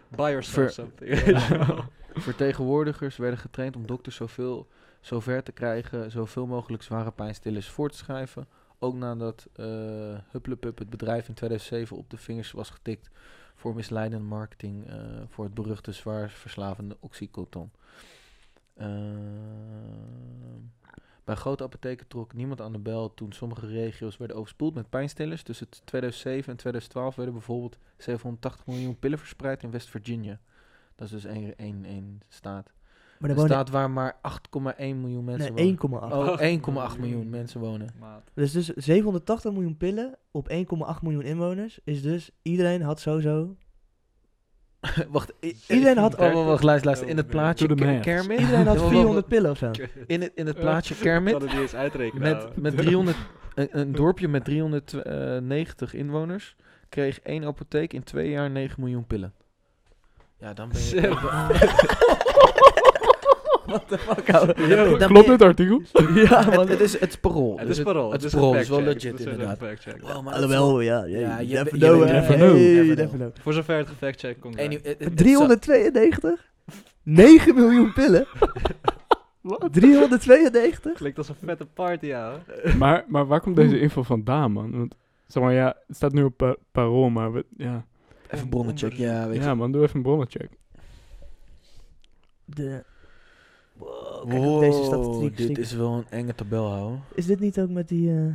buy yourself Ver- something. Ja. Vertegenwoordigers werden getraind om dokters zoveel, zover te krijgen, zoveel mogelijk zware pijnstillers voor te schrijven. Ook nadat eh Hupplepup het bedrijf in 2007 op de vingers was getikt voor misleidende marketing eh, voor het beruchte zwaar verslavende Oxycontin. Ehm, bij grote apotheken trok niemand aan de bel toen sommige regio's werden overspoeld met pijnstillers. Tussen 2007 en 2012 werden bijvoorbeeld 780 miljoen pillen verspreid in West Virginia. Dat is dus één, één, één staat. Maar Een er wonen staat waar maar 8,1 miljoen mensen nee, 1,8. wonen. Oh, 1,8 miljoen mensen wonen. Maat. Dus, dus 780 miljoen pillen op 1,8 miljoen inwoners is dus iedereen had sowieso... wacht, Iedereen had Oh, wacht, luister, luister. In het plaatje Doe de Ker- math. Kermit. Iedereen had Ja, wacht, 400 pillen of zo. In het, in het plaatje Ik Kermit. kan het niet eens uitrekenen. Met, met 300, een, een dorpje met 390 inwoners kreeg één apotheek in twee jaar 9 miljoen pillen. Ja, dan ben je... What the fuck, ouwe. Yo, Dan ben klopt je- dit artikel? Ja, het, man. het is, het is parool. Het is parool. Het is parool, het is wel fact-check. legit Het is inderdaad. een fact-check. Wow, maar dat is Alhoewel, ja. Ja, Ja, je- you never je know, weet hè. never know. Hey, you Never never know. know. Voor zover het gefact-check komt. wel- zijn. Anyway, het- het- 392? 9 miljoen pillen? Wat? 392? Klinkt als een vette party, ja. maar, maar waar komt deze info vandaan, man? Want, zeg maar, ja, het staat nu op pa- parool, maar we, ja. Even bronnencheck, ja, weet je. ja, man, doe even een bronnencheck. De... Wow, kijk op deze statistiek. dit is wel een enge tabel, houden. Is dit niet ook met die... eh,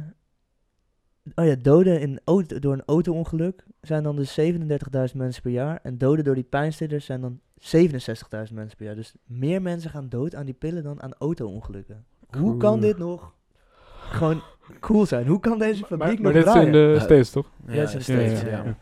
Oh ja, doden in auto, door een auto-ongeluk zijn dan dus 37.000 mensen per jaar. En doden door die pijnstillers zijn dan 67.000 mensen per jaar. Dus meer mensen gaan dood aan die pillen dan aan auto-ongelukken. Hoe kan dit nog gewoon cool zijn? Hoe kan deze Maar, fabriek maar nog dit zijn de. States, toch? Ja, het zijn steeds, steeds, ja. ja.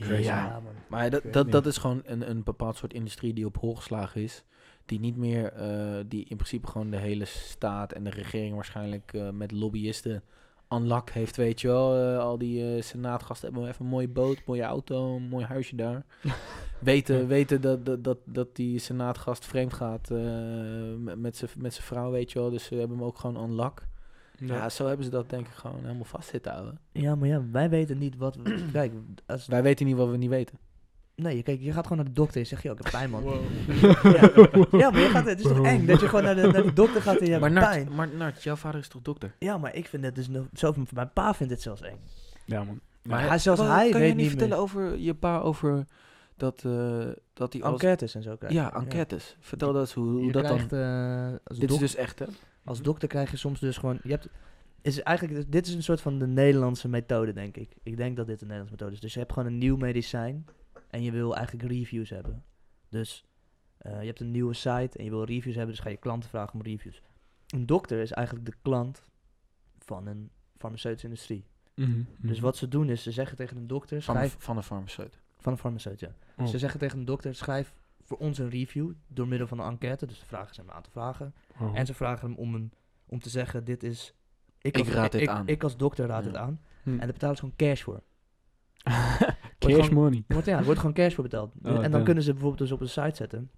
Crazy. Ja. Maar dat, dat, dat is gewoon een, een bepaald soort industrie die op hol geslagen is. Die niet meer, eh, die in principe gewoon de hele staat en de regering waarschijnlijk eh, met lobbyisten aan lak heeft, weet je wel. Eh, al die senaatgasten hebben even een mooie boot, mooie auto, een mooi huisje daar. weten weten dat, dat, dat, dat die senaatgast vreemd gaat met- met zijn met zijn vrouw, weet je wel. Dus ze hebben hem ook gewoon aan lak. Ja. zo hebben ze dat denk ik gewoon helemaal vast zitten houden. Ja, maar ja, wij weten niet wat we... Kijk, als, Wij weten niet wat we niet weten. Nee, kijk, je gaat gewoon naar de dokter en zeg je, oh, ik heb pijn, man. Wow. Ja. ja, maar je gaat, het is toch eng dat je gewoon naar de, naar de dokter gaat en je hebt maar pijn. Nart, maar Nart, jouw vader is toch dokter? Ja, maar ik vind het dus nog... Zo, mijn pa vindt het zelfs eng. Ja, man. Maar hij- zelfs hij kan weet je niet niet vertellen meer. over je pa over dat, eh dat hij alles... Enquêtes en zo krijg je. Ja, enquêtes. Vertel dat eens hoe, hoe Je dat krijgt, dan... eh, als, Dit is dus echt, hè? als dokter krijg je soms dus gewoon... Je hebt, is eigenlijk, dit is een soort van de Nederlandse methode, denk ik. Ik denk dat dit een Nederlandse methode is. Dus je hebt gewoon een nieuw medicijn en je wil eigenlijk reviews hebben. Dus eh, je hebt een nieuwe site en je wil reviews hebben, dus ga je klanten vragen om reviews. Een dokter is eigenlijk de klant van een farmaceutische industrie. Dus wat ze doen is, ze zeggen tegen een dokter, Van, een, schrijf van een farmaceut. van een farmaceut, ja. Oh. Ze zeggen tegen een dokter, schrijf voor ons een review door middel van een enquête. Dus ze vragen ze hem een aantal vragen. Oh. En ze vragen hem om, een, om te zeggen, dit is... Ik als, raad dit ik, aan. Ik als dokter raad Ja. het aan. Hm. En daar betalen ze gewoon cash voor. Cash gewoon- money. Er wordt, ja, er wordt gewoon cash voor betaald. Oh, en dan damn. kunnen ze bijvoorbeeld dus op een site zetten.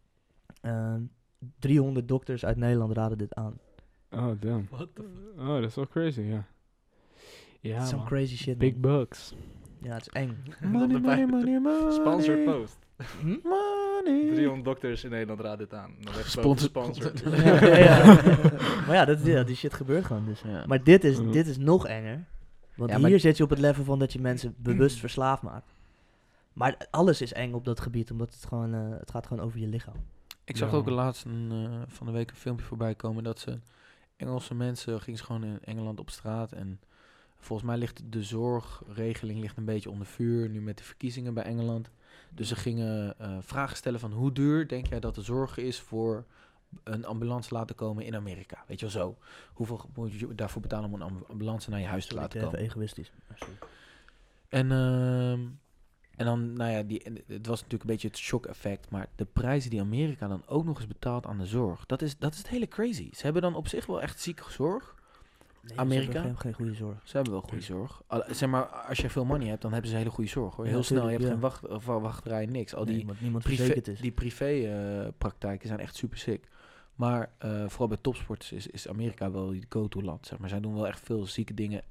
ehm, 300 dokters uit Nederland raden dit aan. Oh, damn. What the Oh, dat is wel crazy, ja. Ja, Some man. crazy shit, Big man. bucks. Ja, het is eng. Money, money, money, money. Sponsor post. Hm? Money, money. 300 dokters in Nederland raden dit aan. Dan werd Sponsor- gesponsord. Ja, ja, ja. maar ja, dat, ja, die shit gebeurt gewoon dus. Ja. Maar dit is, dit is nog enger. Want hier zit je op het level van dat je mensen bewust verslaafd maakt. Maar alles is eng op dat gebied, omdat het gewoon, eh, het gaat gewoon over je lichaam. Ik zag Ja. ook laatst een, eh, van de week een filmpje voorbij komen dat ze Engelse mensen gingen ze gewoon in Engeland op straat en volgens mij ligt de zorgregeling ligt een beetje onder vuur nu met de verkiezingen bij Engeland. Dus ze gingen eh, vragen stellen van hoe duur denk jij dat de zorg is voor een ambulance laten komen in Amerika? Weet je wel zo. Hoeveel moet je daarvoor betalen om een ambu- ambulance naar je huis te laten ik ben komen? even egoïstisch. En, ehm, en dan, nou ja, die, het was natuurlijk een beetje het shock-effect. Maar de prijzen die Amerika dan ook nog eens betaalt aan de zorg, dat is, dat is het hele crazy. Ze hebben dan op zich wel echt zieke zorg. Nee, ze Amerika? hebben Geen, geen goede zorg. Ze hebben wel goede zorg. Al- zeg maar, als je veel money hebt, dan hebben ze hele goede zorg hoor. Ja, Heel snel, je hebt ja. geen wacht, of wachtrij, niks. Al die nee, privé, is. die privé-praktijken zijn echt super sick. Maar eh, vooral bij topsporters is, is Amerika wel die go-to land. Zeg maar. Zij doen wel echt veel zieke dingen.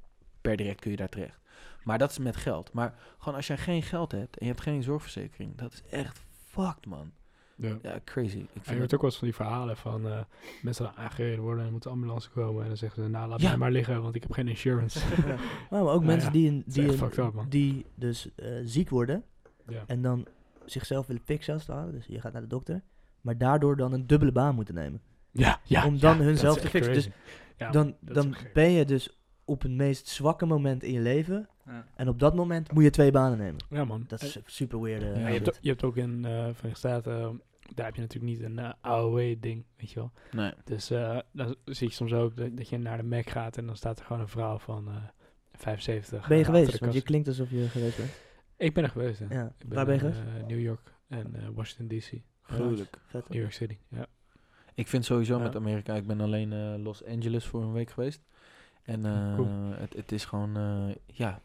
Per direct kun je daar terecht. Maar dat is met geld. Maar gewoon als jij geen geld hebt en je hebt geen zorgverzekering, dat is echt fucked, man. Ja. Ja, crazy. Ik Ja, je vind hoort ook wel eens van die verhalen van eh, mensen die aangereden worden en moet de ambulance komen. En dan zeggen ze, nou laat Ja. mij maar liggen, want ik heb geen insurance. Ja. Maar, maar ook Ja, mensen die, een, die, een- up, die dus eh, ziek worden ja. en dan zichzelf willen fixen als het ware. Dus je gaat naar de dokter. Maar daardoor dan een dubbele baan moeten nemen. Ja, ja, Om dan hunzelf te fixen. Dus dan dan ben je dus op het meest zwakke moment in je leven. Ja. En op dat moment moet je twee banen nemen. Ja man. Dat En- is super weird. eh, Ja, je, hebt, ook- je hebt ook in eh Verenigde Staten, eh, daar heb je natuurlijk niet een eh, AOW-ding, weet je wel. Nee. Dus eh, dan zie je soms ook dat, dat je naar de Mac gaat en dan staat er gewoon een vrouw van eh 75. Ben je geweest? Want je klinkt alsof je geweest bent. Ik ben er geweest, ja. Ja. Ik ben Waar ben je geweest? eh, New York en eh, Washington D.C. Gruwelijk. Vet. New York City, ja. Ik vind sowieso Ja. met Amerika, ik ben alleen eh, Los Angeles voor een week geweest. En eh, Cool. het, het is gewoon, eh, ja,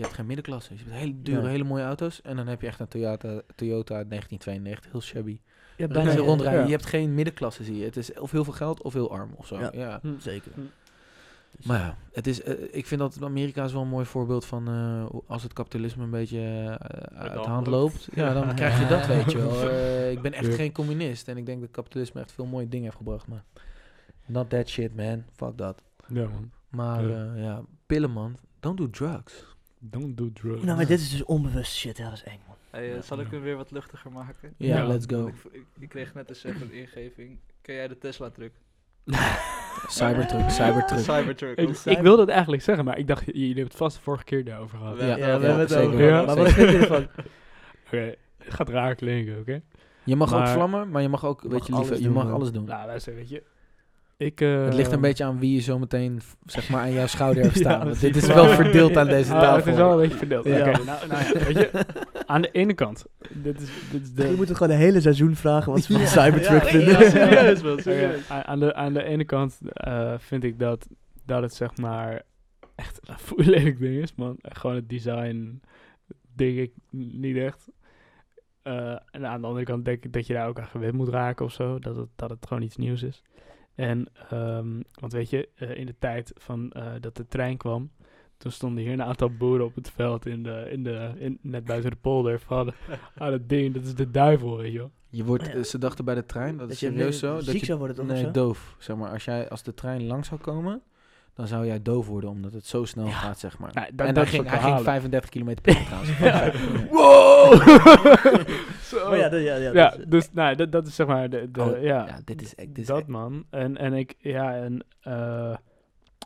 je hebt geen middenklasse. Je hebt hele dure, Nee. hele mooie auto's. En dan heb je echt een Toyota, Toyota uit 1992, heel shabby. Ja, Bijna rondrijden. ja. Je hebt geen middenklasse, zie je. Het is of heel veel geld of heel arm of zo. Ja. Ja. Hm. Zeker. Hm. Dus, Maar ja, het is, eh, ik vind dat Amerika is wel een mooi voorbeeld van eh, als het kapitalisme een beetje eh, uit de hand loopt. Ja, dan krijg je dat, weet je wel. Eh, ik ben echt Ja. geen communist en ik denk dat kapitalisme echt veel mooie dingen heeft gebracht. Maar not that shit, man. Fuck dat. Ja man. Maar ja pillen, man. Don't do drugs. Don't do drugs. Nou, maar dit is dus onbewust shit. Ja, dat is eng, man. Hey, eh, zal ik hem weer wat luchtiger maken? Ja, let's go. Ik, ik, ik kreeg net eens even een ingeving. Ken jij de Tesla-truck? Cybertruck, cybertruck. Cybertruck. Ik, ik wilde het eigenlijk zeggen, maar ik dacht, jullie hebben het vast de vorige keer daarover gehad. Ja, Ja, we ja, hebben het zeker over. Ja, maar wat vind je ervan? Oké, het gaat raar klinken, oké? Je mag ook vlammen, maar je mag ook, weet je, liever, je mag alles doen. Nou, luister, weet je. Ik, eh, Het ligt een beetje aan wie je zo meteen f- zeg maar aan jouw schouder hebt staan. Want dit is wel. wel verdeeld aan deze Ah, tafel. het is wel een beetje verdeeld. Ja. Oké, nou, nou ja, weet je, aan de ene kant, dit is, dit is de... Je moet het gewoon een hele seizoen vragen wat ze van. Cybertruck vinden. ja, serieus Oké, serieus. aan, aan de, aan de ene kant eh, vind ik dat, dat het zeg maar echt een foei lelijk ding is, man. En Gewoon het design denk ik niet echt. Eh, en aan de andere kant denk ik dat je daar ook aan gewend moet raken of zo. Dat het, dat het gewoon iets nieuws is. En, ehm, want weet je, eh, in de tijd van eh, dat de trein kwam, toen stonden hier een aantal boeren op het veld in de, in de, in, net buiten de polder van, ah, dat ding, dat is de duivel, weet je wel. Je wordt, Ja. eh, ze dachten bij de trein, dat, is je serieus zo. Dat ziek je, zou worden toch? of nee, zo? doof. Zeg maar, als, jij, als de trein lang zou komen, dan zou jij doof worden, omdat het zo snel Ja. gaat, zeg maar. Dat- en dat hij ging, hij ging verhalen. 35 km per uur trouwens. Ja. Oh ja, dat- ja, ja, is- dus nou, dat, dat is zeg maar de, de Oh, ja, ja, dit is echt- dit is dat man. En, en ik, ja, en eh,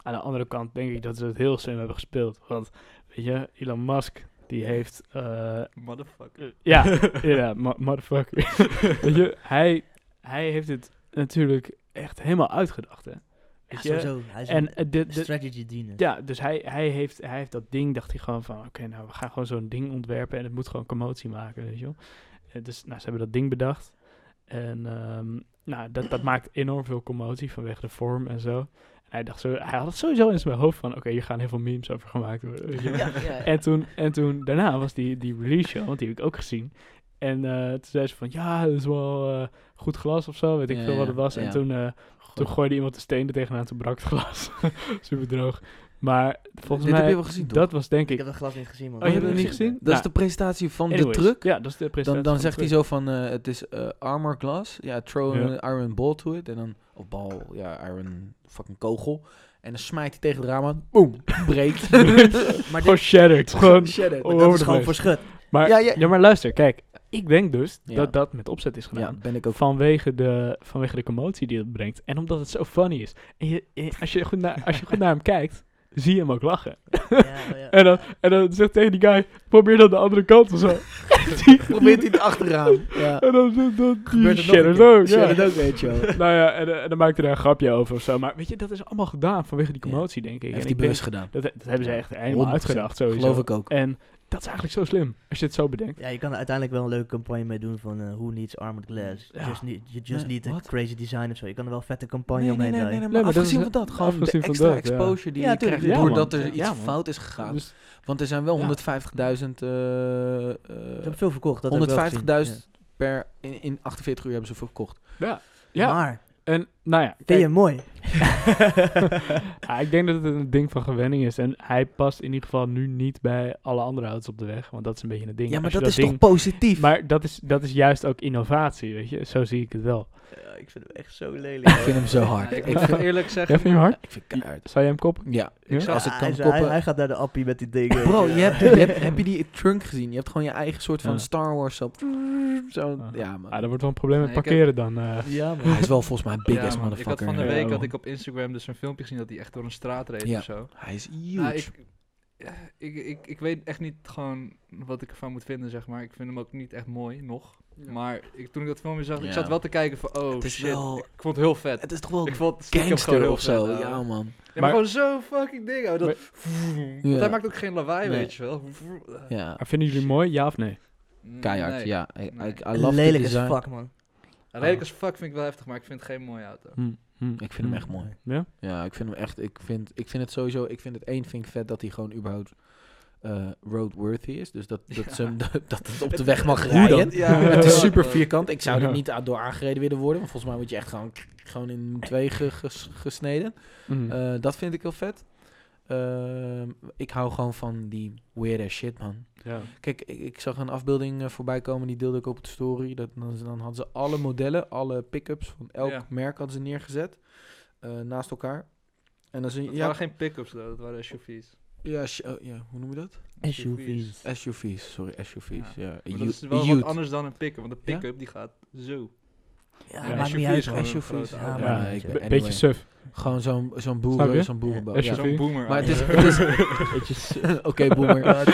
aan de andere kant denk ik dat ze het heel slim hebben gespeeld. Want, weet je, Elon Musk, die heeft, eh, Motherfucker. eh, ja, ja, mo- motherfucker. weet je, hij, hij heeft het natuurlijk echt helemaal uitgedacht, hè. Ja, Weet je? sowieso. Hij is En een dit, dit, strategy genius. ja, dus hij, hij, heeft, hij heeft dat ding, dacht hij gewoon van, oké, nou, we gaan gewoon zo'n ding ontwerpen en het moet gewoon commotie maken, weet je wel. Eh, dus, nou, ze hebben dat ding bedacht. En, ehm, nou, dat, dat maakt enorm veel commotie vanwege de vorm en zo. En hij dacht zo, hij had het sowieso in zijn hoofd van, oké, hier gaan heel veel memes over gemaakt worden. Ja, ja, ja. En toen, en toen daarna was die, die release show, want die heb ik ook gezien. En eh, toen zei ze van, ja, dat is wel eh, goed glas of zo, weet ik veel wat het was. En toen, toen gooide iemand de steen er tegenaan, toen brak het glas. Super droog. Maar volgens Dit mij, heb je wel gezien, toch? dat was denk Ik ik... heb dat glas niet gezien, man. Oh, je hebt het niet gezien? Dat Nou, is de presentatie van de truck. Ja, dat is de presentatie Dan, dan van zegt hij zo van, eh, het is eh, armor glass. Ja, throw Ja. an iron ball to it. En dan, of bal, ja, iron fucking kogel. En dan smijt hij tegen het raam aan. Boom, breekt. Maar Gewoon dit, shattered. Gewoon Shattered. Oh, maar over dat is de gewoon place. voor schut. Maar, Ja, ja, ja. maar luister, kijk. Ik denk dus Ja. dat dat met opzet is Ja, gedaan. ben ik ook. Vanwege de, vanwege de commotie die het brengt. En omdat het zo funny is. En je, je- als, je goed naar, als je goed naar hem kijkt, zie je hem ook lachen. Ja, ja. En dan, en dan zegt tegen die guy, probeer dan de andere kant of zo. Die- Probeert hij het achteraan. Ja. En dan, dan, die keer. ook. Ja. Ook, weet je wel. Nou ja, en, eh, en dan maakt hij daar een grapje over of zo. Maar weet je, dat is allemaal gedaan vanwege die commotie, denk ik. Heeft En ik bewust denk- gedaan. Dat, dat hebben ze echt helemaal 100%. uitgedacht, sowieso. Geloof ik ook. En dat is eigenlijk zo slim, als je het zo bedenkt. Ja, je kan er uiteindelijk wel een leuke campagne mee doen van eh, who needs armored glass. Ja. Just need, you just Nee, need a crazy design of zo. Je kan er wel vette campagne Nee, nee, omheen nee, nee, draaien. nee, maar Nee, maar dat afgezien van dat, gewoon de extra dat, ja. exposure die Ja, je tuurlijk, krijgt ja, doordat man. er iets fout is gegaan. Dus, Want er zijn wel Ja. 150.000 eh, Ze eh, hebben veel verkocht. Dat heb ik wel gezien. 150.000 per in, in 48 uur hebben ze verkocht. ja. Ja. ja. Maar, En nou ja, vind je mooi? ja, ik denk dat het een ding van gewenning is. En hij past in ieder geval nu niet bij alle andere auto's op de weg. Want dat is een beetje een ding. Ja, maar dat is ding- toch positief? Maar dat is, dat is juist ook innovatie, weet je. Zo zie ik het wel. Ja, ik vind hem echt zo lelijk. ik vind hem zo hard. Ja, ik ik, vind, eerlijk zeggen, vind je hem hard? ik vind keihard. Zou jij hem koppen? Ja, Ja? zou- als ik kan hij, koppen... hij gaat naar de appie met die dingen. Bro, Ja. je hebt, je hebt- heb je die trunk gezien? Je hebt gewoon je eigen soort van Ja. Star Wars zo... zo ja, man. Ah, dat wordt wel een probleem met Nee, ik heb- parkeren dan. eh. Ja, man. Hij is wel volgens mij een big Ja, ass man, ik had motherfucker. van de week ik op Instagram dus een filmpje gezien dat hij echt door een straat reed Ja. of zo. Hij is huge. Nou, ik, ja, ik, ik, ik weet echt niet gewoon wat ik ervan moet vinden, zeg maar. Ik vind hem ook niet echt mooi, nog. Maar ik, toen ik dat filmpje zag, Ja. ik zat wel te kijken van, oh Het is shit, wel- ik vond het heel vet. het is toch wel ik vond gangster of zo. vet, Ja, man. Ja, maar, Maar- gewoon zo fucking ding. Dat, Ja. Want hij maakt ook geen lawaai, Nee. weet je wel. Ja, Maar vinden jullie mooi, ja of nee? Keihard. nee. Ja, I, Nee. I, I love Lelijk as design. fuck, man. Lelijk als fuck vind ik wel heftig, maar ik vind geen mooie auto. Hm, hm, Ik vind hem hm. echt mooi. Ja? Ja, ik vind hem echt. Ik vind, ik vind het sowieso. Ik vind het één vind ik vet dat hij gewoon überhaupt eh, roadworthy is. Dus dat, dat, Ja. ze, dat, het op de weg mag rijden. Ja, het is super vierkant. Ik zou er niet door aangereden willen worden. Want volgens mij word je echt gewoon, gewoon in twee ge- ges- gesneden. Hm. Eh, dat vind ik heel vet. Ehm, ik hou gewoon van die weird ass shit, man. ja. Kijk, ik, ik zag een afbeelding eh, voorbij komen, die deelde ik op de story. Dat, dan, dan hadden ze alle modellen, alle pick-ups van elk Ja. merk hadden ze neergezet. eh, naast elkaar. En dan zie je, Het ja, waren geen pick-ups, though, dat waren SUV's. ja, sh- oh, ja, hoe noem je dat? SUV's. SUV's, sorry, SUV's, ja. Maar dat is wel wat anders dan een pick-up, want een Ja? pick-up die gaat zo. Ja, Ja, maakt niet uit. SUV's. Ja, Ja, ik anyway. Beetje suf. Gewoon zo'n zo'n boeren, je? zo'n boerenboot. Ja. Zo'n boomer. Maar het is, het is suf. Oké, boomer.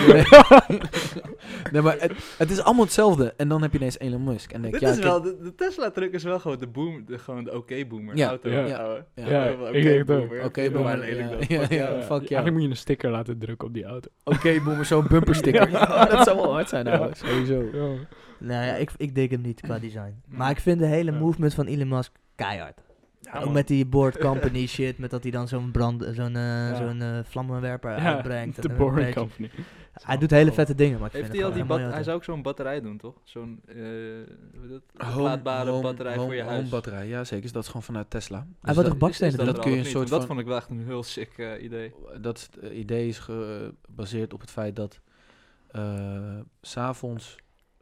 nee, maar het, het is allemaal hetzelfde. En dan heb je ineens Elon Musk. En denk, Dit ja, is wel, de, de Tesla-truck is wel gewoon de boom, de, gewoon de oké-boomer. Ja, auto, ja. ja. Ja. Ja, Oké, ik denk het ook. boomer. Oké, boomer, maar lelijk ja. Fuck ja. Eigenlijk moet je een sticker laten drukken op die auto. Oké, boomer, zo'n bumpersticker. Ja, dat zou wel hard zijn, nou, sowieso. Nou ja, ik, ik dik hem niet qua design. Maar ik vind de hele movement van Elon Musk keihard. Ja, Ook man. met die board company shit, met dat hij dan zo'n brand, zo'n eh, Ja. zo'n eh, vlammenwerper Ja, uitbrengt. de een beetje- Company. Hij doet hele vette dingen, maar ik Heeft vind hij al die een hij zou ook zo'n batterij doen, toch? Zo'n eh? Home- Oplaadbare home- batterij home- voor je home huis. batterij, ja zeker. Dus dat is gewoon vanuit Tesla. Dus wil toch bakstenen dat kun je een soort van- Dat vond ik wel echt een heel sick eh, idee. dat is- het idee is gebaseerd op het feit dat eh, s s'avonds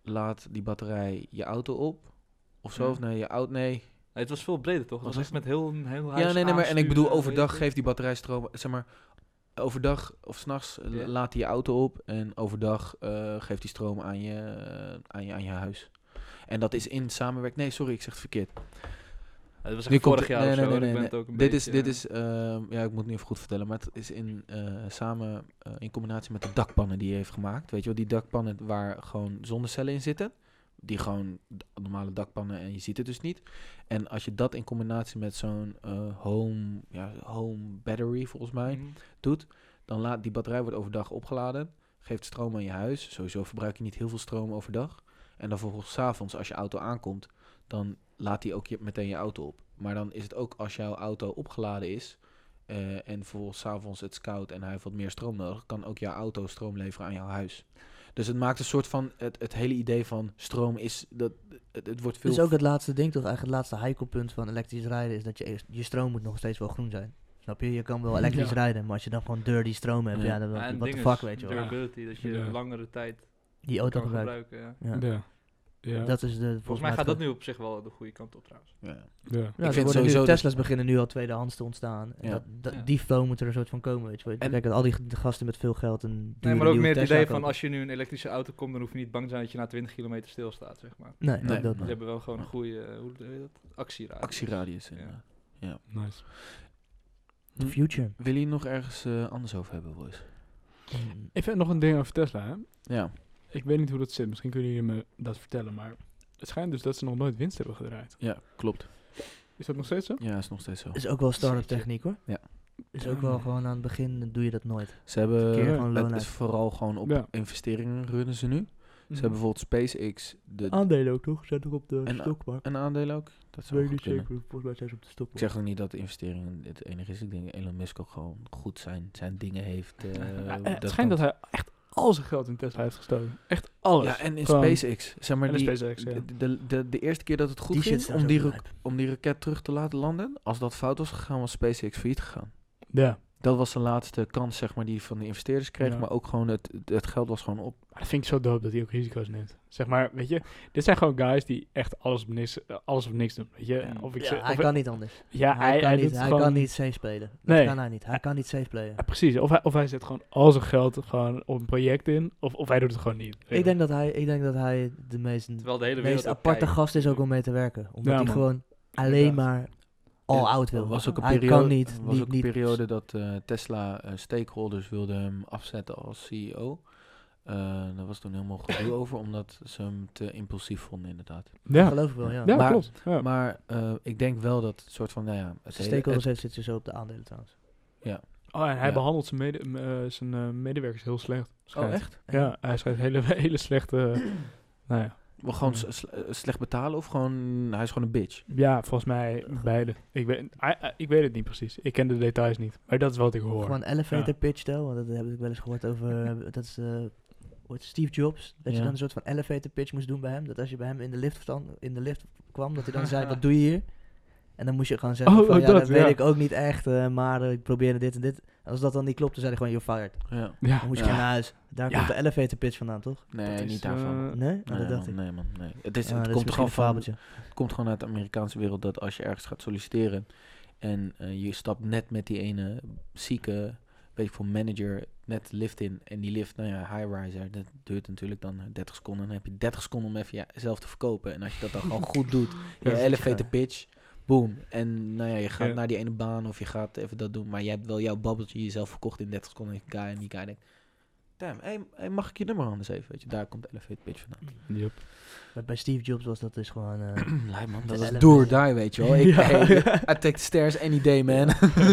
laat die batterij je auto op. Of zo, Ja. of nee, je auto, nee. Nee, het was veel breder, toch? Het Was was echt met heel, heel huis Ja, nee, nee, maar en ik bedoel, overdag geeft die batterij stroom, zeg maar, overdag of s'nachts Ja. laat hij je auto op en overdag eh, geeft hij stroom aan je, eh, aan, je, aan je huis. En dat is in samenwerking, nee, sorry, ik zeg het verkeerd. Was Nu vorig jaar nee, zo. nee, Dit is, dit is ehm, ja, ik moet nu even goed vertellen, maar het is in, eh, samen eh, in combinatie met de dakpannen die hij heeft gemaakt. Weet je wel, die dakpannen waar gewoon zonnecellen in zitten. Die gewoon normale dakpannen en je ziet het dus niet. En als je dat in combinatie met zo'n eh, home, ja, home battery volgens mij mhm. doet, dan laat die batterij wordt overdag opgeladen, geeft stroom aan je huis. Sowieso verbruik je niet heel veel stroom overdag. En dan vervolgens 's avonds als je auto aankomt, dan laat hij ook je, meteen je auto op. Maar dan is het ook als jouw auto opgeladen is eh, en vervolgens 's avonds het is koud en hij heeft wat meer stroom nodig, kan ook jouw auto stroom leveren aan jouw huis. Dus het maakt een soort van, het, het hele idee van stroom is, dat, het, het wordt veel... Is ook het laatste ding toch, eigenlijk het laatste heikelpunt van elektrisch rijden is dat je, je stroom moet nog steeds wel groen zijn. Snap je? Je kan wel elektrisch Ja. rijden, maar als je dan gewoon dirty stroom hebt, Ja. ja, dan the ding fuck, is weet je wel. Durability, dat je Ja. langere tijd Die auto gebruiken. Ja. Ja. Ja. Ja. Dat is de, volgens, Volgens mij gaat dat nu op zich wel de goede kant op trouwens. Ja. ja. Ja, Ik vind sowieso Tesla's beginnen nu al tweedehands te ontstaan. En Ja. dat, dat, Ja. Die flow moet er een soort van komen, weet je. En- Kijk, al die gasten met veel geld en Nee, maar ook meer het Tesla idee van als je nu een elektrische auto komt, dan hoef je niet bang te zijn dat je na 20 kilometer stilstaat, zeg maar. Nee, Nee. dat Ze hebben wel gewoon een goede, eh, hoe heet dat? Actieradius. Actieradius. Ja. inderdaad. Nice. The future. Wil je nog ergens eh, anders over hebben, boys? Mm. Even nog een ding over Tesla. Hè? Ja. Ik weet niet hoe dat zit. Misschien kunnen jullie me dat vertellen. Maar het schijnt dus dat ze nog nooit winst hebben gedraaid. Ja, klopt. Is dat nog steeds zo? Ja, is nog steeds zo. Is ook wel start-up techniek hoor. Ja. Is ook wel gewoon aan het begin doe je dat nooit. Ze hebben, Keer gewoon loon het uit. is vooral gewoon op Ja. investeringen runnen ze nu. Ze hebben bijvoorbeeld SpaceX, de, Aandelen ook toch? Zijn toch op de En- stokmarkt? een aandeel ook. Dat zou goed kunnen. Volgens mij zijn ze op de Ik stokmarkt. zeg ook niet dat investeringen het enige is. Ik denk dat Elon Musk ook gewoon goed zijn, zijn dingen heeft. eh, Ja, dat het schijnt dat hij echt al zijn geld in Tesla heeft gestoken. Echt alles. Ja, en in Gewoon- SpaceX. Zeg maar, en in die, SpaceX, ja. de, de, de, de eerste keer dat het goed Die ging om die, om die raket terug te laten landen, als dat fout was gegaan, was SpaceX failliet gegaan. Ja. Dat was de laatste kans, zeg maar, die hij van de investeerders kreeg. Ja. Maar ook gewoon, het, het geld was gewoon op. Maar dat vind ik zo dope dat hij ook risico's neemt. Zeg maar, weet je, dit zijn gewoon guys die echt alles op niks, alles of niks doen. Weet je, Ja. of ik Ja, zeg, hij of kan niet anders. ja, hij, kan, niet, doet hij gewoon- kan niet safe spelen. Dat Nee. kan hij niet. Hij kan niet safe. Ja, precies. Of hij, of hij zet gewoon al zijn geld gewoon op een project in, of, of hij doet het gewoon niet. Ik denk dat hij, ik denk dat hij de meest, Terwijl de hele meest aparte kijkt. gast is ook om mee te werken. Omdat Ja, hij gewoon alleen maar all Ja, out wil. Was ook een hij periode, kan niet, was niet, ook een niet periode dat eh, Tesla eh, stakeholders wilden hem afzetten als CEO. Eh daar was toen helemaal gedoe over, omdat ze hem te impulsief vonden, inderdaad. Ja, geloof ik wel, ja. ja Maar- klopt. Ja. Maar eh, ik denk wel dat het soort van, nou ja... Het stakeholders heeft zitten zo op de aandelen trouwens. Oh, en hij Ja. behandelt zijn, mede, m- zijn medewerkers heel slecht. Oh, echt? Ja, hij schrijft hele, hele slechte... nou ja. Wel gewoon eh, slecht betalen of gewoon... Hij is gewoon een bitch. ja, volgens mij beide. Ik weet, hij- ik weet het niet precies. Ik ken de details niet. Maar dat is wat ik hoor. Gewoon elevator Ja. pitch tel, want dat heb ik wel eens gehoord over, eh, dat is, eh, Steve Jobs. Dat je dan een soort van elevator pitch moest doen bij hem. Dat als je bij hem in de lift, stand, in de lift kwam, dat hij dan zei, wat doe je hier? En dan moest je gewoon zeggen Oh, van, oh, ja, dat, dat weet ja. ik ook niet echt, eh, maar eh, ik probeerde dit en dit. En als dat dan niet klopte, zei hij gewoon, you're fired. Ja. ja. Dan moet je naar huis. Daar Ja. komt de elevator pitch vandaan, toch? Nee, Dat is, niet daarvan. eh, Nee? nee, Oh, dat dacht man, ik. nee, man, nee. Het, is, Ah, het komt is gewoon van... fabeltje. Het komt gewoon uit de Amerikaanse wereld dat als je ergens gaat solliciteren en je stapt net met die ene zieke, weet ik veel, manager net lift in en die lift, nou ja, high-riser, dat duurt natuurlijk dan eh, 30 seconden. Dan heb je 30 seconden om even jezelf te verkopen. En als je dat dan gewoon goed doet, je elevator pitch, boom. En nou ja, je gaat Ja. naar die ene baan of je gaat even dat doen, maar je hebt wel jouw babbeltje jezelf verkocht in 30 seconden. En die guy en die guy denkt, damn, hey, hey, mag ik je nummer anders even? Weet je, daar komt de elevator pitch vandaan. Yep. Bij Steve Jobs was dat dus gewoon... eh, Lijp man, dat is do or die, weet je wel. Ik, Ja. hey, I take the stairs any day, man.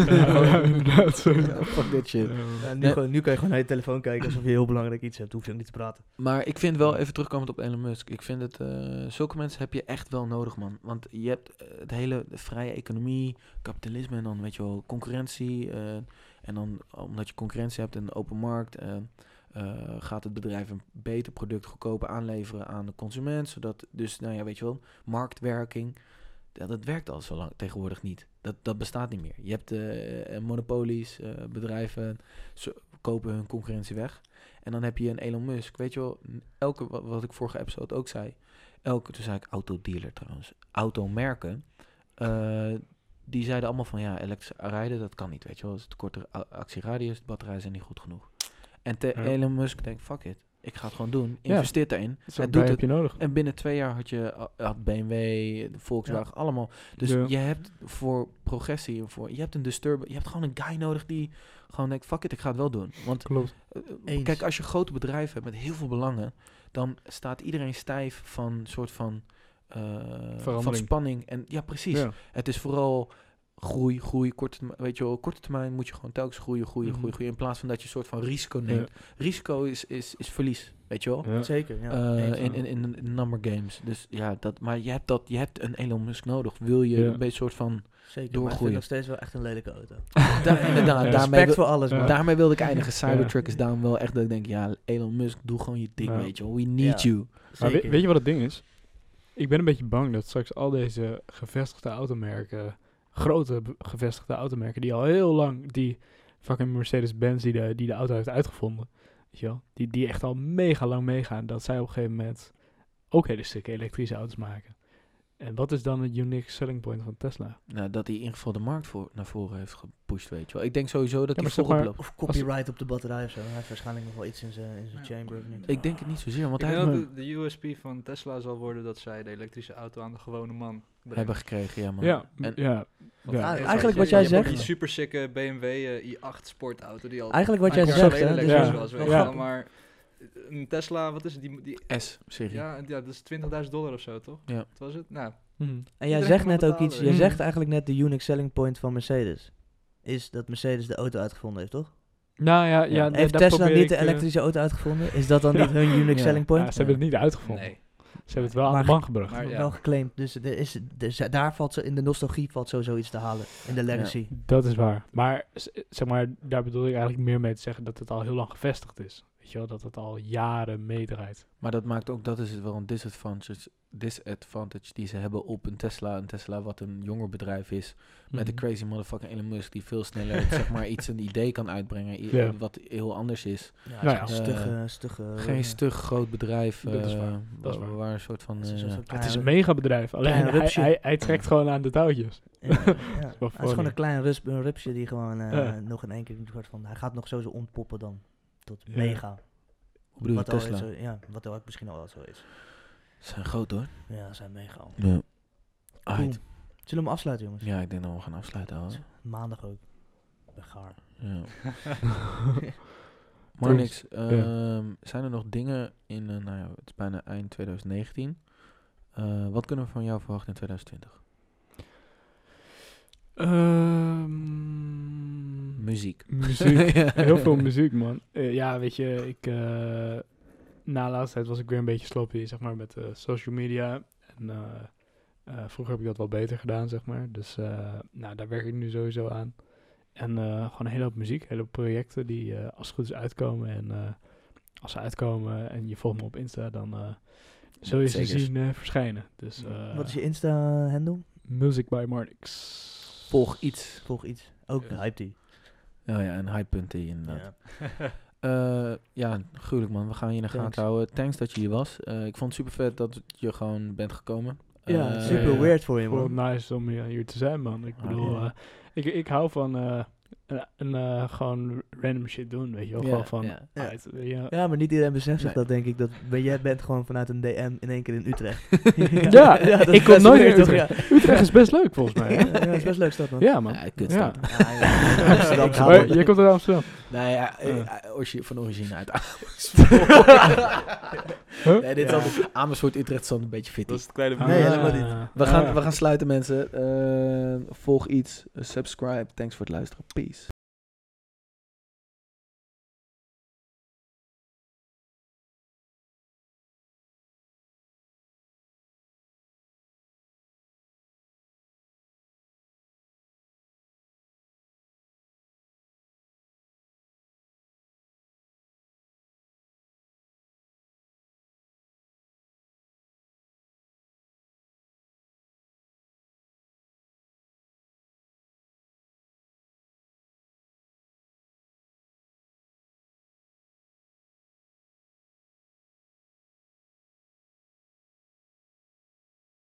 Ja, inderdaad. Ja, fuck that shit. ja, nu, Nee. gewoon- nu kan je gewoon naar je telefoon kijken alsof je heel belangrijk iets hebt. Hoef je ook niet te praten. Maar ik vind wel, even terugkomend op Elon Musk, ik vind het, eh, zulke mensen heb je echt wel nodig, man. Want je hebt eh, het hele vrije economie, kapitalisme en dan, weet je wel, concurrentie. eh, en dan, omdat je concurrentie hebt en een open markt, eh, eh, gaat het bedrijf een beter product goedkoper aanleveren aan de consument. Zodat, dus, nou ja, weet je wel, marktwerking. Dat werkt al zo lang tegenwoordig niet. Dat, dat bestaat niet meer. Je hebt eh, monopolies, bedrijven ze kopen hun concurrentie weg. En dan heb je een Elon Musk. Weet je wel, elke, wat, ik vorige episode ook zei. Elke, toen zei ik autodealer trouwens. Automerken. die zeiden allemaal van ja, elektrisch rijden, dat kan niet. Weet je wel, het is actieradius, de batterijen zijn niet goed genoeg. En te Ja. Elon Musk denkt, fuck it. Ik ga het gewoon doen. Ja. Investeert erin. Guy doet heb het. je nodig. En binnen twee jaar had je had BMW, de Volkswagen, allemaal. Dus Ja. je hebt voor progressie, voor, je hebt een disturber, je hebt gewoon een guy nodig die gewoon denkt, fuck it, ik ga het wel doen. Want Klopt. eh, Eens. kijk, als je grote bedrijven hebt met heel veel belangen, dan staat iedereen stijf van soort van, eh, van Verandering. spanning. En ja, precies. Ja. Het is vooral groei, groei, korte termijn, weet je wel, korte termijn moet je gewoon telkens groeien, groeien, Mhm. groeien, groeien. In plaats van dat je een soort van risico neemt. Risico is, is, is verlies, weet je wel. Ja. Zeker, ja. Eh, Eens. in, in, in, in number games. Dus ja, dat, maar je hebt, dat, je hebt een Elon Musk nodig. Wil je Ja. een beetje soort van... Zeker, maar ik vind doorgroeien. nog steeds wel echt een lelijke auto. Da, inderdaad, Ja. daarmee, wil- voor alles, Ja. man. daarmee wilde ik eindigen. Cybertruck is daarom wel echt dat ik denk, ja, Elon Musk, doe gewoon je ding, Ja. weet je wel. We need Ja. you. Maar weet, Zeker. weet je wat het ding is? Ik ben een beetje bang dat straks al deze gevestigde automerken grote gevestigde automerken die al heel lang die fucking Mercedes-Benz die de, die de auto heeft uitgevonden, weet je wel, die, die echt al mega lang meegaan, dat zij op een gegeven moment ook hele stukken elektrische auto's maken. En wat is dan het unique selling point van Tesla? Nou, dat hij in ieder geval de markt voor, naar voren heeft gepusht, weet je wel. Ik denk sowieso dat Ja, hij voorop maar- loopt. Of copyright op de batterij of zo. Hij heeft waarschijnlijk nog wel iets in zijn in zijn Ja. chamber. Niet? Ik denk het niet zozeer, want Ik hij denk heeft dat de, de USP van Tesla zal worden dat zij de elektrische auto aan de gewone man brengen. hebben gekregen, ja man. Ja, En- ja, eigenlijk wat jij je zegt- Die super sikke BMW eh, i8 sportauto die al Eigenlijk wat jij zegt, hè, dus Ja. elektrisch was, weet je Ja. wel, maar een Tesla, wat is het? Die, die, S-serie. ja, ja, dat is 20.000 dollar of zo, toch? Ja. Wat was het? Nou, Mhm. En jij zegt net ook iets, jij ja. zegt eigenlijk net de unique selling point van Mercedes. Is dat Mercedes de auto uitgevonden heeft, toch? Nou ja, ja, Ja. heeft Tesla niet de ik, eh, elektrische auto uitgevonden? Is dat dan Ja. niet hun unique Ja. selling point? ja, ze hebben het niet uitgevonden. nee. Ze hebben het wel aan Maar- de man gebracht. maar ja. Wel geclaimd. Dus er is, dus daar valt zo, in de nostalgie valt sowieso iets te halen. In de legacy. Dat is waar. Maar zeg maar, daar bedoel ik eigenlijk meer mee te zeggen dat het al heel lang gevestigd is. Weet je wel, dat het al jaren meedraait. Maar dat maakt ook, dat is het wel een disadvantage, disadvantage die ze hebben op een Tesla. Een Tesla wat een jonger bedrijf is. Met een Mhm. crazy motherfucking Elon Musk die veel sneller zeg maar iets een idee kan uitbrengen. i- Ja. Wat heel anders is. Ja, Nou. Geen stug groot bedrijf. Dat is eh, waar, dat is wa- waar. waar een soort van... Het is eh, een soort Het is een klein- megabedrijf. Alleen hij, hij, hij trekt gewoon aan de touwtjes. Ja, ja. Het is gewoon een klein rupsje die gewoon eh, Ja. nog in één keer een soort van... Hij gaat nog sowieso ontpoppen dan. Tot Ja. mega. hoe bedoel je Wat al Tesla? zo, ja, wat ook misschien al wel zo is. Ze zijn groot hoor. Ja, ze zijn mega. Ja. Zullen we hem afsluiten, jongens? Ja, ik denk dat we gaan afsluiten. Hoor. Maandag ook. Ben gaar. Ja. maar niks. ehm, Zijn er nog dingen in, eh, nou ja, het is bijna eind 2019. Eh, wat kunnen we van jou verwachten in 2020? Ehm, Muziek. muziek. Ja. Heel veel muziek, man. Eh, ja, weet je, ik... eh, na de laatste tijd was ik weer een beetje sloppy, zeg maar, met eh, social media. En eh, eh, vroeger heb ik dat wel beter gedaan, zeg maar. Dus eh, nou, daar werk ik nu sowieso aan. En eh, gewoon een hele hoop muziek, een hele hoop projecten die eh, als het goed is uitkomen. En eh, als ze uitkomen en je volgt me op Insta, dan eh, zul je ze zien eh, verschijnen. Dus eh, Wat is je Insta-handle? Music by Marnix. Volg iets. Volg iets. Ook hype die. Oh ja, een hype.t inderdaad. Ja. Eh, ja, gruwelijk man. We gaan je in de Thanks. gaten houden. Thanks dat je hier was. Eh, ik vond het super vet dat je gewoon bent gekomen. Ja, Eh, super ja. weird voor je, Ik vond man. het nice om hier, hier te zijn, man. Ik Ah, bedoel, ja. eh, ik, ik hou van eh, een, een, eh, gewoon random shit doen, weet je wel. Ja, Gewoon van, ja. Ja. uit, ja. Ja, maar niet iedereen beseft zich Nee. dat, denk ik. Dat, maar jij bent gewoon vanuit een DM in één keer in Utrecht. Ja, ik kom nooit naar toch? Utrecht. Utrecht is best leuk, volgens mij. Ja, hè? ja, dat is best leuk stad, man. Ja, man. Ja, kut Ja. Amsterdam, Maar jij komt uit Amsterdam. Nou ja, eh, Ja. eh, van origine uit Huh? Nee, dit is Ja. altijd Amersfoort Utrecht is een beetje fit. Dat is het kleine Nee, helemaal niet. Ah. We gaan, Ah. we gaan sluiten mensen. Eh, volg iets, subscribe. Thanks voor het luisteren. Peace.